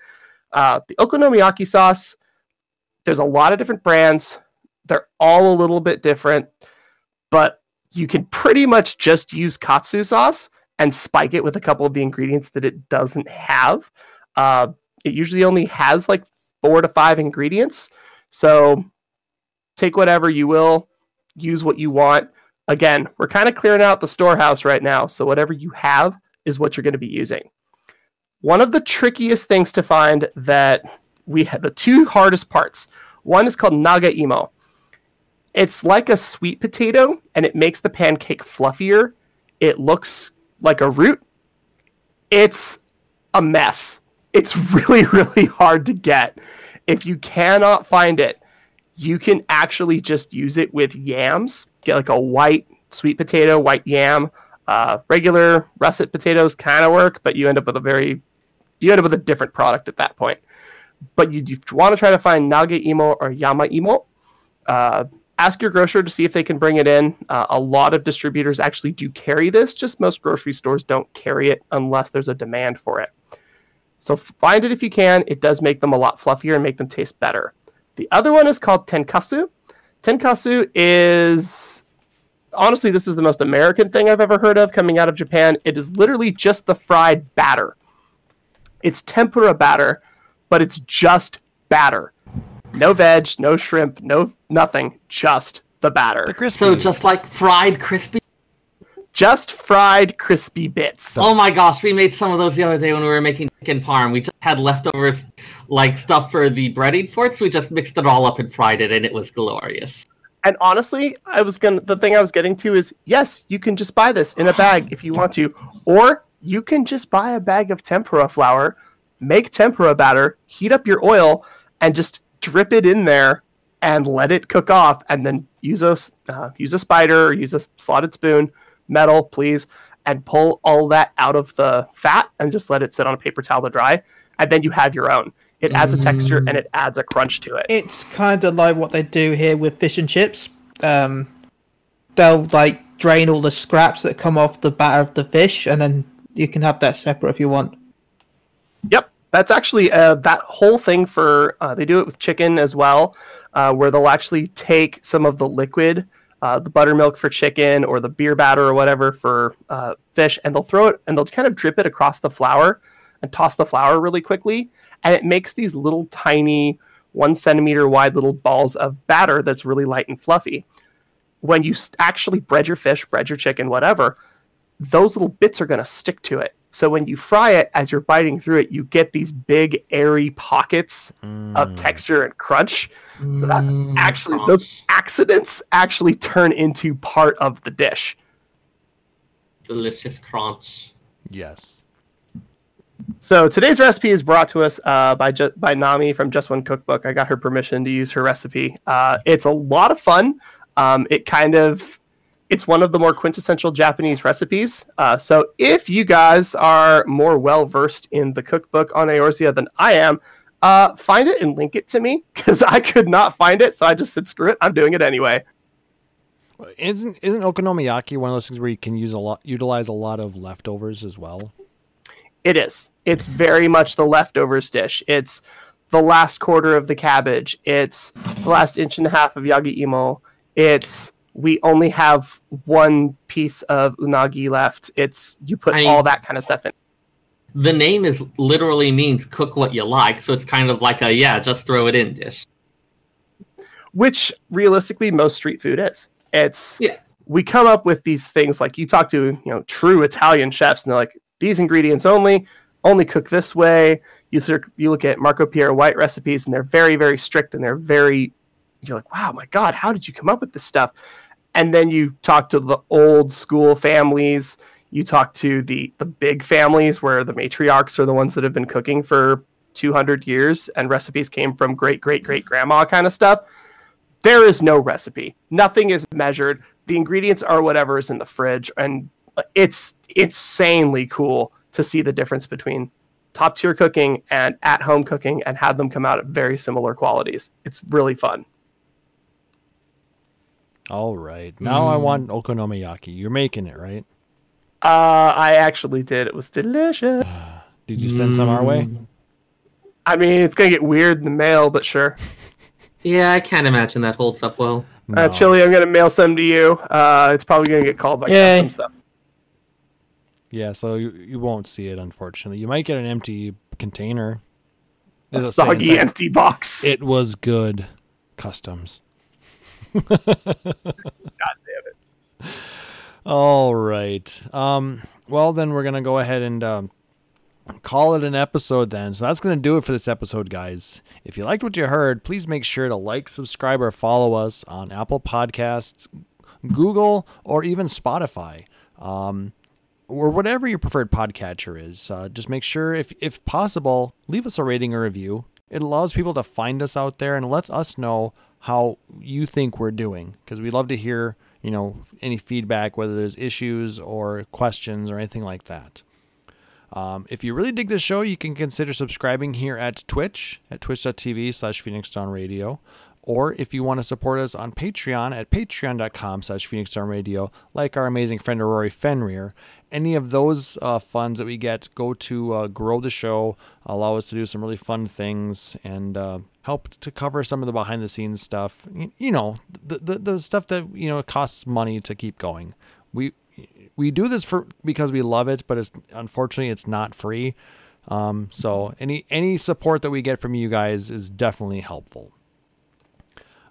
Uh, the okonomiyaki sauce, there's a lot of different brands. They're all a little bit different, but you can pretty much just use katsu sauce and spike it with a couple of the ingredients that it doesn't have. Uh, it usually only has like four to five ingredients. So take whatever you will, use what you want. Again, we're kind of clearing out the storehouse right now. So whatever you have is what you're going to be using. One of the trickiest things to find that we have the two hardest parts. One is called naga imo. It's like a sweet potato and it makes the pancake fluffier. It looks like a root, it's a mess. It's [LAUGHS] really, really hard to get. If you cannot find it, you can actually just use it with yams. Get like a white sweet potato, white yam. Uh, regular russet potatoes kind of work, but you end up with a very, you end up with a different product at that point. But you, you want to try to find naga imo or yama imo. Uh, ask your grocer to see if they can bring it in. Uh, a lot of distributors actually do carry this, just most grocery stores don't carry it unless there's a demand for it. So find it if you can. It does make them a lot fluffier and make them taste better. The other one is called tenkasu. Tenkasu is honestly, this is the most American thing I've ever heard of coming out of Japan. It is literally just the fried batter. It's tempura batter, but it's just batter. No veg, no shrimp, no nothing, just the batter. The crispy. So just like fried crispy. Just fried crispy bits. Oh my gosh, we made some of those the other day when we were making chicken parm. We just had leftovers, like stuff for the breading for it, so we just mixed it all up and fried it, and it was glorious. And honestly, I was gonna the thing I was getting to is yes, you can just buy this in a bag if you want to, or you can just buy a bag of tempura flour, make tempura batter, heat up your oil, and just drip it in there and let it cook off, and then use a uh, use a spider or use a slotted spoon, metal, please, and pull all that out of the fat and just let it sit on a paper towel to dry, and then you have your own. It adds a texture and it adds a crunch to it. It's kind of like what they do here with fish and chips. Um, they'll like drain all the scraps that come off the batter of the fish, and then you can have that separate if you want. Yep, that's actually uh, that whole thing for. Uh, they do it with chicken as well, uh, where they'll actually take some of the liquid, uh, the buttermilk for chicken or the beer batter or whatever for uh, fish, and they'll throw it and they'll kind of drip it across the flour and toss the flour really quickly, and it makes these little tiny one centimeter wide little balls of batter that's really light and fluffy. When you actually bread your fish, bread your chicken, whatever, those little bits are going to stick to it. So when you fry it, as you're biting through it, you get these big airy pockets of texture and crunch. So that's Mm, actually crunch. those accidents actually turn into part of the dish. delicious crunch. yes. So today's recipe is brought to us uh, by Ju- by Nami from Just One Cookbook. I got her permission to use her recipe. Uh, it's a lot of fun. Um, it kind of it's one of the more quintessential Japanese recipes. Uh, so if you guys are more well versed in the cookbook on Eorzea than I am, uh, find it and link it to me because I could not find it. So I just said screw it, I'm doing it anyway. Isn't isn't okonomiyaki one of those things where you can use a lot, utilize a lot of leftovers as well? It is. It's very much the leftovers dish. It's the last quarter of the cabbage. It's the last inch and a half of yagi imo. It's we only have one piece of unagi left. It's you put I- all that kind of stuff in. The name is literally means cook what you like, so it's kind of like a yeah, just throw it in dish. which realistically most street food is. It's Yeah. we come up with these things like you talk to you know true Italian chefs and they're like these ingredients only, only cook this way. You you look at Marco Pierre White recipes and they're very very strict and they're very you're like wow my god how did you come up with this stuff? And then you talk to the old school families. You talk to the the big families where the matriarchs are the ones that have been cooking for 200 years and recipes came from great great great grandma kind of stuff there is no recipe. Nothing is measured. The ingredients are whatever is in the fridge, and it's insanely cool to see the difference between top tier cooking and at home cooking and have them come out at very similar qualities. It's really fun. All right. Now I want okonomiyaki. You're making it, right? Uh, I actually did. It was delicious. [SIGHS] Did you send some our way? I mean, it's gonna get weird in the mail, but sure. [LAUGHS] Yeah, I can't imagine that holds up well. Uh, Chili, I'm gonna mail some to you. Uh, it's probably gonna get called by Yay. customs though. Yeah, so you, you won't see it, unfortunately. You might get an empty container. A soggy, empty box. It was good. Customs. God damn it. All right. Um, well, then we're going to go ahead and um, call it an episode then. So that's going to do it for this episode, guys. If you liked what you heard, please make sure to like, subscribe, or follow us on Apple Podcasts, Google, or even Spotify. Um, or whatever your preferred podcatcher is. Uh, just make sure, if if possible, leave us a rating or review. It allows people to find us out there and lets us know how you think we're doing because we'd love to hear you know any feedback, whether there's issues or questions or anything like that. Um, if you really dig this show, you can consider subscribing here at Twitch at twitch.tv slash Phoenix Radio. Or if you want to support us on Patreon at patreon.com slash Phoenix Radio, like our amazing friend Rory Fenrir, any of those uh, funds that we get go to uh, grow the show, allow us to do some really fun things, and uh, help to cover some of the behind the scenes stuff. You, you know, the, the, the stuff that, you know, costs money to keep going. We, we do this for because we love it, but it's unfortunately it's not free. Um, so any any support that we get from you guys is definitely helpful.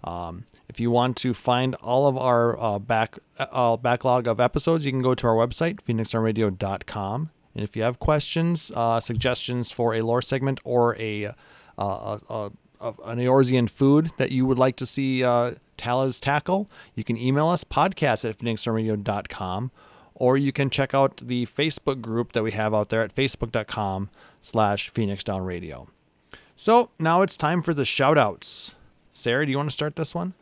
Um, if you want to find all of our uh, back uh, backlog of episodes, you can go to our website phoenixdownradio.com. And if you have questions, uh, suggestions for a lore segment or a, uh, a, a an Eorzean food that you would like to see uh, Talaz tackle, you can email us podcast at phoenixdownradio.com or you can check out the Facebook group that we have out there at facebook.com slash Phoenix Down Radio. So now it's time for the shout outs. Sarah, do you want to start this one?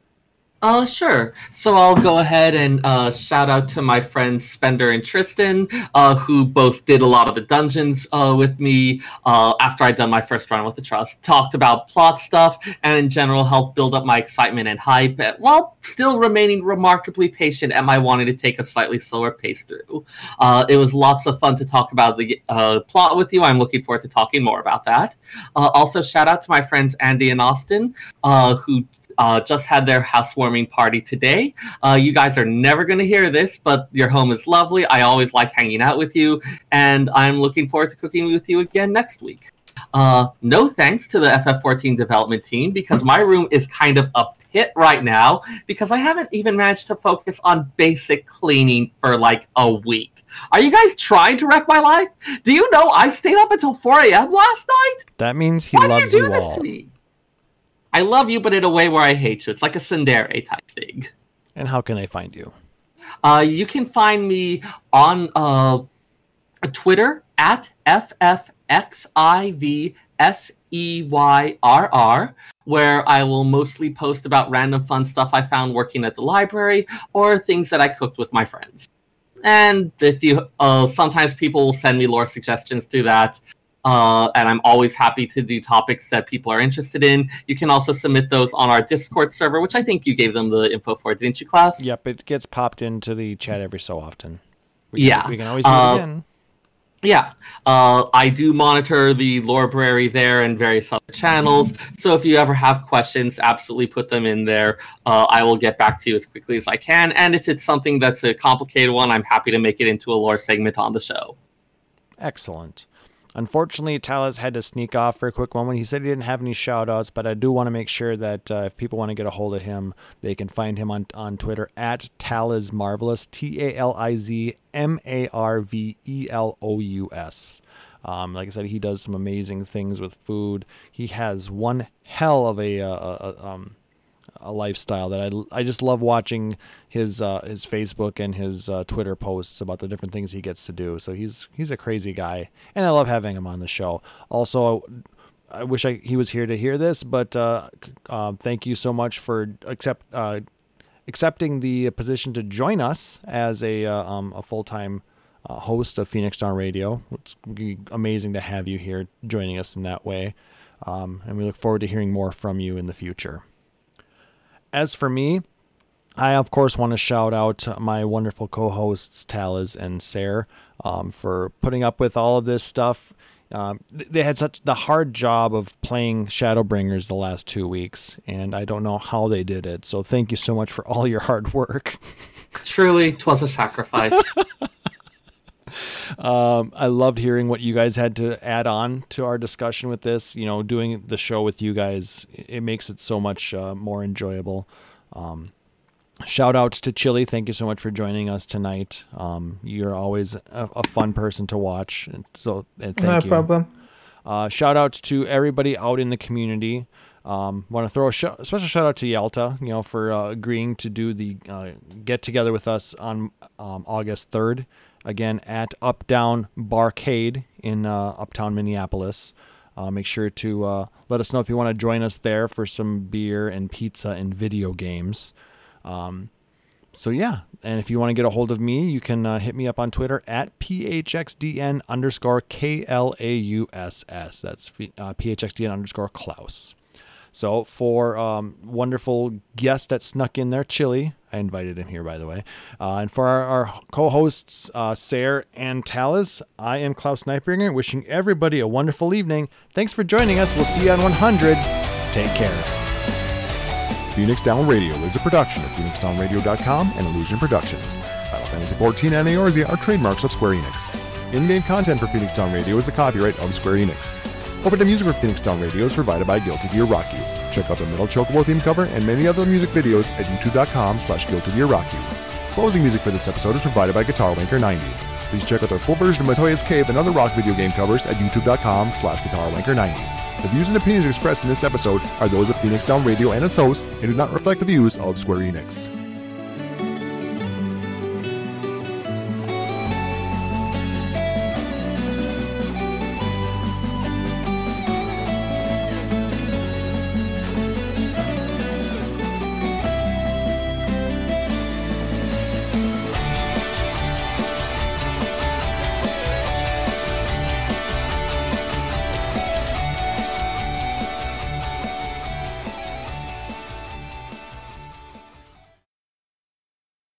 Uh, sure. So I'll go ahead and uh, shout out to my friends Spender and Tristan, uh, who both did a lot of the dungeons uh, with me uh, after I'd done my first run with the Trust. Talked about plot stuff and in general helped build up my excitement and hype while still remaining remarkably patient at my wanting to take a slightly slower pace through. Uh, it was lots of fun to talk about the plot with you. I'm looking forward to talking more about that. also, shout out to my friends Andy and Austin, who uh, just had their housewarming party today. Uh, you guys are never going to hear this, but your home is lovely. I always like hanging out with you, and I'm looking forward to cooking with you again next week. Uh, no thanks to the FF14 development team because my room is kind of a pit right now because I haven't even managed to focus on basic cleaning for like a week. Are you guys trying to wreck my life? Do you know I stayed up until 4 a.m. last night? That means he Why loves do you you do this all. to me? I love you, but in a way where I hate you. It's like a Tsundere type thing. And how can I find you? Uh, you can find me on uh, Twitter at FFXIVSEYRR, where I will mostly post about random fun stuff I found working at the library or things that I cooked with my friends. And if you, uh, sometimes people will send me lore suggestions through that. Uh, and I'm always happy to do topics that people are interested in. You can also submit those on our Discord server, which I think you gave them the info for, didn't you, Klaus? Yep, it gets popped into the chat every so often. We Yeah. Can, we can always do Uh, it again. Yeah, uh, I do monitor the library there and various other channels. So if you ever have questions, absolutely put them in there. Uh, I will get back to you as quickly as I can. And if it's something that's a complicated one, I'm happy to make it into a lore segment on the show. Excellent. Unfortunately, Talas had to sneak off for a quick moment. He said he didn't have any shout outs, but I do want to make sure that uh, if people want to get a hold of him, they can find him on, on Twitter at Taliz Marvelous, T A L I Z M A R V E L O U S. Um, like I said, he does some amazing things with food. He has one hell of a, uh, a, um, a lifestyle that I, I just love watching his uh, his Facebook and his uh, Twitter posts about the different things he gets to do. So he's he's a crazy guy, and I love having him on the show. Also, I wish I, he was here to hear this, but uh, um, thank you so much for accept uh, accepting the position to join us as a uh, um, a full time. Uh, host of Phoenix Down Radio. It's amazing to have you here joining us in that way. Um, and we look forward to hearing more from you in the future. As for me, I of course want to shout out my wonderful co-hosts Talaz and Sarah um, for putting up with all of this stuff. Um, they had such the hard job of playing Shadowbringers the last two weeks, and I don't know how they did it. So thank you so much for all your hard work. [LAUGHS] Truly, 'twas a sacrifice. [LAUGHS] Um, I loved hearing what you guys had to add on to our discussion with this. You know, doing the show with you guys, it makes it so much uh, more enjoyable. Um, shout outs to Chili. Thank you so much for joining us tonight. Um, you're always a, a fun person to watch. And so, and thank no you. problem. Uh, shout outs to everybody out in the community. Um, Want to throw a, sh- a special shout out to Yalta, you know, for uh, agreeing to do the uh, get together with us on um, August 3rd, again at Up Down Barcade in uh, Uptown Minneapolis. Uh, make sure to uh, let us know if you want to join us there for some beer and pizza and video games. Um, so yeah, and if you want to get a hold of me, you can uh, hit me up on Twitter at phxdn underscore k l a u s s. That's uh, phxdn underscore Klaus. So for um, wonderful guest that snuck in there, Chili, I invited him here by the way, uh, and for our, our co-hosts uh, Sarah and Talis, I am Klaus Nightbringer, wishing everybody a wonderful evening. Thanks for joining us. We'll see you on 100. Take care. Phoenix Down Radio is a production of PhoenixDownRadio.com and Illusion Productions. Final Fantasy XIV and Eorzea are trademarks of Square Enix. In-game content for Phoenix Down Radio is a copyright of Square Enix. Opening music for Phoenix Down Radio is provided by Guilty Gear Rocky. Check out the Metal Chocobo theme cover and many other music videos at youtube.com slash Guilty Gear Rock You. Closing music for this episode is provided by Guitar Wanker 90. Please check out their full version of Matoya's Cave and other rock video game covers at youtube.com slash Guitar Wanker 90. The views and opinions expressed in this episode are those of Phoenix Down Radio and its hosts and do not reflect the views of Square Enix.